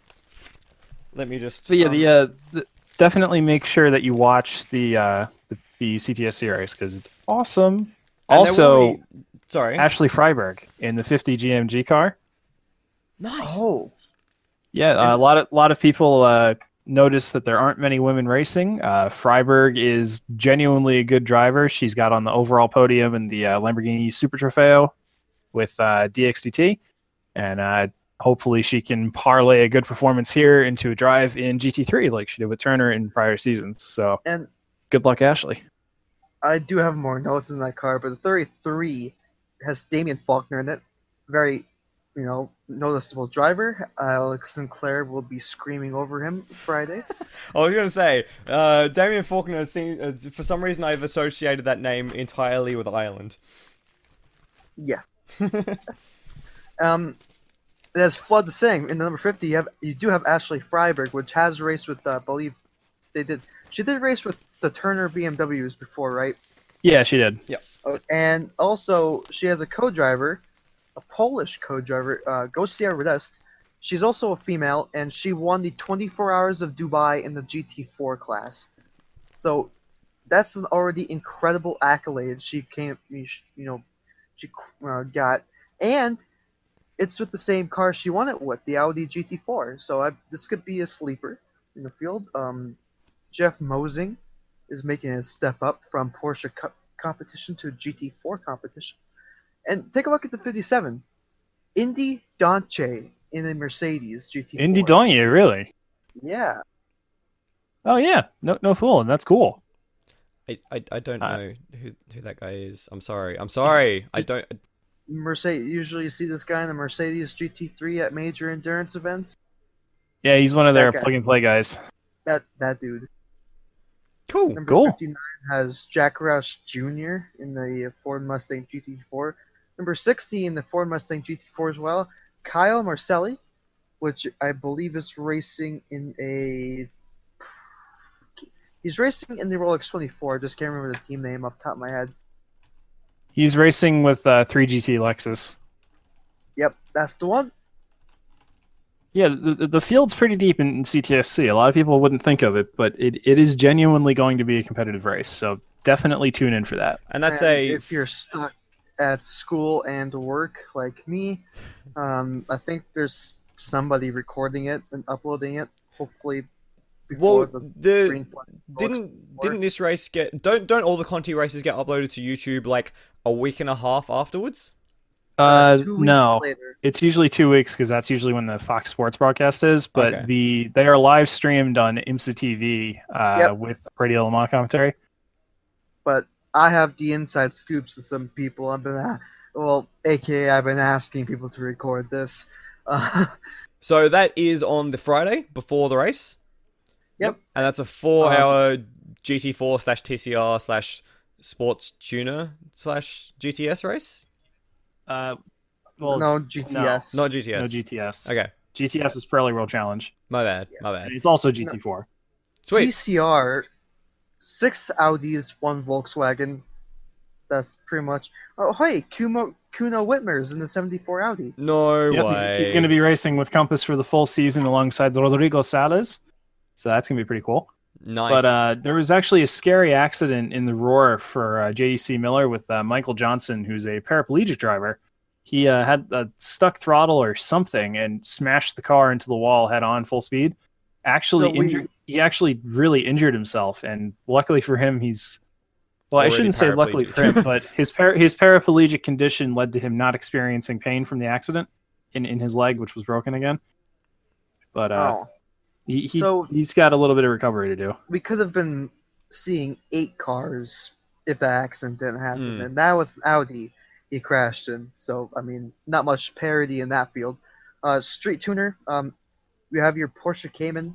Let me just. So yeah, um, the, uh, the definitely make sure that you watch the uh, the, the CTS series because it's awesome. and Also, be- sorry. Ashley Freiberg in the 50 GMG car. nice. Oh, Yeah, uh, a lot of lot of people uh, notice that there aren't many women racing. Uh, Freiberg is genuinely a good driver. She's got on the overall podium in the uh, Lamborghini Super Trofeo with uh, DXDT, and uh, hopefully she can parlay a good performance here into a drive in GT3 like she did with Turner in prior seasons. So and good luck, Ashley. I do have more notes in that car, but the 33 has Damien Faulkner in it. Very, you know, noticeable driver. Alex Sinclair will be screaming over him Friday. (laughs) I was gonna say, uh, Damien Faulkner. Seem, uh, for some reason, I've associated that name entirely with Ireland. Yeah. (laughs) um, there's Flood the Sing in the number 50. You have you do have Ashley Freiberg, which has raced with, uh, I believe they did. She did race with the Turner BMWs before, right? Yeah, she did. Oh, and also she has a co-driver, a Polish co-driver, uh, Gosia Rdest. She's also a female, and she won the 24 Hours of Dubai in the GT4 class. So that's an already incredible accolade she came, you know, she uh, got, and it's with the same car she won it with, the Audi GT4. So I, this could be a sleeper in the field. Um, Jeff Mosing is making a step up from Porsche Cup competition to GT4 competition. And take a look at the 57. Indy Dontje in a Mercedes GT4. Indy Dontje, really? Yeah. Oh yeah, no no fooling. That's cool. I, I, I don't Uh, know who who that guy is. I'm sorry. I'm sorry. I don't. Mercedes. Usually you see this guy in a Mercedes GT3 at major endurance events. Yeah, he's one of their plug and play guys. That that dude. Cool. Number Cool. 59 has Jack Roush Jr. in the Ford Mustang GT4. Number 60 in the Ford Mustang GT4 as well. Kyle Marcelli, which I believe is racing in a. He's racing in the Rolex 24. I just can't remember the team name off the top of my head. He's racing with uh, 3GT Lexus. Yep, that's the one. Yeah, the, the- the field's pretty deep in, in CTSC. A lot of people wouldn't think of it, but it, it is genuinely going to be a competitive race. So definitely tune in for that. And that's And a. If you're stuck at school and work like me, um, I think there's somebody recording it and uploading it. Hopefully, before well, the the didn't didn't this race get don't don't all the Conti races get uploaded to YouTube like a week and a half afterwards? Uh, two no, Later. it's usually two weeks because that's usually when the Fox Sports broadcast is. But Okay. the they are live streamed on IMSA TV uh, Yep. with Radio Le Mans commentary. but I have the inside scoops of some people. I've been, a- well, aka I've been asking people to record this. Uh, (laughs) So that is on the Friday before the race. Yep. And that's a four-hour GT4 slash TCR slash Sports Tuner slash GTS race. Uh, well, no GTS. Not GTS. no GTS. Okay, GTS is Pirelli World Challenge. my bad. My bad. And it's also GT4. Sweet. TCR, six Audis, one Volkswagen. That's pretty much. Oh, hey, Kuno, Kuno Wittmer's in the 74 Audi. No Yep, he's, way. he's going to be racing with Compass for the full season alongside Rodrigo Sales. So that's going to be pretty cool. Nice. But uh, there was actually a scary accident in the Roar for uh, JDC Miller with uh, Michael Johnson, who's a paraplegic driver. He uh, had a stuck throttle or something and smashed the car into the wall head on, full speed. Actually, So we- injured. He actually really injured himself, and luckily for him, he's. Well, Already I shouldn't say luckily for him, but his par- his paraplegic condition led to him not experiencing pain from the accident in, in his leg, which was broken again. But uh, oh, he, he So- he's got a little bit of recovery to do. we could have been seeing eight cars if that accident didn't happen, Hmm. and that was an Audi. he crashed in. So I mean, not much parity in that field. Uh, street tuner, um, you have your Porsche Cayman.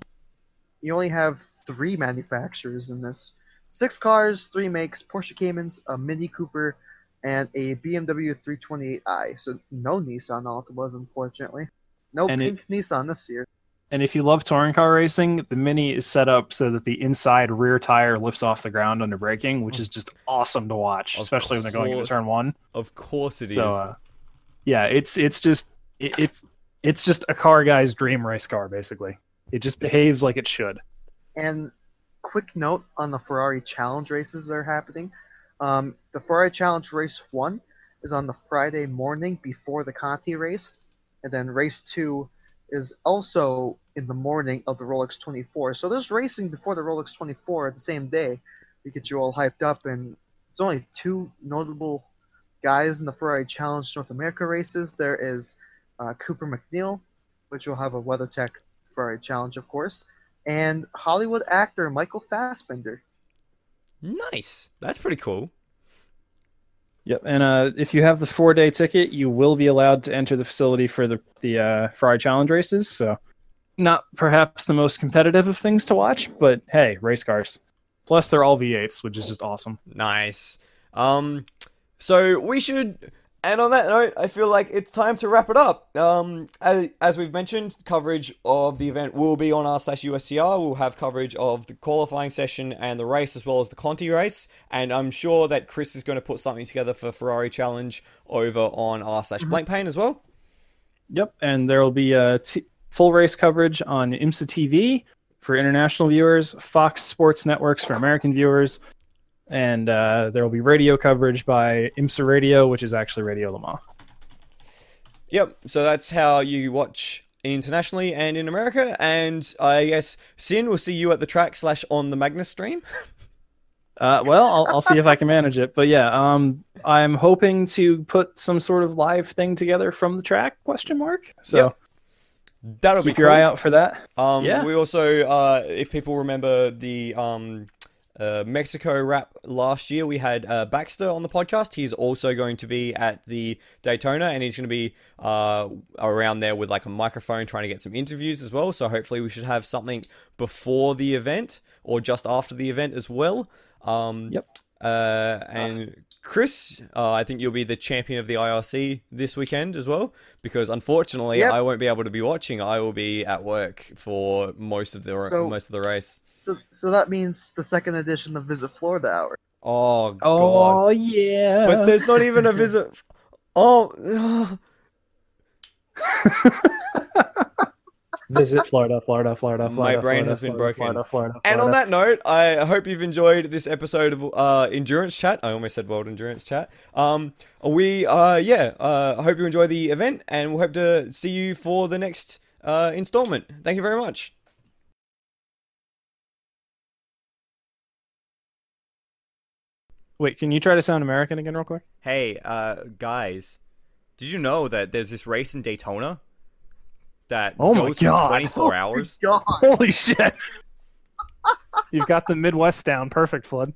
You only have three manufacturers in this. Six cars, three makes: Porsche Caymans, a Mini Cooper, and a BMW 328i. So no Nissan Altimas, unfortunately. No And pink Nissan this year. And if you love touring car racing, the Mini is set up so that the inside rear tire lifts off the ground under braking, which is just awesome to watch, Of especially when they're going into turn one. Of course it is. so, uh, yeah, it's it's just it, it's it's just a car guy's dream race car, basically. It just behaves like it should. And quick note on the Ferrari Challenge races that are happening. Um, the Ferrari Challenge race one is on the Friday morning before the Conti race, and then race two is also in the morning of the Rolex 24. So there's racing before the Rolex 24 the same day to get you all hyped up. And it's only two notable guys in the Ferrari Challenge North America races. There is uh, Cooper McNeil, which will have a WeatherTech Ferrari Challenge, of course, and Hollywood actor Michael Fassbender. nice. That's pretty cool. Yep, and uh, if you have the four day ticket, you will be allowed to enter the facility for the the uh, Ferrari Challenge races. So, not perhaps the most competitive of things to watch, but hey, race cars. Plus, they're all V8s, which is just awesome. Nice. Um, so we should. And on that note, I feel like it's time to wrap it up. Um, as, as we've mentioned, coverage of the event will be on r slash USCR. We'll have coverage of the qualifying session and the race, as well as the Conti race. And I'm sure that Chris is going to put something together for Ferrari Challenge over on r slash Blancpain as well. Yep, and there will be uh, t- full race coverage on IMSA TV for international viewers, Fox Sports Networks for American viewers, and uh, there will be radio coverage by IMSA Radio, which is actually Radio Le Mans. Yep. So that's how you watch internationally and in America. And I guess Sin will see you at the track slash on the Magnus stream. (laughs) Uh, well, I'll, I'll see if I can manage it. But yeah, um, I'm hoping to put some sort of live thing together from the track? Question mark. So Yep. That'll keep be your cool. eye out for that. Um, Yeah. We also, uh, if people remember the um, uh, Mexico rap last year, we had uh, Baxter on the podcast. He's also going to be at the Daytona, and he's going to be uh, around there with like a microphone, trying to get some interviews as well. So hopefully, we should have something before the event or just after the event as well. Um, Yep. Uh, and Chris, uh, I think you'll be the champion of the IRC this weekend as well, because unfortunately Yep. I won't be able to be watching. I will be at work for most of the So- most of the race. So, so that means the second edition of Visit Florida Hour. Oh god! Oh yeah. But there's not even a visit. (laughs) Oh, (laughs) Visit Florida, Florida, Florida, Florida. My brain Florida, has been Florida, broken. Florida, Florida, and on that note, I hope you've enjoyed this episode of uh, Endurance Chat. I almost said World Endurance Chat. Um, we uh, yeah, uh, I hope you enjoy the event, and we'll hope to see you for the next uh, installment. Thank you very much. Wait, can you try to sound American again, real quick? Hey, uh, guys, did you know that there's this race in Daytona that Oh my goes for (laughs) 24 Oh my hours? God. Holy shit! You've got the Midwest down, perfect, Flood.